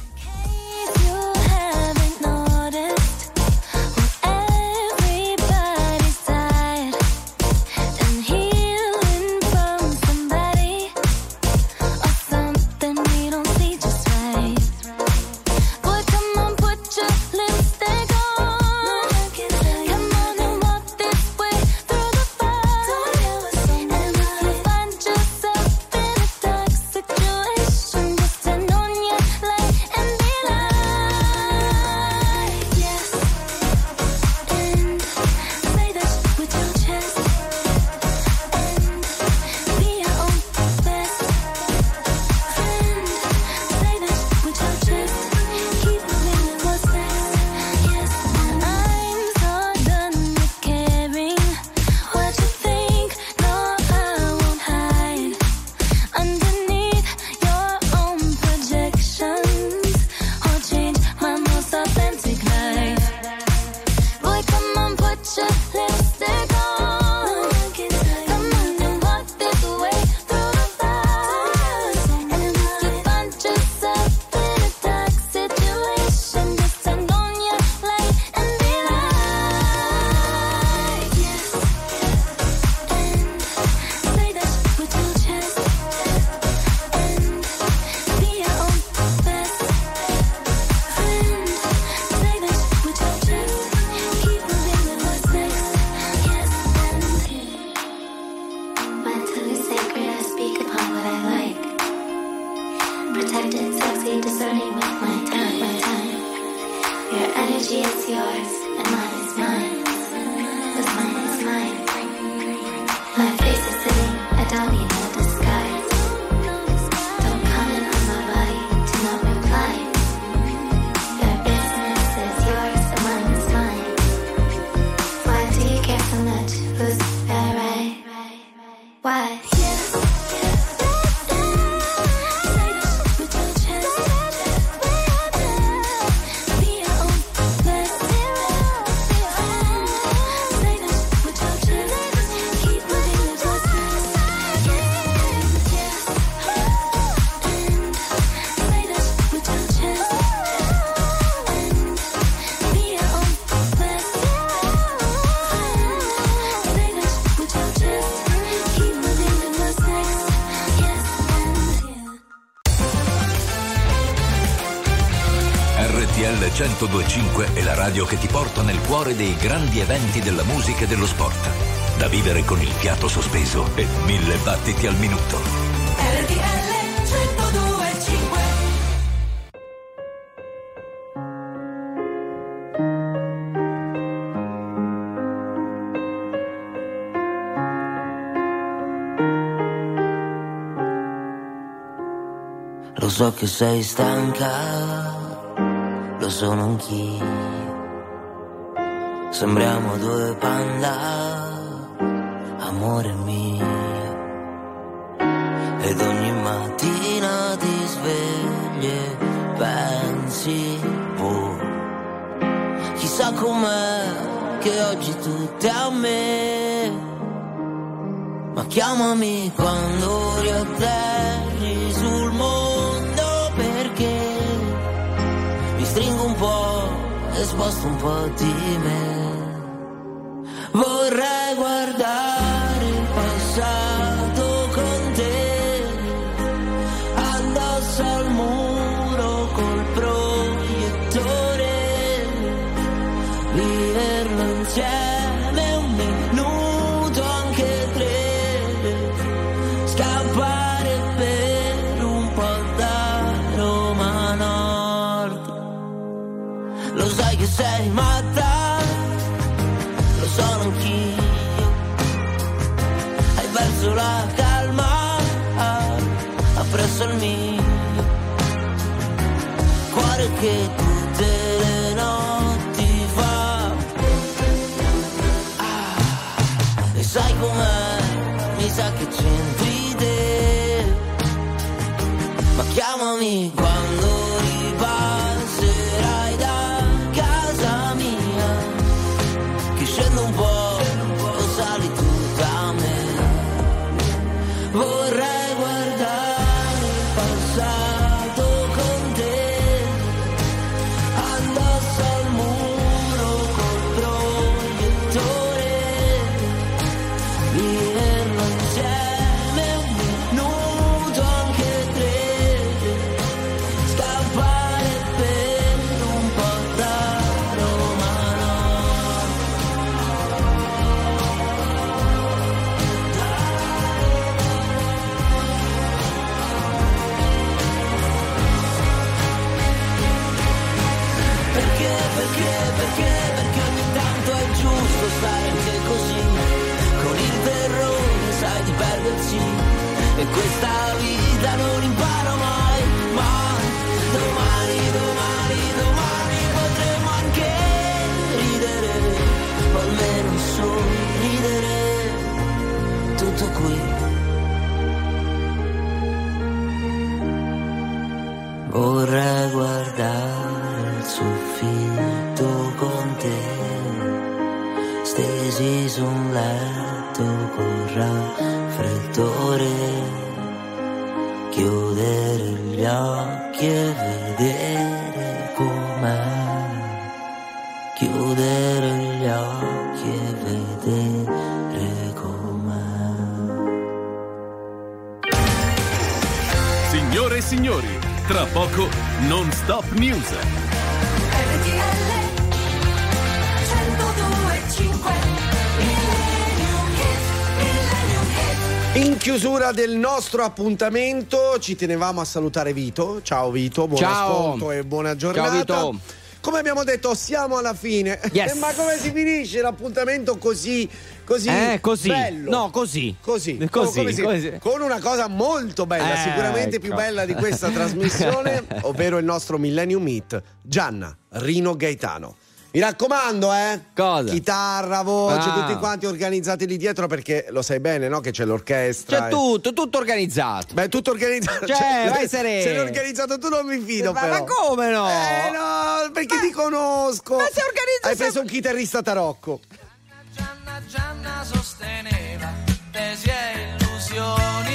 [SPEAKER 5] 1025 è la radio che ti porta nel cuore dei grandi eventi della musica e dello sport. Da vivere con il fiato sospeso e mille battiti al minuto.
[SPEAKER 28] RTL 1025
[SPEAKER 34] Lo so che sei stanca, sono anch'io. Sembriamo due panda, amore mio. Ed ogni mattina ti svegli e pensi, boh, chissà com'è che oggi tutto è a me. Ma chiamami quando sul e sposto un po' di me. Vorrei guardare
[SPEAKER 36] poco non stop news.
[SPEAKER 28] RTL 1025 Millennium Hit, Millennium Hit.
[SPEAKER 2] In chiusura del nostro appuntamento ci tenevamo a salutare Vito. Ciao Vito, buon
[SPEAKER 1] Ciao.
[SPEAKER 2] ascolto e buona giornata.
[SPEAKER 1] Ciao, Vito.
[SPEAKER 2] Come abbiamo detto, siamo alla fine.
[SPEAKER 1] Yes.
[SPEAKER 2] Ma come si finisce l'appuntamento così così
[SPEAKER 1] Eh, così.
[SPEAKER 2] bello?
[SPEAKER 1] No, così.
[SPEAKER 2] Così,
[SPEAKER 1] Così,
[SPEAKER 2] come si-
[SPEAKER 1] così.
[SPEAKER 2] con una cosa molto bella,
[SPEAKER 1] Eh,
[SPEAKER 2] sicuramente
[SPEAKER 1] ecco.
[SPEAKER 2] più bella di questa trasmissione, ovvero il nostro Millennium Meet, Gianna Rino Gaetano. Mi raccomando, eh?
[SPEAKER 1] Cosa?
[SPEAKER 2] Chitarra, voce,
[SPEAKER 1] Ah.
[SPEAKER 2] tutti quanti organizzati lì dietro perché lo sai bene, no? Che c'è l'orchestra.
[SPEAKER 1] C'è
[SPEAKER 2] e-
[SPEAKER 1] tutto, tutto organizzato.
[SPEAKER 2] Beh, tutto organizzato.
[SPEAKER 1] Cioè, vai sereno.
[SPEAKER 2] Se l'hai organizzato tu non mi fido,
[SPEAKER 1] Ma-
[SPEAKER 2] però.
[SPEAKER 1] ma come no?
[SPEAKER 2] Eh, no, perché ti conosco.
[SPEAKER 1] ma se organizza
[SPEAKER 2] Hai preso un chitarrista tarocco.
[SPEAKER 27] Gianna Gianna sosteneva tesi e illusioni.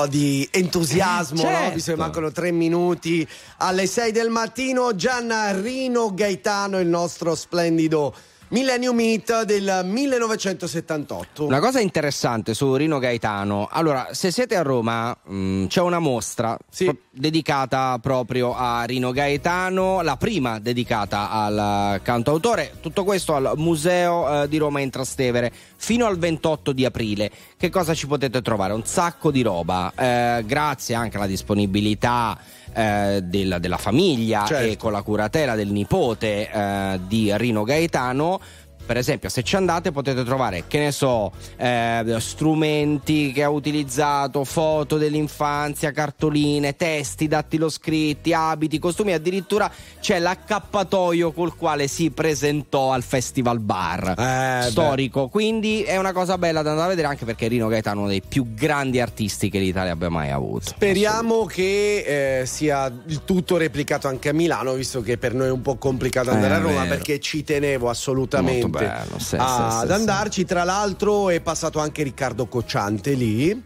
[SPEAKER 2] Po' di entusiasmo, no?
[SPEAKER 1] Certo.
[SPEAKER 2] visto che mancano tre minuti alle 6 del mattino. Gianna Rino Gaetano, il nostro splendido Millennium Meet del 1978.
[SPEAKER 1] Una cosa interessante su Rino Gaetano, allora se siete a Roma mh, c'è una mostra pro- dedicata proprio a Rino Gaetano, la prima dedicata al cantautore, tutto questo al Museo eh, di Roma in Trastevere fino al 28 di aprile. Che cosa ci potete trovare? Un sacco di roba, eh, grazie anche alla disponibilità eh, della, della famiglia
[SPEAKER 2] Certo.
[SPEAKER 1] e con la curatela del nipote eh, di Rino Gaetano. Per esempio, se ci andate potete trovare, che ne so, eh, strumenti che ha utilizzato, foto dell'infanzia, cartoline, testi dattiloscritti, abiti, costumi, addirittura c'è l'accappatoio col quale si presentò al Festival Bar
[SPEAKER 2] Eh,
[SPEAKER 1] storico. Quindi è una cosa bella da andare a vedere anche perché Rino Gaetano è uno dei più grandi artisti che l'Italia abbia mai avuto.
[SPEAKER 2] Speriamo che eh, sia il tutto replicato anche a Milano, visto che per noi è un po' complicato andare
[SPEAKER 1] Eh,
[SPEAKER 2] a Roma,
[SPEAKER 1] vero.
[SPEAKER 2] perché ci tenevo assolutamente
[SPEAKER 1] Molto bello, sì,
[SPEAKER 2] a-
[SPEAKER 1] sì,
[SPEAKER 2] ad andarci. Tra l'altro è passato anche Riccardo Cocciante lì.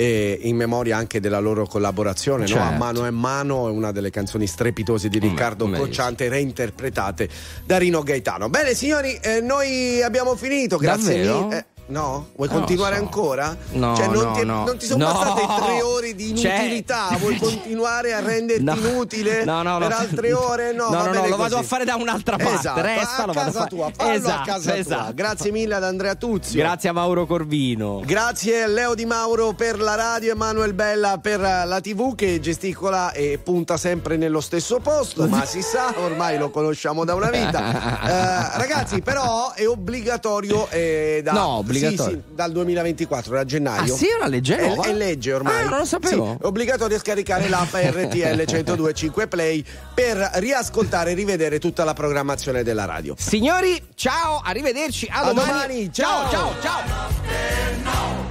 [SPEAKER 2] eh, in memoria anche della loro collaborazione no? a
[SPEAKER 1] Certo.
[SPEAKER 2] mano e mano è una delle canzoni strepitose di Riccardo
[SPEAKER 1] bellissimo.
[SPEAKER 2] Cocciante reinterpretate da Rino Gaetano bene signori eh, noi abbiamo finito grazie mille no? vuoi
[SPEAKER 1] lo
[SPEAKER 2] continuare
[SPEAKER 1] so.
[SPEAKER 2] ancora?
[SPEAKER 1] No,
[SPEAKER 2] cioè non,
[SPEAKER 1] no,
[SPEAKER 2] ti,
[SPEAKER 1] no.
[SPEAKER 2] non ti sono
[SPEAKER 1] No.
[SPEAKER 2] passate tre ore di
[SPEAKER 1] Cioè-
[SPEAKER 2] inutilità vuoi continuare a renderti
[SPEAKER 1] No.
[SPEAKER 2] inutile
[SPEAKER 1] No, no, no.
[SPEAKER 2] per altre ore? No,
[SPEAKER 1] No,
[SPEAKER 2] va
[SPEAKER 1] no, no, lo vado a fare da un'altra parte,
[SPEAKER 2] Esatto,
[SPEAKER 1] resta,
[SPEAKER 2] a
[SPEAKER 1] lo vado a
[SPEAKER 2] casa
[SPEAKER 1] fare.
[SPEAKER 2] tua, fallo a
[SPEAKER 1] Esatto,
[SPEAKER 2] casa
[SPEAKER 1] esatto.
[SPEAKER 2] tua. Grazie mille ad Andrea Tuzio.
[SPEAKER 1] Grazie a Mauro Corvino.
[SPEAKER 2] Grazie a Leo Di Mauro per la radio, Emanuel Bella per la TV che gesticola e punta sempre nello stesso posto, ma si sa, ormai lo conosciamo da una vita. Eh, ragazzi, però è obbligatorio, eh, da,
[SPEAKER 1] No, obbligatorio.
[SPEAKER 2] Sì, sì, dal 2024, da gennaio.
[SPEAKER 1] Ah, sì, è una legge
[SPEAKER 2] È-
[SPEAKER 1] nuova?
[SPEAKER 2] È, legge ormai.
[SPEAKER 1] Ah, non lo sapevo.
[SPEAKER 2] Sì, è obbligatorio scaricare l'app RTL 1025 Play per riascoltare e rivedere tutta la programmazione della radio.
[SPEAKER 1] Signori, ciao, arrivederci, a,
[SPEAKER 2] A domani, ciao.
[SPEAKER 1] ciao, ciao. ciao.